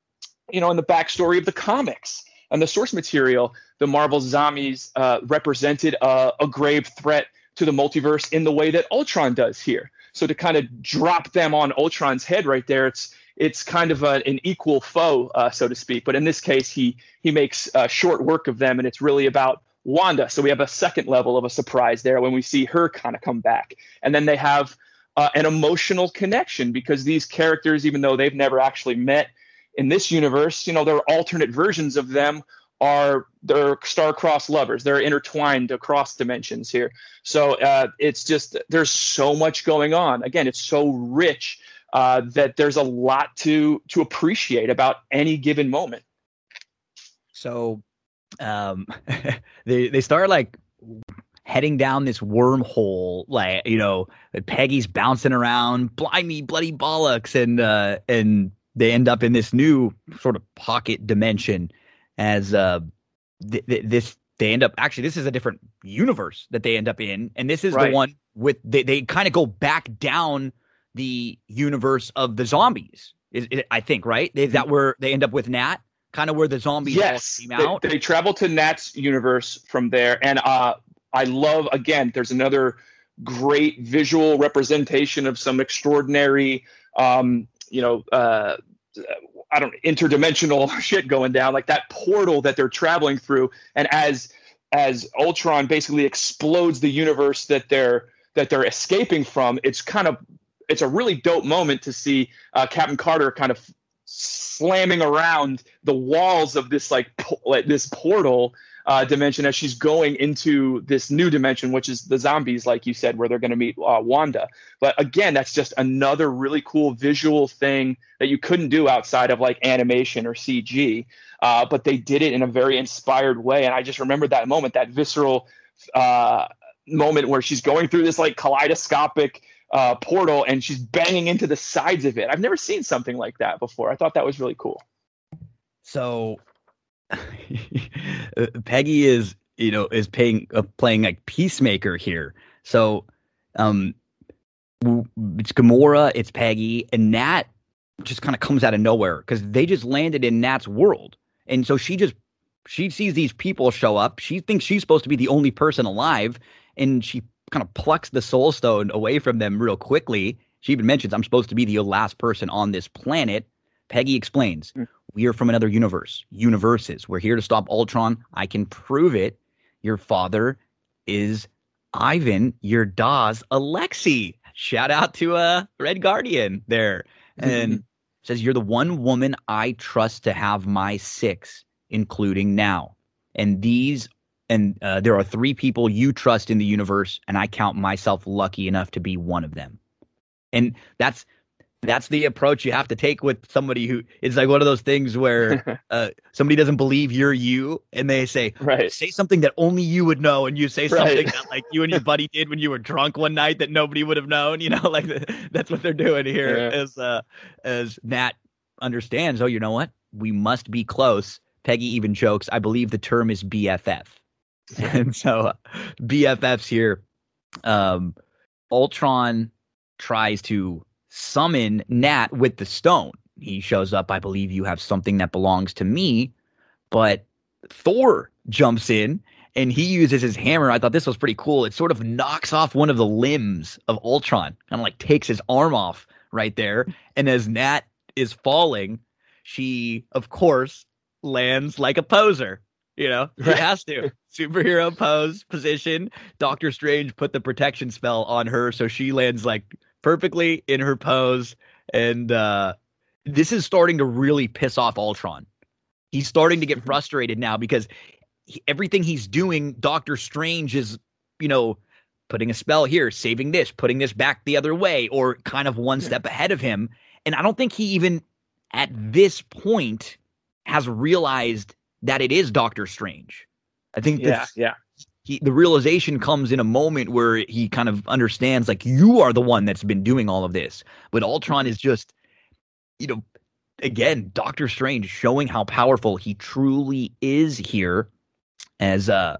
you know in the backstory of the comics and the source material, the Marvel zombies uh, represented a, a grave threat to the multiverse in the way that Ultron does here. So to kind of drop them on Ultron's head right there, it's it's kind of a, an equal foe, uh, so to speak. But in this case, he he makes uh, short work of them, and it's really about Wanda. So we have a second level of a surprise there when we see her kind of come back, and then they have uh, an emotional connection because these characters, even though they've never actually met in this universe, you know, there are alternate versions of them are they're star-crossed lovers. They're intertwined across dimensions here. So uh, it's just there's so much going on. Again, it's so rich uh, that there's a lot to to appreciate about any given moment. So, um, they they start like heading down this wormhole, like you know, Peggy's bouncing around, blimey, bloody bollocks, and uh, and they end up in this new sort of pocket dimension as uh, th- th- this they end up actually this is a different universe that they end up in and this is right. the one with they, they kind of go back down the universe of the zombies is, is i think right? Is that where they end up with nat? Kind of where the zombies yes, came out? they, they travel to nat's universe from there and uh i love again there's another great visual representation of some extraordinary um you know uh I don't interdimensional shit going down, like that portal that they're traveling through, and as as Ultron basically explodes the universe that they're that they're escaping from, it's kind of it's a really dope moment to see uh, Captain Carter kind of slamming around the walls of this like po- like this portal uh, dimension as she's going into this new dimension, which is the zombies, like you said, where they're going to meet uh, Wanda. But again, that's just another really cool visual thing that you couldn't do outside of like animation or CG. Uh, but they did it in a very inspired way, and I just remember that moment, that visceral uh, moment where she's going through this like kaleidoscopic uh, portal and she's banging into the sides of it. I've never seen something like that before. I thought that was really cool. So Peggy is you know is paying uh, playing like peacemaker here. So um it's Gamora, it's Peggy, and Nat just kind of comes out of nowhere because they just landed in Nat's world. And so she just she sees these people show up. She thinks she's supposed to be the only person alive, and she kind of plucks the soul stone away from them real quickly. She even mentions, I'm supposed to be the last person on this planet. Peggy explains, mm. We are from another universe, universes. We're here to stop Ultron. I can prove it. Your father is Ivan. Your Dawes, Alexei. Shout out to uh, Red Guardian there. And says, You're the one woman I trust to have my six, including now. And these and uh, there are three people you trust in the universe, and I count myself lucky enough to be one of them. And that's that's the approach you have to take with somebody who it's like one of those things where uh, somebody doesn't believe you're you and they say right. say something that only you would know and you say something right. that like you and your buddy did when you were drunk one night that nobody would have known you know like that's what they're doing here yeah. as uh as nat understands oh you know what we must be close peggy even jokes i believe the term is bff and so uh, bffs here um ultron tries to summon Nat with the stone. He shows up, I believe you have something that belongs to me, but Thor jumps in and he uses his hammer. I thought this was pretty cool. It sort of knocks off one of the limbs of Ultron, kind of like takes his arm off right there. And as Nat is falling, she, of course, lands like a poser. You know, he has to. Superhero pose position. Doctor Strange put the protection spell on her, so she lands like perfectly in her pose. And uh, this is starting to really piss off Ultron. He's starting to get mm-hmm. frustrated now because he, everything he's doing, Doctor Strange is, you know, putting a spell here, saving this, putting this back the other way, or kind of one step ahead of him. And I don't think he even at this point has realized that it is Doctor Strange. I think yeah, yeah he the realization comes in a moment where he kind of understands like you are the one that's been doing all of this. But ultron is just you know again doctor strange showing how powerful he truly is here as uh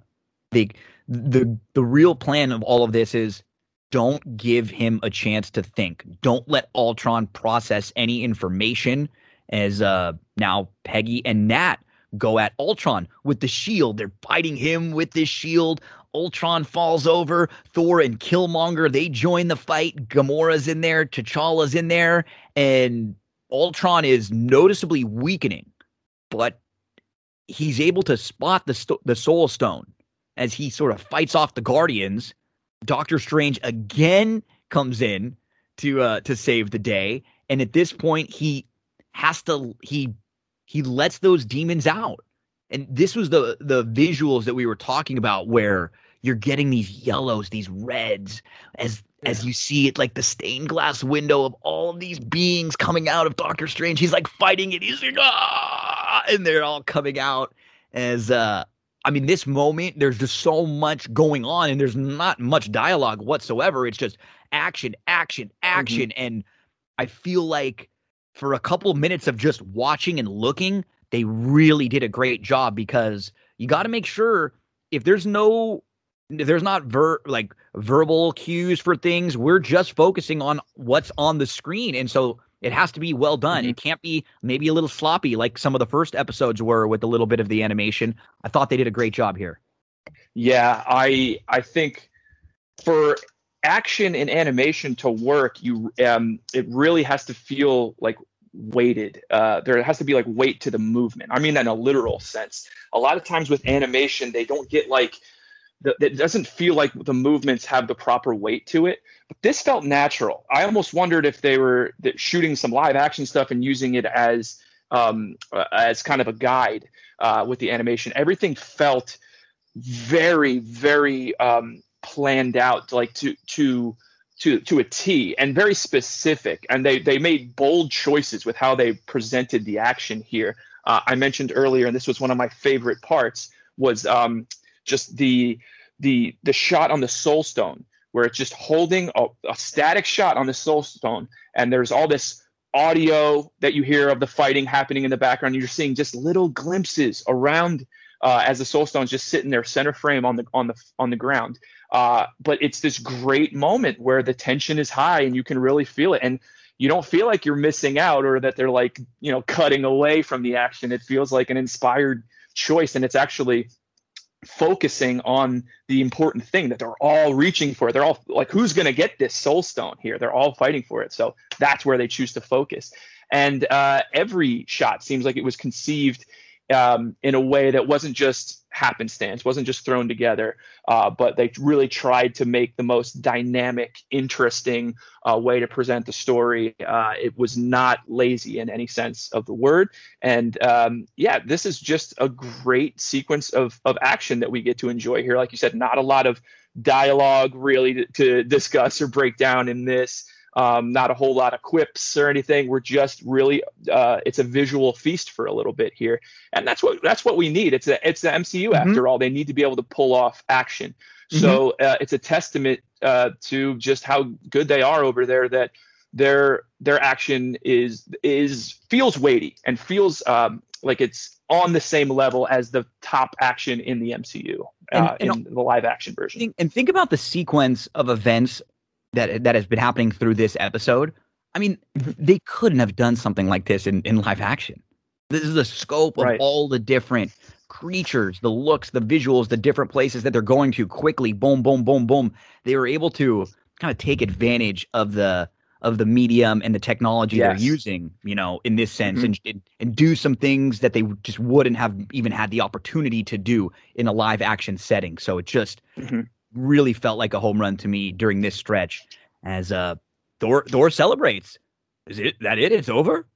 the the the real plan of all of this is don't give him a chance to think. Don't let ultron process any information as uh now peggy and nat go at Ultron with the shield. They're fighting him with this shield. Ultron falls over. Thor and Killmonger they join the fight. Gamora's in there. T'Challa's in there, and Ultron is noticeably weakening, but he's able to spot the st- the Soul Stone as he sort of fights off the Guardians. Doctor Strange again comes in to uh, to save the day, and at this point he has to he he lets those demons out. And this was the the visuals that we were talking about where you're getting these yellows, these reds as yeah. as you see it like the stained glass window of all of these beings coming out of Doctor Strange. He's like fighting it. He's like ah, and they're all coming out as uh I mean, this moment, there's just so much going on, and there's not much dialogue whatsoever. It's just action, action, action. Mm-hmm. And I feel like for a couple minutes of just watching and looking, they really did a great job because you got to make sure if there's no if there's not ver like verbal cues for things we're just focusing on what's on the screen and so it has to be well done. Mm-hmm. It can't be maybe a little sloppy like some of the first episodes were with a little bit of the animation. I thought they did a great job here. Yeah, I I think for action and animation to work, you um it really has to feel like weighted. Uh, there has to be like weight to the movement. I mean in a literal sense. A lot of times with animation, they don't get like the, it doesn't feel like the movements have the proper weight to it. But this felt natural. I almost wondered if they were shooting some live action stuff and using it as um, as kind of a guide uh, with the animation. Everything felt very, very um, planned out, like to to to to a T, and very specific. And they they made bold choices with how they presented the action here. Uh, I mentioned earlier, and this was one of my favorite parts, was um, just the the the shot on the soul stone where it's just holding a, a static shot on the soul stone and there's all this audio that you hear of the fighting happening in the background you're seeing just little glimpses around uh, as the soul stone's just sitting there center frame on the on the on the ground uh, but it's this great moment where the tension is high and you can really feel it and you don't feel like you're missing out or that they're like you know cutting away from the action it feels like an inspired choice and it's actually focusing on the important thing that they're all reaching for. They're all like, who's going to get this soul stone here? They're all fighting for it. So that's where they choose to focus. And uh, every shot seems like it was conceived um, in a way that wasn't just happenstance, wasn't just thrown together, uh, but they really tried to make the most dynamic, interesting uh, way to present the story. Uh, it was not lazy in any sense of the word. And um, yeah, this is just a great sequence of, of action that we get to enjoy here. Like you said, not a lot of dialogue really to, to discuss or break down in this. Um, not a whole lot of quips or anything. We're just really uh, it's a visual feast for a little bit here, and that's what that's what we need. It's a it's the MCU mm-hmm. after all. They need to be able to pull off action. Mm-hmm. So uh, it's a testament uh, to just how good they are over there. That their their action is is feels weighty and feels um, like it's on the same level as the top action in the MCU uh, and, and in the live action version. And think about the sequence of events that that has been happening through this episode. I mean, they couldn't have done something like this in, in live action. This is the scope of right. all the different creatures, the looks, the visuals, the different places that they're going to quickly. Boom, boom, boom, boom. They were able to kind of take advantage of the of the medium and the technology yes. they're using, you know, in this sense, mm-hmm. and, and do some things that they just wouldn't have even had the opportunity to do in a live action setting. So it just mm-hmm really felt like a home run to me during this stretch as uh Thor Thor celebrates. Is it that it? It's over?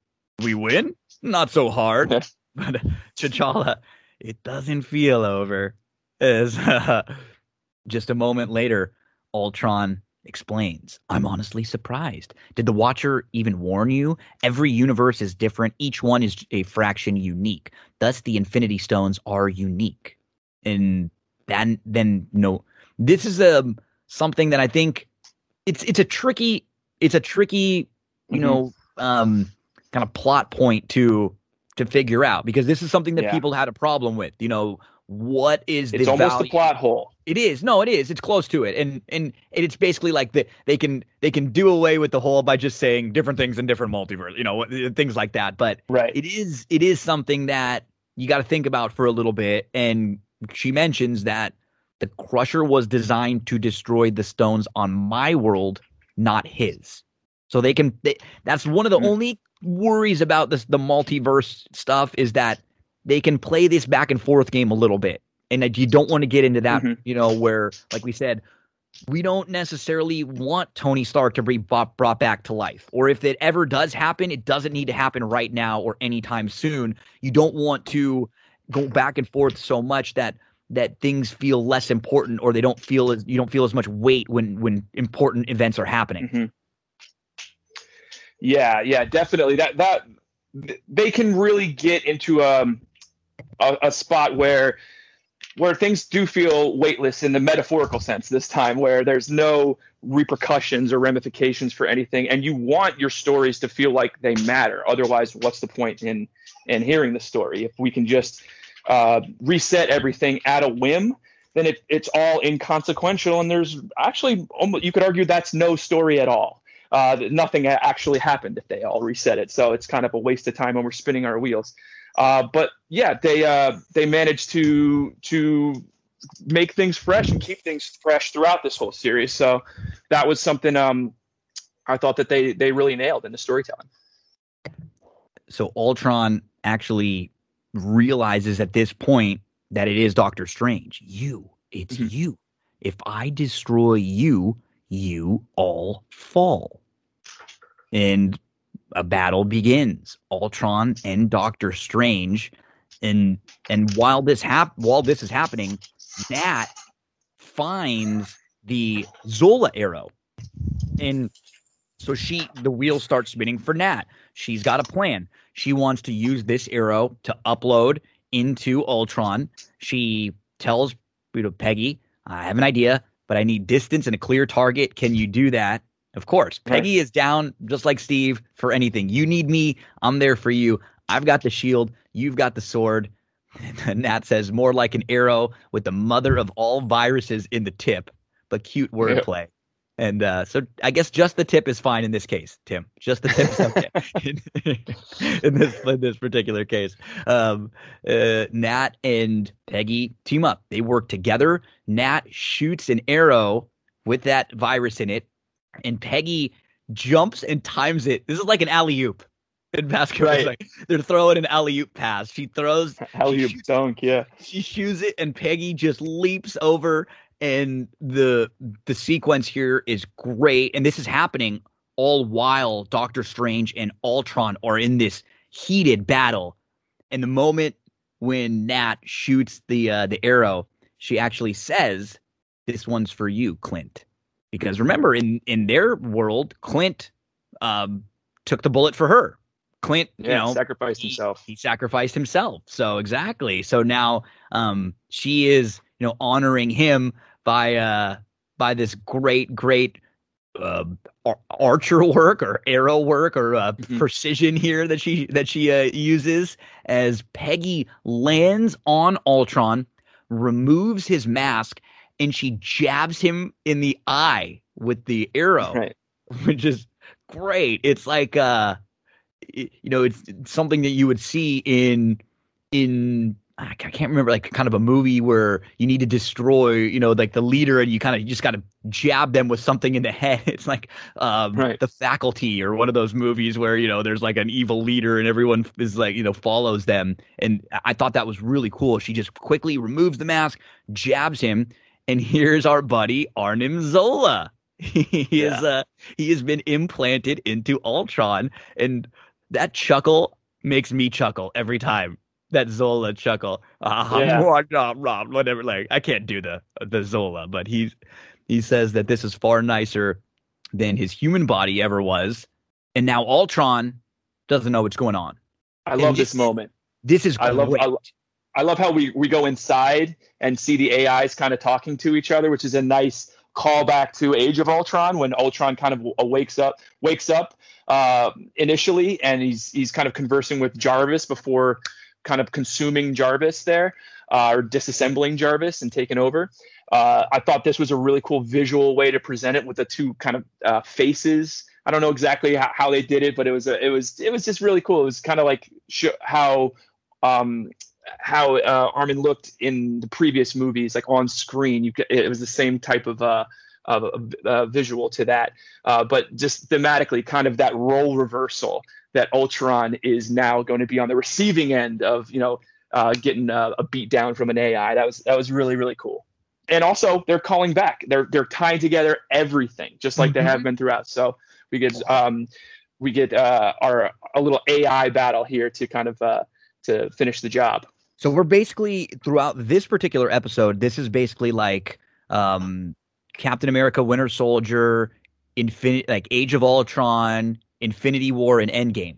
We win? Not so hard. but T'Challa, it doesn't feel over. As uh, just a moment later, Ultron explains, I'm honestly surprised. Did the Watcher even warn you? Every universe is different. Each one is a fraction unique. Thus, the Infinity Stones are unique. And then, then no, this is a um, something that I think it's it's a tricky it's a tricky you mm-hmm. know um, kind of plot point to to figure out because this is something that yeah. people had a problem with. You know, what is this? it's almost value? a plot hole. It is. No, it is. It's close to it, and and it's basically like the, they can they can do away with the hole by just saying different things in different multiverse. You know, things like that. But right. it is it is something that you got to think about for a little bit. And she mentions that the Crusher was designed to destroy the stones on my world, not his. So they can. They, that's one of the Mm. only worries about this the multiverse stuff is that they can play this back and forth game a little bit, and that you don't want to get into that. Mhm. You know, where like we said, we don't necessarily want Tony Stark to be brought, brought back to life. Or if it ever does happen, it doesn't need to happen right now or anytime soon. You don't want to go back and forth so much that that things feel less important or they don't feel as you don't feel as much weight when when important events are happening. Mhm. Yeah, yeah, definitely. That that they can really get into um, a, a spot where where things do feel weightless in the metaphorical sense this time, where there's no repercussions or ramifications for anything, and you want your stories to feel like they matter. Otherwise, what's the point in in hearing the story? If we can just uh, reset everything at a whim, then it, it's all inconsequential, and there's actually almost you could argue that's no story at all uh, nothing actually happened if they all reset it. So it's kind of a waste of time when we're spinning our wheels. Uh, but yeah, they uh, they managed to to make things fresh and keep things fresh throughout this whole series. So that was something um, I thought that they they really nailed in the storytelling. So Ultron actually realizes at this point that it is Doctor Strange. You, it's Mhm. you. If I destroy you, you all fall. And a battle begins. Ultron and Doctor Strange. And and while this hap- while this is happening, Nat finds the Zola arrow. And so she the wheel starts spinning for Nat. She's got a plan. She wants to use this arrow to upload into Ultron. She tells you know, Peggy, I have an idea, but I need distance and a clear target. Can you do that? Of course. Right. Peggy is down just like Steve for anything. You need me, I'm there for you. I've got the shield, you've got the sword. And Nat says more like an arrow with the mother of all viruses in the tip, but cute wordplay. And uh, so I guess just the tip is fine in this case, Tim. Just the tip is okay in, in this in this particular case. Um, uh, Nat and Peggy team up. They work together. Nat shoots an arrow with that virus in it, and Peggy jumps and times it. This is like an alley oop in basketball. Right. like they're throwing an alley oop pass. She throws Hell you dunk, yeah. she shoots it and Peggy just leaps over and the the sequence here is great and this is happening all while Doctor Strange and Ultron are in this heated battle and the moment when Nat shoots the uh, the arrow she actually says this one's for you Clint because remember in in their world Clint um took the bullet for her Clint you Yeah, know sacrificed he- himself. he sacrificed himself. So exactly. So now um she is, you know, honoring him by uh by this great, great uh, ar- archer work or arrow work or uh, Mhm. precision here that she that she uh, uses as Peggy lands on Ultron, removes his mask, and she jabs him in the eye with the arrow Right. which is great. It's like uh y- you know, it's it's something that you would see in in I can't remember like kind of a movie where you need to destroy, you know, like the leader and you kind of you just got to jab them with something in the head. It's like um Right. the faculty or one of those movies where, you know, there's like an evil leader and everyone is like, you know, follows them. And I- thought that was really cool. She just quickly removes the mask, jabs him, and here's our buddy Arnim Zola. he is uh he has been implanted into Ultron, and that chuckle makes me chuckle every time. That Zola chuckle, ah, Yeah. rah, whatever. Like I can't do the the Zola, but he's he says that this is far nicer than his human body ever was, and now Ultron doesn't know what's going on. I And love this- this moment. This is I love- I I love how we, we go inside and see the AIs kind of talking to each other, which is a nice callback to Age of Ultron when Ultron kind of wakes up wakes up uh, initially and he's he's kind of conversing with Jarvis before kind of consuming Jarvis there uh, or disassembling Jarvis and taking over. Uh, I thought this was a really cool visual way to present it with the two kind of uh, faces. I don't know exactly how, how they did it, but it was a, it was it was just really cool. It was kind of like sh- how um, how uh, Armin looked in the previous movies, like on screen. You it was the same type of uh, of uh, visual to that, uh, but just thematically, kind of that role reversal that Ultron is now going to be on the receiving end of, you know, uh, getting a, a beat down from an AI. That was that was really really cool. And also, they're calling back. They're they're tying together everything, just like mm-hmm. they have been throughout. So we get um, we get uh, our a little AI battle here to kind of uh, to finish the job. So we're basically throughout this particular episode. This is basically like um, Captain America, Winter Soldier, Infinite, like Age of Ultron, Infinity War, and Endgame.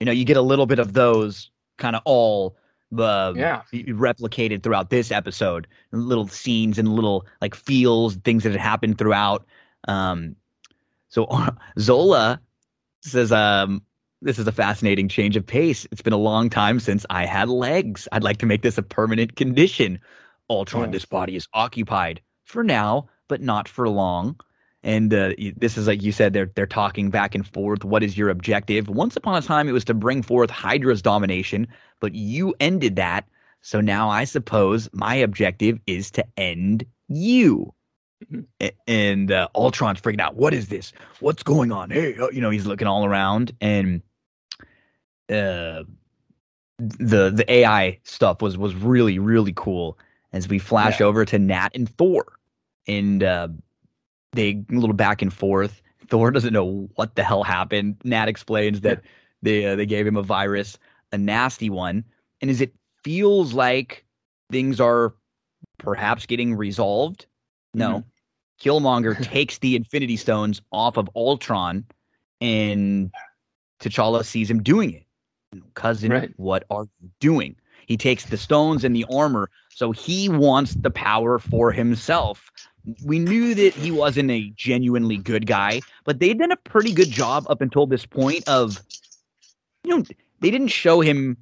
You know, you get a little bit of those kind of all uh, yeah. replicated throughout this episode. Little scenes and little like feels, things that had happened throughout. Um, so Zola says, um, this is a fascinating change of pace. It's been a long time since I had legs. I'd like to make this a permanent condition. Ultron, oh. this body is occupied for now, but not for long. And uh, this is like you said, they're they're talking back and forth. What is your objective? Once upon a time, it was to bring forth Hydra's domination, but you ended that. So now I suppose my objective is to end you. Mm-hmm. And uh, Ultron's freaking out. What is this? What's going on? Hey, uh, you know, he's looking all around, and uh, the the AI stuff was was really really cool. As we flash yeah. over to Nat and Thor, and uh, they a little back and forth. Thor doesn't know what the hell happened. Nat explains that they uh, they gave him a virus, a nasty one, and as it feels like things are perhaps getting resolved. No, mm-hmm. Killmonger takes the Infinity Stones off of Ultron, and T'Challa sees him doing it. Cousin, right. what are you doing? He takes the stones and the armor, so he wants the power for himself we knew that he wasn't a genuinely good guy, but they'd done a pretty good job up until this point of, you know, they didn't show him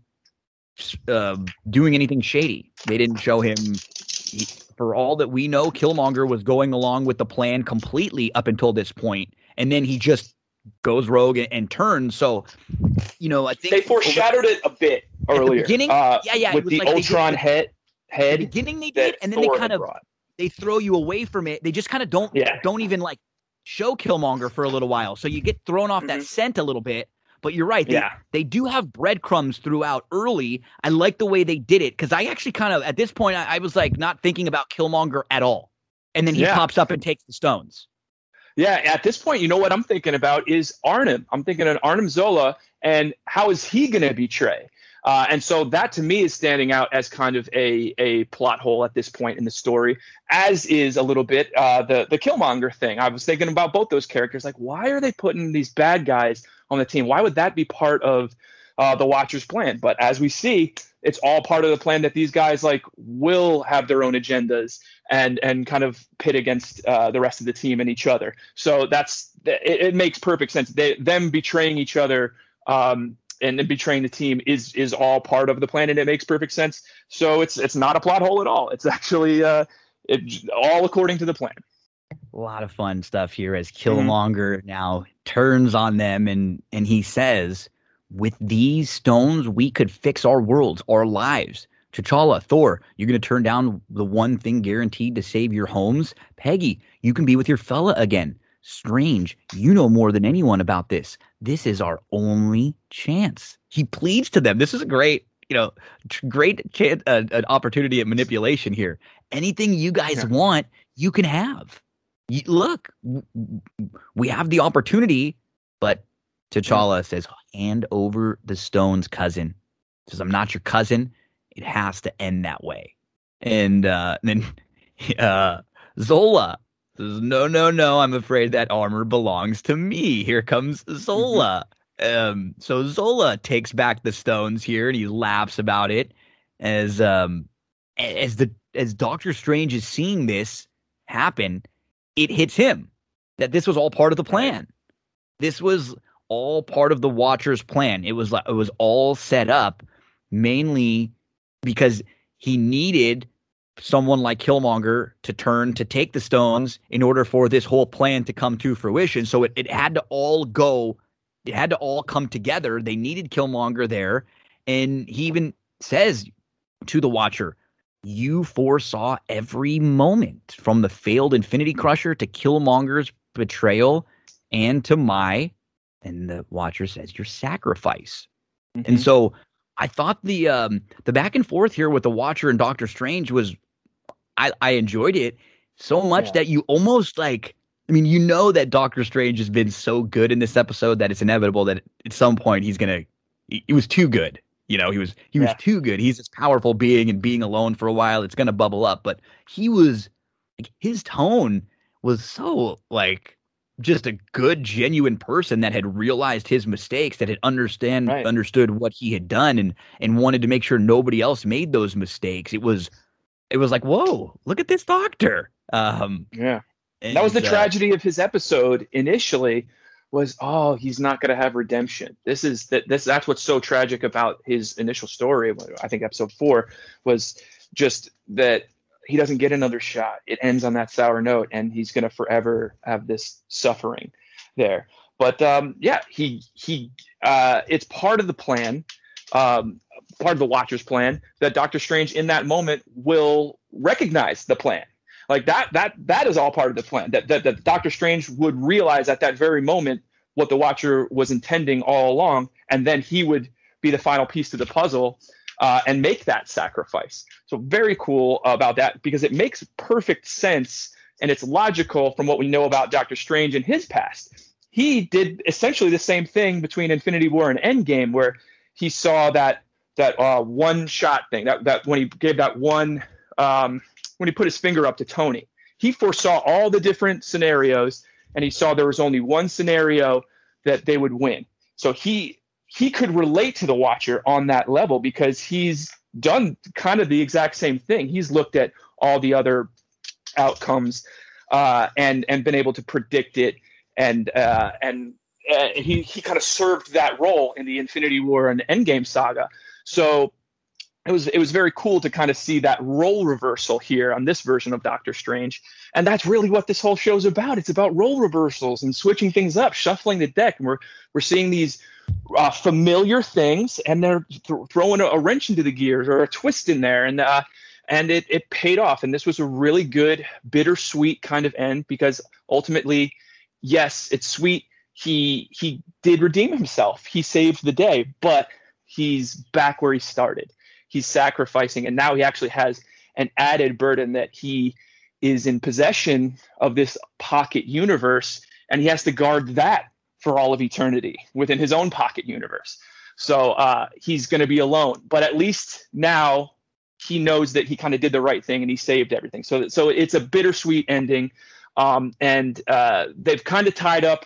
uh, doing anything shady. They didn't show him, he, for all that we know, Killmonger was going along with the plan completely up until this point, and then he just goes rogue and, and turns. So, you know, I think they foreshadowed over, it a bit earlier. beginning, uh, yeah, yeah, with the like Ultron head. Head. The beginning they did, and then Thor they kind of brought they throw you away from it. They just kind of don't yeah. don't even like show Killmonger for a little while. So you get thrown off mm-hmm. that scent a little bit. But you're right. They, yeah. they do have breadcrumbs throughout early. I like the way they did it because I actually kind of, at this point, I, I, was like not thinking about Killmonger at all. And then he yeah. pops up and takes the stones. Yeah. At this point, you know what I'm thinking about is Arnim. I'm thinking of Arnim Zola and how is he going to betray? Uh, and so that to me is standing out as kind of a, a plot hole at this point in the story, as is a little bit uh, the the Killmonger thing. I was thinking about both those characters. Like, why are they putting these bad guys on the team? Why would that be part of uh, the Watcher's plan? But as we see, it's all part of the plan that these guys like will have their own agendas and and kind of pit against uh, the rest of the team and each other. So that's it, it makes perfect sense. They, them betraying each other um, and, and betraying the team is is all part of the plan, and it makes perfect sense. So it's it's not a plot hole at all. It's actually uh, it, all according to the plan. A lot of fun stuff here as Killmonger mm-hmm. now turns on them and and he says, "With these stones, we could fix our worlds, our lives." T'Challa, Thor, you're going to turn down the one thing guaranteed to save your homes? Peggy, you can be with your fella again. Strange, you know more than anyone about this. This is our only chance. He pleads to them. This is a great, you know, great chance, uh, an opportunity at manipulation here. Anything you guys yeah. want, you can have. You, look, we have the opportunity, but T'Challa says, hand over the stones, cousin. Says, I'm not your cousin. It has to end that way. And, uh, and then uh, Zola says, no, no, no. I'm afraid that armor belongs to me. Here comes Zola. um, so Zola takes back the stones here, and he laughs about it as um as the as Doctor Strange is seeing this happen. It hits him that this was all part of the plan. This was all part of the Watcher's plan. It was it was all set up mainly because he needed someone like Killmonger to turn to take the stones in order for this whole plan to come to fruition. So it, it had to all go, it had to all come together. They needed Killmonger there. And he even says, to the Watcher, you foresaw every moment from the failed Infinity Crusher to Killmonger's betrayal and to my, and the Watcher says, your sacrifice. Mm-hmm. And so I thought the um, the back and forth here with the Watcher and Doctor Strange was, I, I enjoyed it so much yeah. that you almost like I mean, you know that Doctor Strange has been so good in this episode that it's inevitable that at some point he's gonna. He was too good. You know, he was he was too good. He's this powerful being, and being alone for a while, it's gonna bubble up. But he was like his tone was so like just a good, genuine person that had realized his mistakes, that had understand right. understood what he had done, and and wanted to make sure nobody else made those mistakes. It was it was like, whoa, look at this doctor. Um, yeah, and, that was the uh, tragedy of his episode initially. Was oh he's not going to have redemption. This is that this that's what's so tragic about his initial story. I think episode four was just that he doesn't get another shot. It ends on that sour note, and he's going to forever have this suffering there. But um, yeah, he he uh, it's part of the plan, um, part of the Watcher's plan that Doctor Strange in that moment will recognize the plan like that that that is all part of the plan. That that, that Doctor Strange would realize at that very moment what the Watcher was intending all along, and then he would be the final piece to the puzzle uh, and make that sacrifice. So very cool about that because it makes perfect sense and it's logical from what we know about Doctor Strange and his past. He did essentially the same thing between Infinity War and Endgame, where he saw that that uh, one shot thing that that when he gave that one um, when he put his finger up to Tony. He foresaw all the different scenarios and he saw there was only one scenario that they would win. So he he could relate to the watcher on that level because he's done kind of the exact same thing. He's looked at all the other outcomes uh, and and been able to predict it and uh, and uh, he he kind of served that role in the Infinity War and Endgame saga. So it was it was very cool to kind of see that role reversal here on this version of Doctor Strange, and that's really what this whole show's about. It's about role reversals and switching things up, shuffling the deck, and we're we're seeing these uh, familiar things, and they're th- throwing a, a, wrench into the gears or a twist in there, and uh, and it it paid off. And this was a really good, bittersweet kind of end because ultimately, yes, it's sweet. He he did redeem himself. He saved the day, but he's back where he started he's sacrificing, and now he actually has an added burden that he is in possession of this pocket universe, and he has to guard that for all of eternity within his own pocket universe. So uh, he's going to be alone, but at least now he knows that he kind of did the right thing and he saved everything. So so it's a bittersweet ending, um, and uh, they've kind of tied up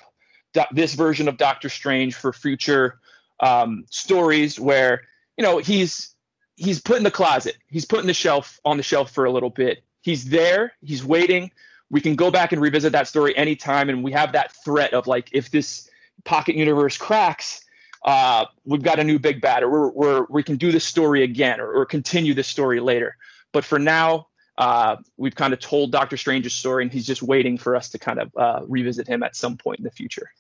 do- this version of Doctor Strange for future um, stories where you know he's he's put in the closet. He's put in the shelf on the shelf for a little bit. He's there. He's waiting. We can go back and revisit that story anytime, and we have that threat of like if this pocket universe cracks, uh, we've got a new big bad, or we're, we're, we can do this story again, or, or continue this story later. But for now, uh, we've kind of told Doctor Strange's story, and he's just waiting for us to kind of uh, revisit him at some point in the future.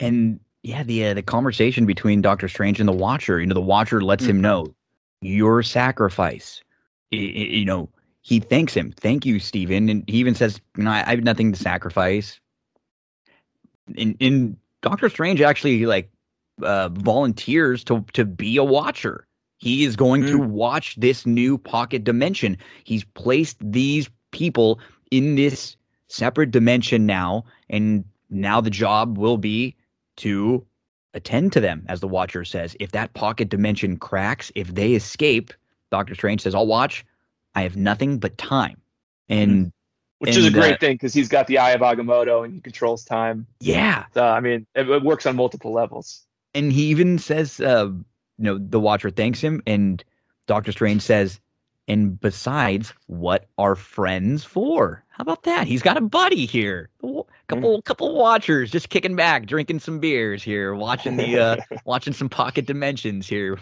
And yeah, the uh, the conversation between Doctor Strange and the Watcher. You know, the Watcher lets mm-hmm. him know your sacrifice. It, it, you know, he thanks him. Thank you, Stephen. And he even says, "You know, I, I have nothing to sacrifice." And, in Doctor Strange actually like uh, volunteers to to be a Watcher. He is going mm. to watch this new pocket dimension. He's placed these people in this separate dimension now, and now the job will be to attend to them, as the Watcher says. If that pocket dimension cracks, if they escape, Doctor Strange says, I'll watch. I have nothing but time. And mm-hmm. which and, is a great uh, thing because he's got the Eye of Agamotto and he controls time. Yeah. So, I mean, it, it works on multiple levels. And he even says, uh, you know, the Watcher thanks him, and Doctor Strange says, and besides, what are friends for? How about that? He's got a buddy here. A couple mm. couple watchers just kicking back, drinking some beers here, watching the uh watching some pocket dimensions here.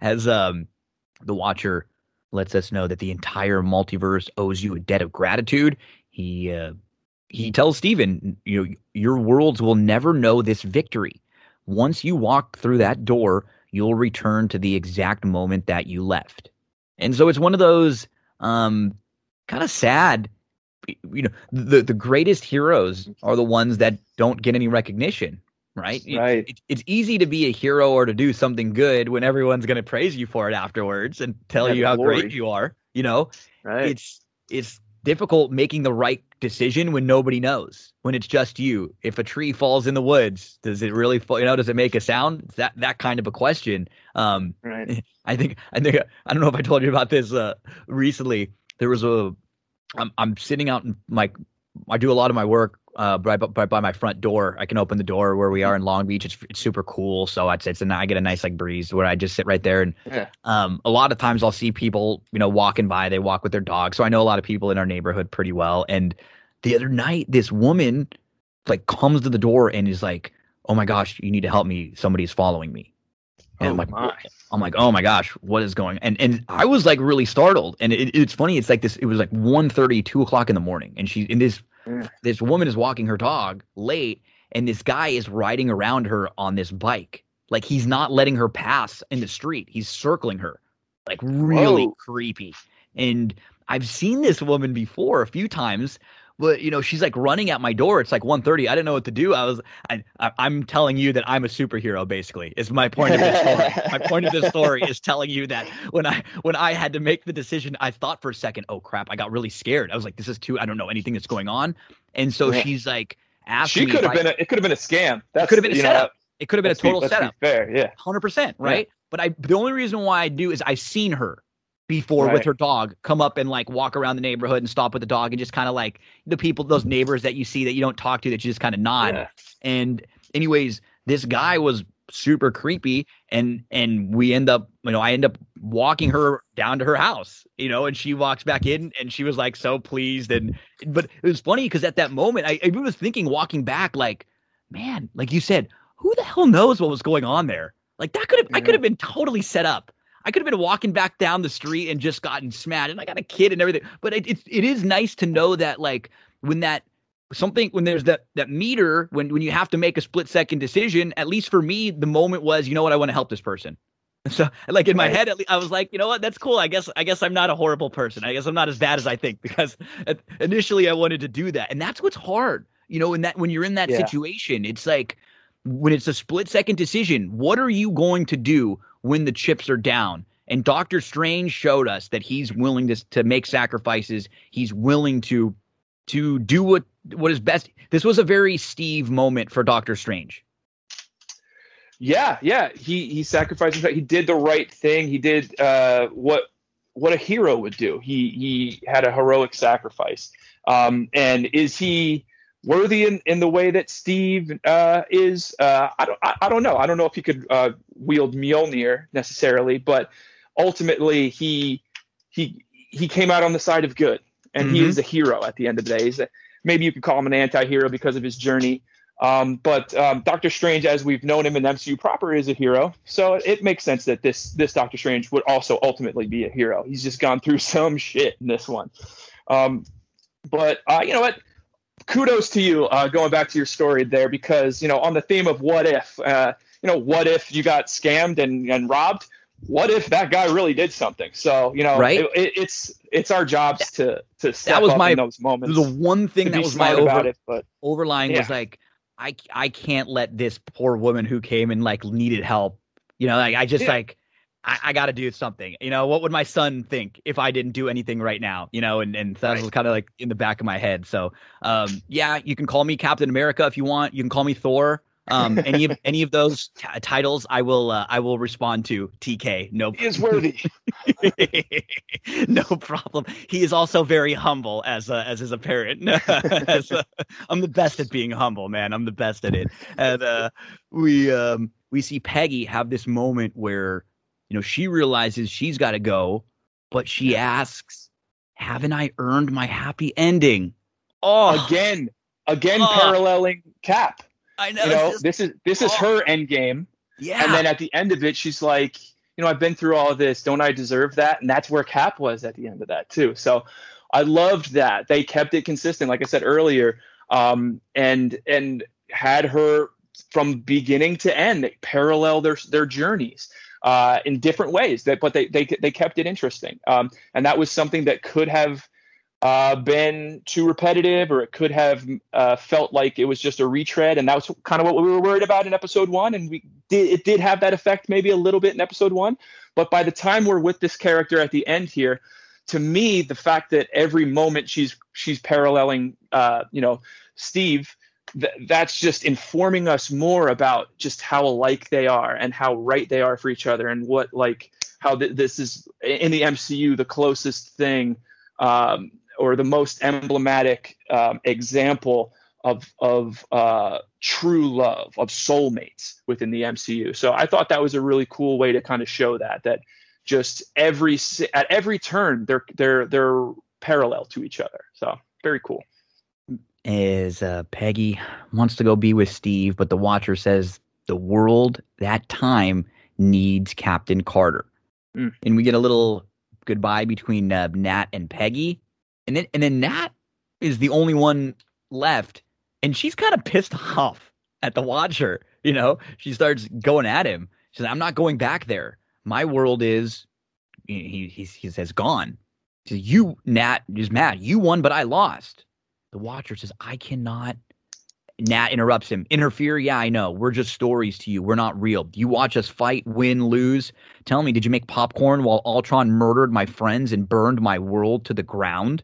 As um the watcher lets us know that the entire multiverse owes you a debt of gratitude. He uh he tells Stephen, you know, your worlds will never know this victory. Once you walk through that door, you'll return to the exact moment that you left. And so it's one of those um, kind of sad. You know, the the greatest heroes are the ones that don't get any recognition, right? Right. It, it's easy to be a hero or to do something good when everyone's going to praise you for it afterwards and tell Yeah, you how glory. great you are. You know, Right. it's it's difficult making the right decision when nobody knows when it's just you if a tree falls in the woods does it really fall you know does it make a sound it's that that kind of a question um right. i think i think i don't know if i told you about this uh recently there was a i'm, I'm sitting out in my i do a lot of my work uh, right, by, by my front door. I can open the door where we are in Long Beach. It's, it's super cool. So I'd say it's a, I get a nice like breeze where I just sit right there and Yeah. um, a lot of times I'll see people, you know, walking by. They walk with their dog, so I know a lot of people in our neighborhood pretty well. And the other night, this woman like comes to the door and is like, "Oh my gosh, you need to help me. Somebody's following me." And Oh I'm like, my. I'm like, oh my gosh, what is going? And and I was like really startled. And it, it's funny. It's like this. It was like 1.30, 2 o'clock in the morning, and she and this Yeah. this woman is walking her dog late, and this guy is riding around her on this bike. Like he's not letting her pass in the street. He's circling her, like really Whoa. creepy. And I've seen this woman before a few times. But you know, she's like running at my door. It's like 1.30. I didn't know what to do. I was, I, I, I'm telling you that I'm a superhero. Basically, is my point of this story. my point of this story is telling you that when I when I had to make the decision, I thought for a second, oh crap, I got really scared. I was like, this is too. I don't know anything that's going on. And so Yeah. she's like, asking She could have been. A, it could have been a scam. That could have been a you know, setup. It could have been a total be setup. fair. Yeah. hundred percent, Yeah. right? But I the only reason why I do is I've seen her before with her dog come up and like walk around the neighborhood and stop with the dog and just kind of like the people, those neighbors that you see that you don't talk to that you just kind of nod. Yeah. And anyways, this guy was super creepy and and we end up you know I end up walking her down to her house you know and she walks back in and she was like so pleased and but it was funny because at that moment I, I was thinking walking back like man like you said who the hell knows what was going on there like that could have I could have been totally set up I could have been walking back down the street and just gotten smashed and I got a kid and everything but it, it, it is nice to know that like when that something when there's that that meter when when you have to make a split second decision at least for me the moment was you know what? I want to help this person. So like in my head at least, i was like you know what? That's cool. I guess i guess i'm not a horrible person. I guess i'm not as bad as i think because initially i wanted to do that and that's what's hard you know in that when you're in that Yeah. situation it's like when it's a split second decision what are you going to do when the chips are down and Doctor Strange showed us that he's willing to to make sacrifices. He's willing to to do what what is best. This was a very Steve moment for Doctor Strange. Yeah, yeah. He he sacrificed himself. He did the right thing. He did uh, what what a hero would do. He he had a heroic sacrifice. Um, and is he worthy in, in the way that Steve uh, is? Uh, I don't I, I don't know. I don't know if he could uh, wield Mjolnir necessarily, but ultimately he he he came out on the side of good, and he Mhm. is a hero at the end of the day. He's a, maybe you could call him an anti-hero because of his journey. Um, but um, Doctor Strange, as we've known him in MCU proper, is a hero. So it makes sense that this this Doctor Strange would also ultimately be a hero. He's just gone through some shit in this one. Um, but uh, you know what? Kudos to you uh, going back to your story there because you know on the theme of what if, uh, you know, what if you got scammed and, and robbed? What if that guy really did something? So you know, Right. it, it, it's it's our jobs to to step was up my- in those moments. The one thing that was my over, it, but overlying was like I I can't let this poor woman who came and like needed help. You know, like I just Yeah. like I, I got to do something. You know, what would my son think if I didn't do anything right now? You know, and and that Right. was kind of like in the back of my head. So, um, yeah, you can call me Captain America if you want. You can call me Thor. Um, any of any of those t- titles, I will uh, I will respond to. TK, no he is worthy. no problem. He is also very humble as uh, as his apparent. As, uh, I'm the best at being humble, man. I'm the best at it. And uh, we um, we see Peggy have this moment where you know she realizes she's got to go, but she asks, "Haven't I earned my happy ending?" Oh, again, again, Oh. paralleling Cap. I know. You know, just- this is this is oh. her end game, yeah, and then at the end of it, she's like, you know, I've been through all of this. Don't I deserve that? And that's where Cap was at the end of that too. So, I loved that they kept it consistent, like I said earlier, um, and and had her from beginning to end. Parallel their their journeys uh, in different ways. That, but they they they kept it interesting, um, and that was something that could have uh, been too repetitive, or it could have uh, felt like it was just a retread, and that was kind of what we were worried about in episode one. And we did it did have that effect maybe a little bit in episode one, but by the time we're with this character at the end here, to me, the fact that every moment she's she's paralleling, uh, you know, Steve th- that's just informing us more about just how alike they are and how right they are for each other and what like how th- this is in the MCU the closest thing um, or the most emblematic um, example of of uh, true love of soulmates within the MCU. So I thought that was a really cool way to kind of show that that just every at every turn they're they're they're parallel to each other. So very cool is uh, Peggy wants to go be with Steve, but the Watcher says the world that time needs Captain Carter. Mm. And we get a little goodbye between uh, Nat and Peggy, and then and then Nat is the only one left, and she's kind of pissed off at the Watcher. You know, she starts going at him. She says, "I'm not going back there. My world is." He he, he says, "Gone." She says, "You Nat is mad. You won, but I lost." The Watcher says, I cannot. Nat interrupts him. Interfere? Yeah, I know. We're just stories to you. We're not real. You watch us fight, win, lose. Tell me, did you make popcorn while Ultron murdered my friends and burned my world to the ground?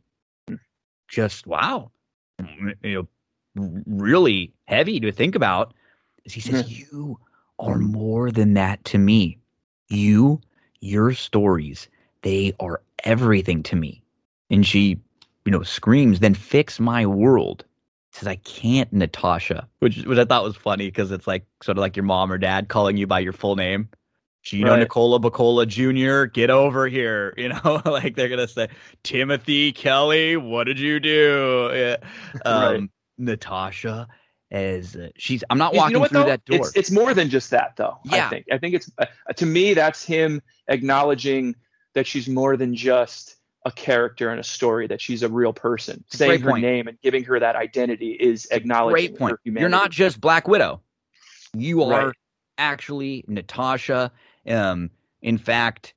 Just wow. You know, really heavy to think about. As he says, mm-hmm. You are more than that to me. You, your stories, they are everything to me. And she you know, screams, then fix my world. Says, I can't, Natasha, which, which I thought was funny because it's like sort of like your mom or dad calling you by your full name. Gino right. Nicola Bacola Jr., get over here. You know, like they're going to say, Timothy Kelly, what did you do? Yeah. Um, right. Natasha, as uh, she's, I'm not walking you know what, through though? that door. It's, it's, more than just that, though. Yeah. I think. I think it's, uh, to me, that's him acknowledging that she's more than just a character and a story that she's a real person. Saying her point. name and giving her that identity is acknowledging Great point. You're not just Black Widow. You are right. actually Natasha. Um, in fact,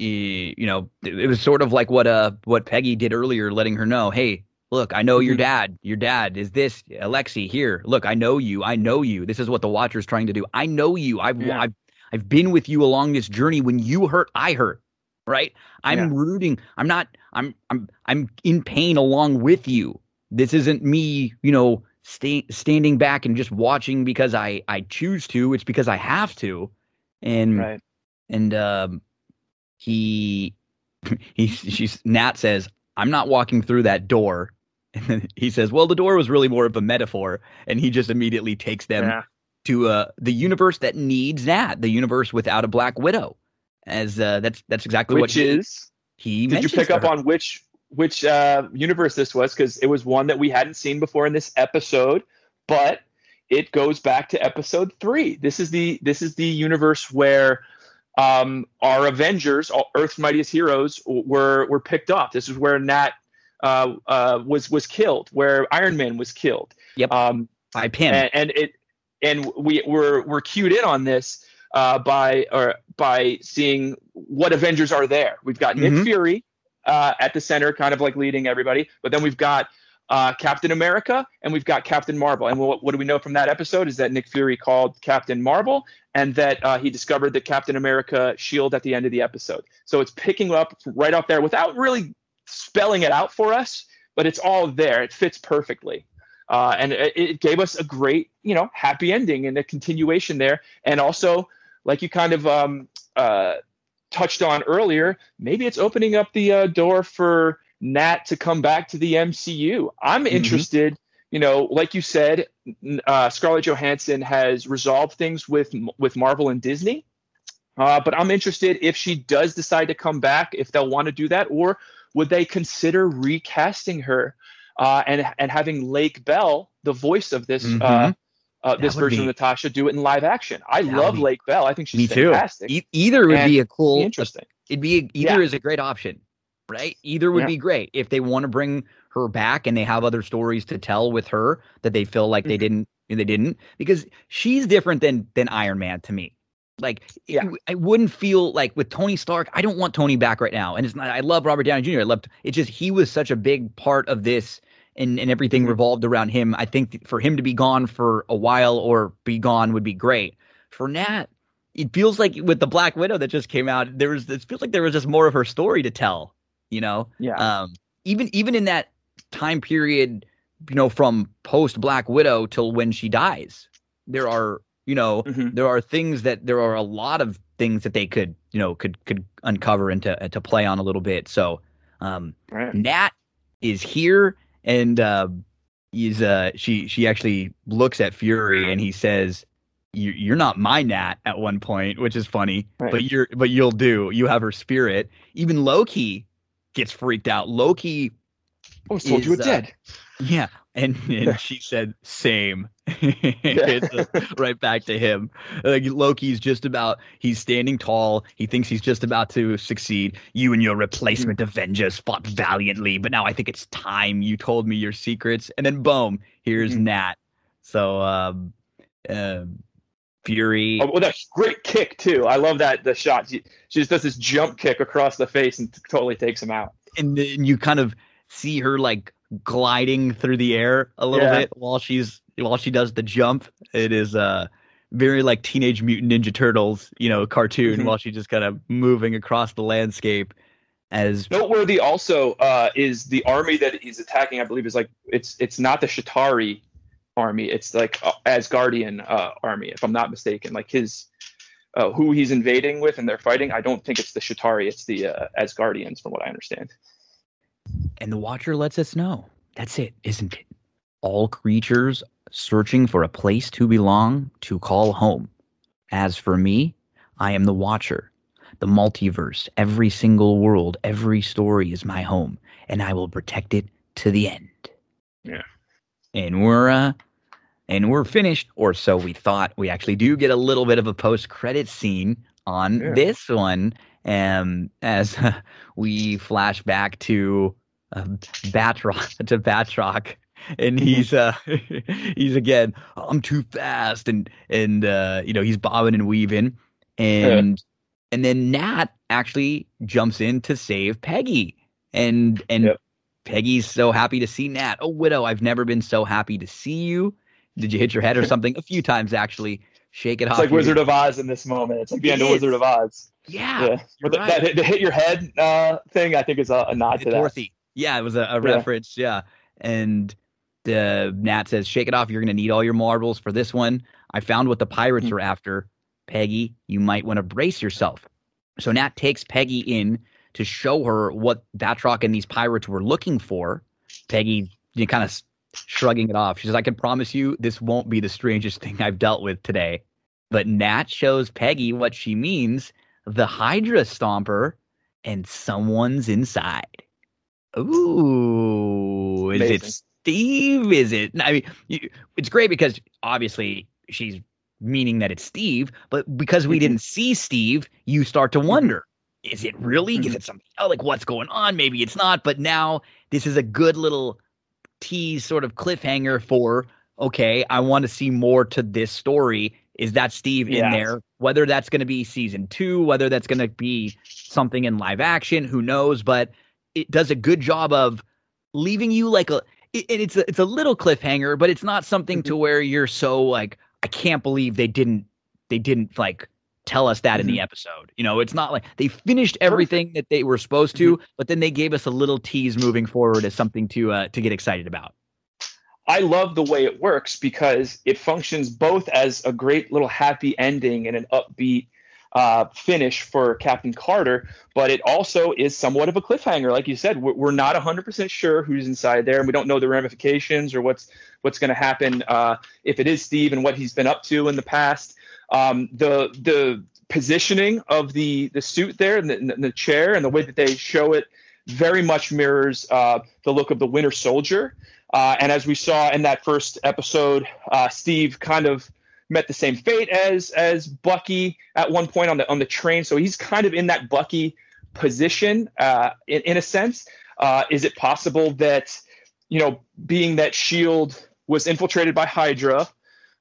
you know, it was sort of like what uh what Peggy did earlier, letting her know, hey, look, I know mm-hmm. your dad. Your dad is this Alexi here. Look, I know you. I know you. This is what the Watcher's trying to do. I know you. I've yeah. I've I've been with you along this journey. When you hurt, I hurt right? I'm yeah. rooting. I'm not. I'm. I'm. I'm in pain along with you. This isn't me, you know, stay, standing back and just watching because I I choose to. It's because I have to. And right. and um, he he she's Nat says I'm not walking through that door. And then he says, "Well, the door was really more of a metaphor." And he just immediately takes them yeah. to uh, the universe that needs Nat, the universe without a Black Widow as uh, that's that's exactly which what is. He did you pick up her. on which which uh, universe this was? Because it was one that we hadn't seen before in this episode, but it goes back to episode three. This is the this is the universe where um, our Avengers, Earth's mightiest heroes, were were picked off. This is where Nat uh, uh, was was killed, where Iron Man was killed. Yep. Um, by Pym. And, and it and we were we're cued in on this uh, by or by seeing what Avengers are there. We've got mm-hmm. Nick Fury uh, at the center, kind of like leading everybody, but then we've got uh, Captain America and we've got Captain Marvel. And what, what, do we know from that episode is that Nick Fury called Captain Marvel and that uh, he discovered the Captain America shield at the end of the episode. So it's picking up right up there without really spelling it out for us, but it's all there. It fits perfectly. Uh, and it, it, gave us a great, you know, happy ending and a continuation there. And also, like you kind of um, uh, touched on earlier, maybe it's opening up the uh, door for Nat to come back to the MCU. I'm mm-hmm. interested. You know, like you said, uh, Scarlett Johansson has resolved things with with Marvel and Disney. Uh, but I'm interested if she does decide to come back, if they'll want to do that, or would they consider recasting her uh, and and having Lake Bell, the voice of this mm-hmm. Uh, this version be, of Natasha do it in live action. I love Lake Bell. I think she's me fantastic. too. E- either would be a cool, interesting. It'd be either yeah. is a great option, right? Either would yeah. be great if they want to bring her back and they have other stories to tell with her that they feel like mm-hmm. they didn't they didn't because she's different than than Iron Man to me. Like, yeah. I wouldn't feel like with Tony Stark. I don't want Tony back right now, and it's not. I love Robert Downey Jr. I loved. It's just he was such a big part of this, and and everything mm-hmm. revolved around him. I think for him to be gone for a while or be gone would be great. For Nat, it feels like with the Black Widow that just came out, there was. It feels like there was just more of her story to tell. You know. Yeah. Um. Even even in that time period, you know, from post Black Widow till when she dies, there are you know, mm-hmm. there are things that there are a lot of things that they could, you know, could could uncover and to to play on a little bit. So, um, right. Nat is here, and uh, he's uh, she she actually looks at Fury, and he says, "You're not my Nat." At one point, which is funny, right. but you're but you'll do. You have her spirit. Even Loki gets freaked out. Loki. I told is, you were uh, dead. Yeah, and, and she said, "Same." right back to him. Like Loki's just about. He's standing tall. He thinks he's just about to succeed. You and your replacement Avengers fought valiantly, but now I think it's time you told me your secrets. And then boom, here's mm-hmm. Nat. So, um, uh, Fury. Oh, well, that's great kick too. I love that the shot. She, she just does this jump kick across the face and totally takes him out. And then you kind of see her like gliding through the air a little yeah. bit while she's while she does the jump. It is uh very like Teenage Mutant Ninja Turtles, you know, cartoon mm-hmm. while she's just kind of moving across the landscape. As noteworthy also uh, is the army that he's attacking. I believe is like it's it's not the Chitauri army. It's like uh, Asgardian uh, army, if I'm not mistaken. Like his uh, who he's invading with and they're fighting. I don't think it's the Chitauri, It's the uh, Asgardians, from what I understand. And the Watcher lets us know. That's it, isn't it? All creatures searching for a place to belong, to call home. As for me, I am the Watcher. The multiverse, every single world, every story is my home, and I will protect it to the end. Yeah. And we're uh and we're finished, or so we thought. We actually do get a little bit of a post-credit scene on yeah. this one, um, as uh, we flash back to uh, Batroc to Batroc and mm-hmm. he's uh he's again i'm too fast and and uh you know he's bobbing and weaving and yeah. and then nat actually jumps in to save peggy and and yep. peggy's so happy to see nat oh widow i've never been so happy to see you did you hit your head or something a few times actually shake it it's off like wizard of oz in this moment it's like the end of wizard of oz yeah, yeah. But right. that, that, hit your head uh, thing, I think, is a, a nod to Dorothy. Yeah, it was a, a yeah. reference. Yeah, and the Nat says, "Shake it off. You're going to need all your marbles for this one. I found what the pirates mm-hmm. are after. Peggy, you might want to brace yourself." So Nat takes Peggy in to show her what Batroc and these pirates were looking for. Peggy, you know, kind of shrugging it off. She says, "I can promise you, this won't be the strangest thing I've dealt with today." But Nat shows Peggy what she means: the Hydra Stomper, and someone's inside. Ooh, is Amazing. it Steve? Is it? I mean, you, it's great because obviously she's meaning that it's Steve, but because we mm-hmm. didn't see Steve, you start to mm-hmm. wonder. Is it really? Mm-hmm. Is it something? Oh, like what's going on? Maybe it's not. But now this is a good little tease, sort of cliffhanger for okay, I want to see more to this story. Is that Steve in there? Whether that's going to be season two, whether that's going to be something in live action, who knows? But it does a good job of leaving you like a it, it's a, it's a little cliffhanger, but it's not something to mm-hmm. where you're so like I can't believe they didn't they didn't like tell us that mm-hmm. in the mm-hmm. episode. You know, it's not like they finished everything that they were supposed to, mm-hmm. but then they gave us a little tease moving forward as something to uh, to get excited about. I love the way it works because it functions both as a great little happy ending and an upbeat uh, finish for Captain Carter, but it also is somewhat of a cliffhanger. Like you said, we're, not 100% sure who's inside there, and we don't know the ramifications or what's what's going to happen uh, if it is Steve and what he's been up to in the past. Um, the the positioning of the the suit there and the, and the, chair and the way that they show it very much mirrors uh, the look of the Winter Soldier. Uh, and as we saw in that first episode, uh, Steve kind of met the same fate as as Bucky at one point on the on the train. So he's kind of in that Bucky position uh, in, in a sense. Uh, is it possible that you know, being that Shield was infiltrated by Hydra,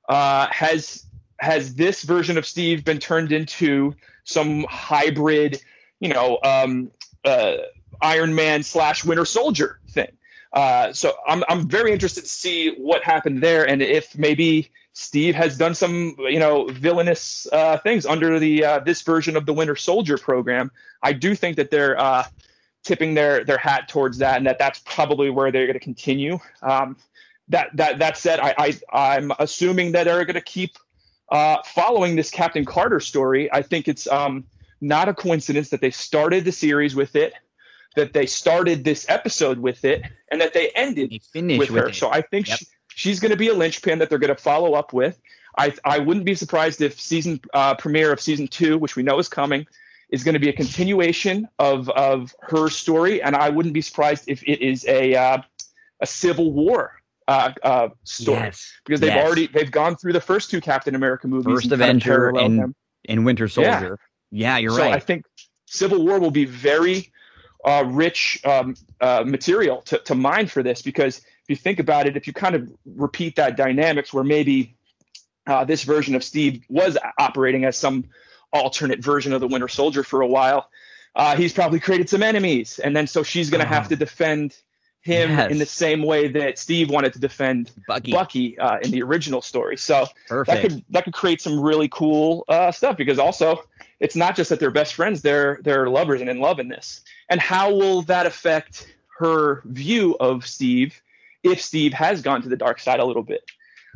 uh, has has this version of Steve been turned into some hybrid, you know, um, uh, Iron Man slash Winter Soldier thing? Uh, so I'm I'm very interested to see what happened there, and if maybe Steve has done some you know villainous uh, things under the uh, this version of the Winter Soldier program. I do think that they're uh, tipping their their hat towards that, and that that's probably where they're going to continue. Um, that that that said, I, I am assuming that they're going to keep uh, following this Captain Carter story. I think it's um, not a coincidence that they started the series with it that they started this episode with it and that they ended they with, with, her. It. So I think yep. she, she's going to be a linchpin that they're going to follow up with. I, I wouldn't be surprised if season uh, premiere of season two, which we know is coming, is going to be a continuation of of her story, and I wouldn't be surprised if it is a uh, a Civil War uh, uh, story yes. because they've yes. already they've gone through the first two Captain America movies, First Avenger and, and Winter Soldier. Yeah, yeah you're right. so right. I think Civil War will be very uh, rich um, uh, material to, to mine for this because if you think about it, if you kind of repeat that dynamics where maybe uh, this version of Steve was operating as some alternate version of the Winter Soldier for a while, uh, he's probably created some enemies, and then so she's going to have to defend him yes. in the same way that Steve wanted to defend Bucky, Bucky uh, in the original story. So Perfect. that could that could create some really cool uh, stuff because also it's not just that they're best friends; they're they're lovers and in love in this. And how will that affect her view of Steve if Steve has gone to the dark side a little bit?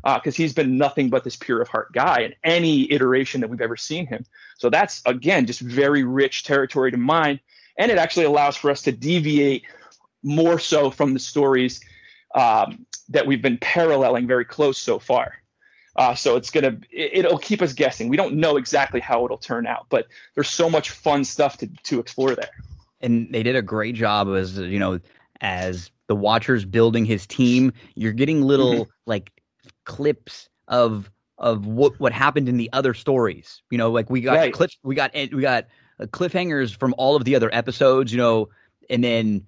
Because uh, he's been nothing but this pure of heart guy in any iteration that we've ever seen him. So that's again just very rich territory to mine, and it actually allows for us to deviate more so from the stories um, that we've been paralleling very close so far. Uh, so it's gonna it, will keep us guessing. We don't know exactly how it'll turn out, but there's so much fun stuff to to explore there. And they did a great job as you know as the Watchers building his team. You're getting little mm-hmm. like clips of of what what happened in the other stories. You know, like we got right. clips, we got we got uh, cliffhangers from all of the other episodes. You know, and then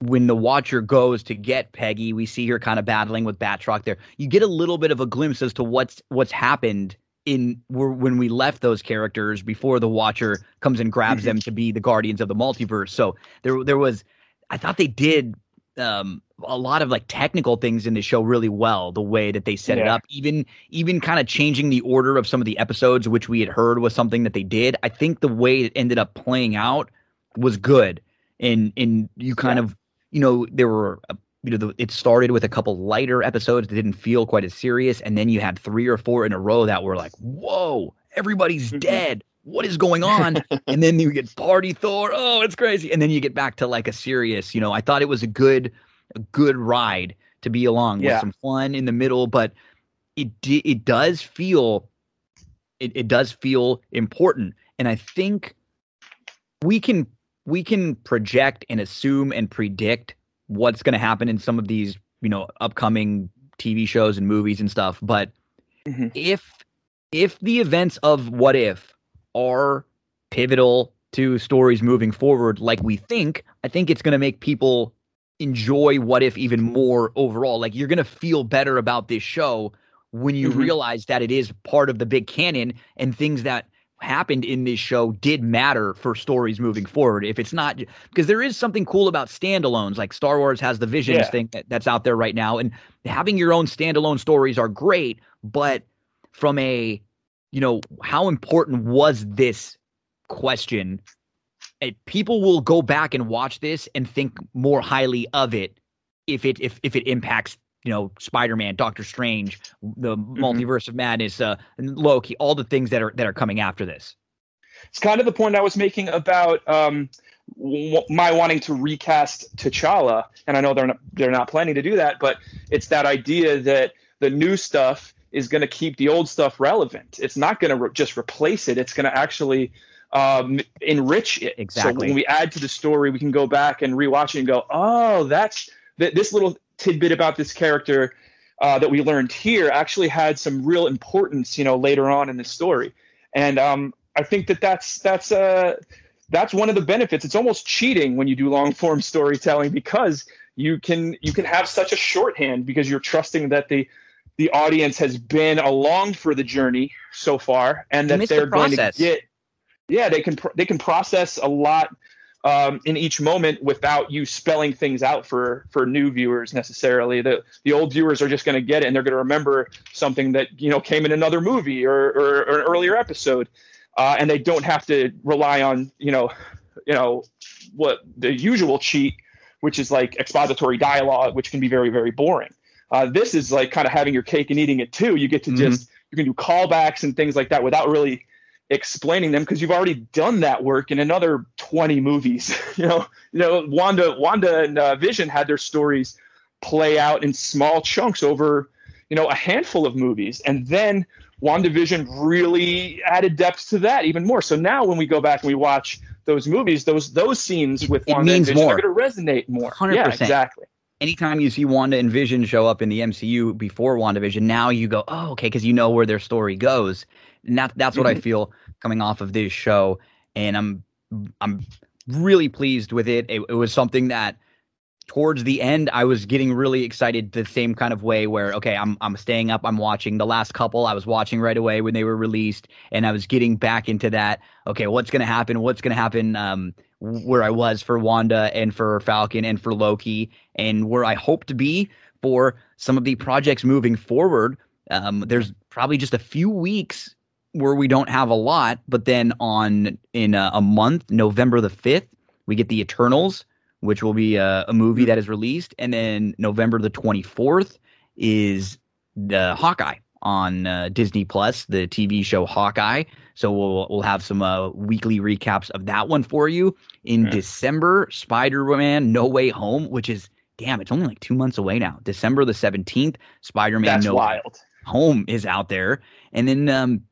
when the watcher goes to get Peggy, we see her kind of battling with Batroc there. You get a little bit of a glimpse as to what's what's happened in when we left those characters before the watcher comes and grabs them to be the guardians of the multiverse. So there there was I thought they did um, a lot of like technical things in the show really well the way that they set yeah. it up even even kind of changing the order of some of the episodes which we had heard was something that they did i think the way it ended up playing out was good and and you kind yeah. of you know there were uh, you know the, it started with a couple lighter episodes that didn't feel quite as serious and then you had three or four in a row that were like whoa everybody's mm-hmm. dead what is going on and then you get party thor oh it's crazy and then you get back to like a serious you know i thought it was a good a good ride to be along yeah. with some fun in the middle but it it does feel it, it does feel important and i think we can we can project and assume and predict what's going to happen in some of these, you know, upcoming TV shows and movies and stuff. But mm-hmm. if if the events of What If are pivotal to stories moving forward, like we think, I think it's going to make people enjoy What If even more overall. Like you're going to feel better about this show when you mm-hmm. realize that it is part of the big canon and things that happened in this show did matter for stories moving forward. If it's not because there is something cool about standalones, like Star Wars has the Visions yeah. thing that, that's out there right now, and having your own standalone stories are great. But from a, you know, how important was this question? people will go back and watch this and think more highly of it if it if if it impacts you know, Spider Man, Doctor Strange, the mm-hmm. multiverse of madness, uh, Loki, all the things that are that are coming after this. It's kind of the point I was making about um, w- my wanting to recast T'Challa, and I know they're not they're not planning to do that, but it's that idea that the new stuff is going to keep the old stuff relevant. It's not going to re- just replace it. It's going to actually um, enrich it. Exactly. So when we add to the story, we can go back and rewatch it and go, oh, that's th- this little tidbit about this character uh, that we learned here actually had some real importance, you know, later on in the story. And um, I think that that's that's uh, that's one of the benefits. It's almost cheating when you do long form storytelling because you can you can have such a shorthand because you're trusting that the the audience has been along for the journey so far, and that they're the going to get. Yeah, they can they can process a lot um, in each moment without you spelling things out for for new viewers necessarily. The the old viewers are just going to get it and they're going to remember something that you know came in another movie or, or, or an earlier episode, uh, and they don't have to rely on you know you know what the usual cheat, which is like expository dialogue, which can be very very boring. Uh, this is like kind of having your cake and eating it too. You get to mm-hmm. just you can do callbacks and things like that without really explaining them because you've already done that work in another 20 movies you know you know wanda wanda and uh, vision had their stories play out in small chunks over you know a handful of movies and then WandaVision really added depth to that even more so now when we go back and we watch those movies those those scenes with it Wanda means Vision are going to resonate more 100%. yeah exactly anytime you see Wanda and Vision show up in the MCU before WandaVision, now you go, oh, okay, because you know where their story goes. And that, that's what mm-hmm. I feel coming off of this show. And I'm I'm really pleased with it. it. It was something that towards the end I was getting really excited the same kind of way where okay, I'm I'm staying up, I'm watching the last couple I was watching right away when they were released and I was getting back into that okay, what's going to happen? What's going to happen um where I was for Wanda and for Falcon and for Loki and where I hope to be for some of the projects moving forward. Um, there's probably just a few weeks where we don't have a lot, but then on in a, a month, November the fifth, we get the Eternals, which will be a, a movie mm-hmm. that is released, and then November the twenty fourth is the Hawkeye on uh, Disney Plus, the TV show Hawkeye. So we'll we'll have some uh, weekly recaps of that one for you in yeah. December. Spider Man No Way Home, which is damn, it's only like two months away now. December the seventeenth, Spider Man No wild. Way Home is out there, and then um,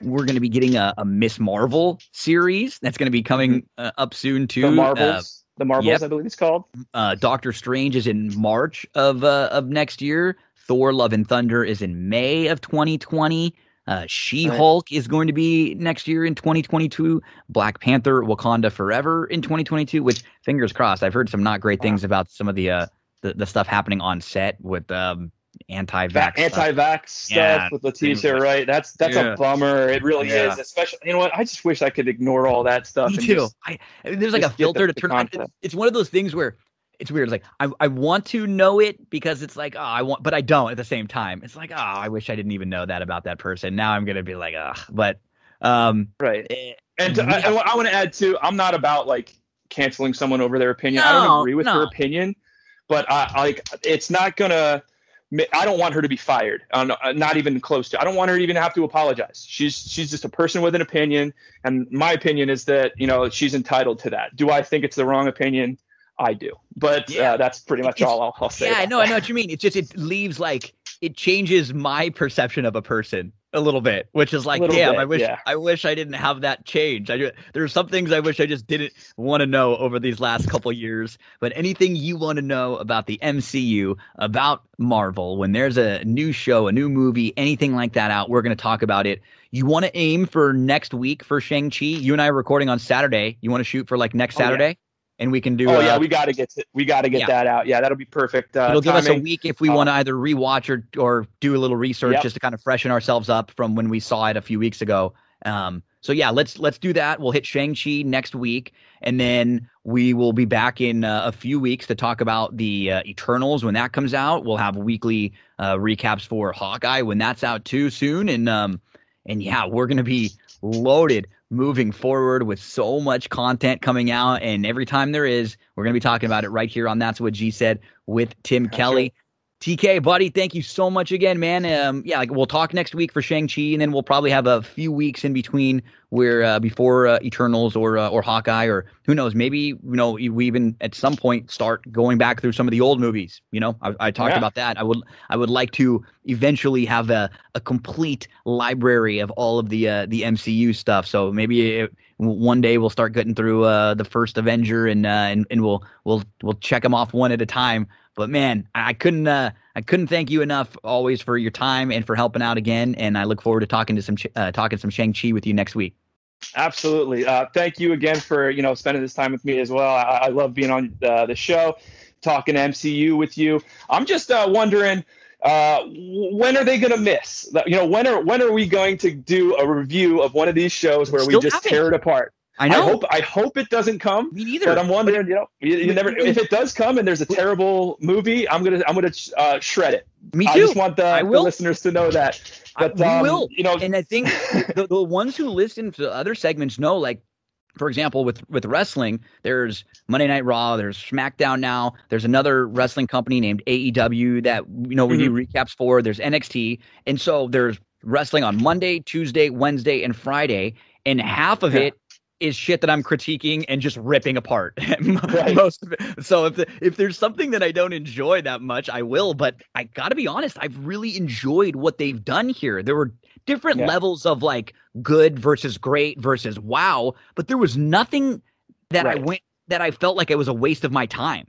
we're going to be getting a, a, Miss Marvel series that's going to be coming mm-hmm. uh, up soon too. The Marvels, uh, the Marvels, yep. I believe it's called. Uh, Doctor Strange is in March of uh, of next year. Thor: Love and Thunder is in May of 2020. Uh, she Hulk right. is going to be next year in 2022. Black Panther: Wakanda Forever in 2022. Which fingers crossed. I've heard some not great wow. things about some of the uh the, the stuff happening on set with um anti-vax anti-vax stuff, yeah, with Letitia, right? That's that's yeah. a bummer. It really yeah. is. Especially, you know what? I just wish I could ignore all that stuff. Me too. Just, I, there's like a filter the, to turn on. It's one of those things where it's weird. It's like I, I want to know it because it's like oh I want, but I don't at the same time. It's like oh I wish I didn't even know that about that person. Now I'm gonna be like ugh. But um right. Eh, and to, I, I want to add too. I'm not about like canceling someone over their opinion. No, I don't agree with no. her opinion, but I like it's not gonna I don't want her to be fired. Uh, not even close to. I don't want her to even have to apologize. She's she's just a person with an opinion, and my opinion is that you know she's entitled to that. Do I think it's the wrong opinion? I do, but uh, yeah. uh, that's pretty much all I'll, I'll say. Yeah, no, I know what you mean. It just it leaves like it changes my perception of a person a little bit, which is like, damn, bit, I wish yeah. I wish I didn't have that change. I there's some things I wish I just didn't want to know over these last couple years. But anything you want to know about the MCU, about Marvel, when there's a new show, a new movie, anything like that out, we're going to talk about it. You want to aim for next week for Shang Chi? You and I are recording on Saturday. You want to shoot for like next oh, Saturday? Yeah and we can do. Oh uh, yeah, we got to get we got to get yeah. that out. Yeah, that'll be perfect. Uh, It'll give timing. us a week if we uh, want to either rewatch or or do a little research yep. just to kind of freshen ourselves up from when we saw it a few weeks ago. Um, so yeah, let's let's do that. We'll hit Shang Chi next week, and then we will be back in uh, a few weeks to talk about the uh, Eternals when that comes out. We'll have weekly uh, recaps for Hawkeye when that's out too soon, and um, and yeah, we're gonna be loaded moving forward with so much content coming out. And every time there is, we're going to be talking about it right here on That's What G Said with Tim That's Kelly. TK, buddy, thank you so much again, man. Um, yeah, like we'll talk next week for Shang Chi, and then we'll probably have a few weeks in between where uh, before uh, Eternals or uh, or Hawkeye or who knows, maybe you know we even at some point start going back through some of the old movies. You know, I, I talked yeah. about that. I would I would like to eventually have a, a complete library of all of the uh, the MCU stuff. So maybe. It, one day we'll start getting through uh, the first Avenger and, uh, and and we'll we'll we'll check them off one at a time. But man, I couldn't uh, I couldn't thank you enough always for your time and for helping out again. And I look forward to talking to some uh, talking some Shang Chi with you next week. Absolutely. Uh, thank you again for you know spending this time with me as well. I, I love being on uh, the show, talking MCU with you. I'm just uh, wondering uh, when are they going to miss? You know, when are when are we going to do a review of one of these shows where Still we just haven't. tear it apart? I know. I hope I hope it doesn't come. Me neither. But I'm wondering, you know, you, you never. If it does come and there's a terrible movie, I'm gonna I'm gonna uh, shred it. Me I too. just want the, the listeners to know that. I- But we um, will. You know, and I think the, the ones who listen to other segments know, like, for example, with with wrestling, there's Monday Night Raw, there's SmackDown now, there's another wrestling company named AEW that you know we do Mm-hmm. recaps for. There's NXT, and so there's wrestling on Monday, Tuesday, Wednesday, and Friday, and half of Yeah. it is shit that I'm critiquing and just ripping apart. Right. Most of it. So if the, if there's something that I don't enjoy that much, I will. But I got to be honest, I've really enjoyed what they've done here. There were different Yeah. levels of like good versus great versus wow, but there was nothing that I went that I felt like it was a waste of my time.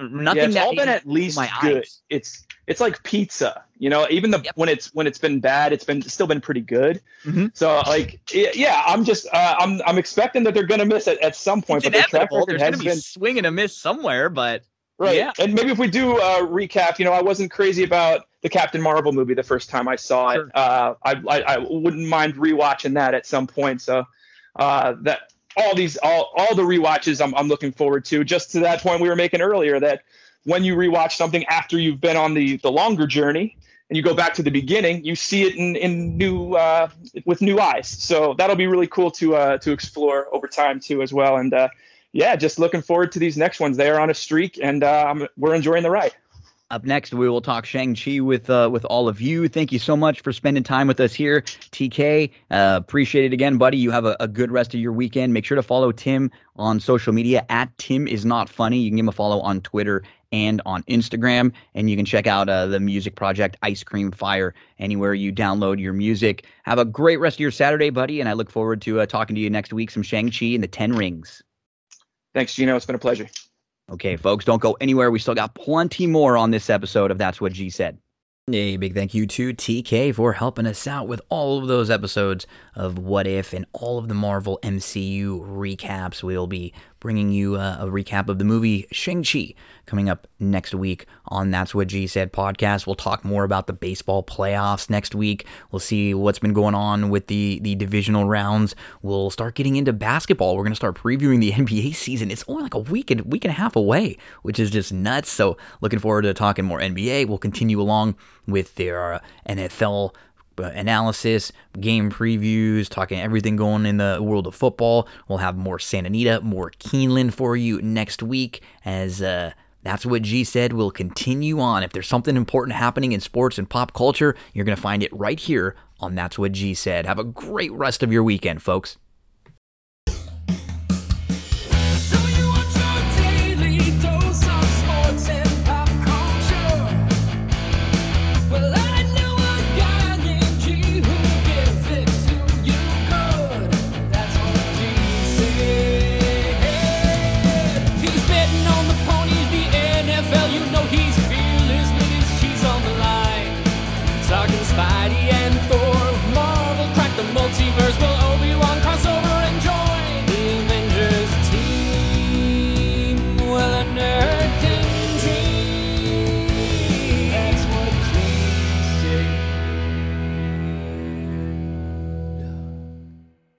Nothing yeah, it's that all been at least good. eyes. It's it's like pizza, you know. Even the Yep. when it's when it's been bad, it's been still been pretty good. Mhm. So like, yeah, I'm just uh, I'm I'm expecting that they're gonna miss it at some point. it's but inevitable. There's to be been swing and a miss somewhere, but right. yeah. And maybe if we do uh, recap, you know, I wasn't crazy about the Captain Marvel movie the first time I saw Sure. it. Uh, I, I I wouldn't mind rewatching that at some point. So uh, that all these all all the rewatches I'm I'm looking forward to. Just to that point we were making earlier that when you rewatch something after you've been on the the longer journey and you go back to the beginning, you see it in in new uh, with new eyes. So that'll be really cool to uh, to explore over time too as well. And uh, yeah, just looking forward to these next ones. They are on a streak, and uh, we're enjoying the ride. Up next, we will talk Shang Chi with uh, with all of you. Thank you so much for spending time with us here, TK. Uh, appreciate it again, buddy. You have a, a good rest of your weekend. Make sure to follow Tim on social media at Tim is not funny. You can give him a follow on Twitter and on Instagram, and you can check out uh, the music project Ice Cream Fire anywhere you download your music. Have a great rest of your Saturday, buddy, and I look forward to uh, talking to you next week. Some Shang Chi and the Ten Rings. Thanks, Gino. It's been a pleasure. Okay, folks, don't go anywhere. We still got plenty more on this episode of That's What G Said. A big thank you to TK for helping us out with all of those episodes of What If and all of the Marvel MCU recaps. We'll be bringing you a recap of the movie Shang-Chi coming up next week on That's What G Said podcast. We'll talk more about the baseball playoffs next week. We'll see what's been going on with the, the divisional rounds. We'll start getting into basketball. We're going to start previewing the NBA season. It's only like a week and, week and a half away, which is just nuts. So looking forward to talking more NBA. We'll continue along with their uh, NFL analysis, game previews, talking everything going in the world of football. We'll have more Santa Anita, more Keeneland for you next week as uh, that's what G said. We'll continue on. If there's something important happening in sports and pop culture, you're going to find it right here on That's What G Said. Have a great rest of your weekend, folks.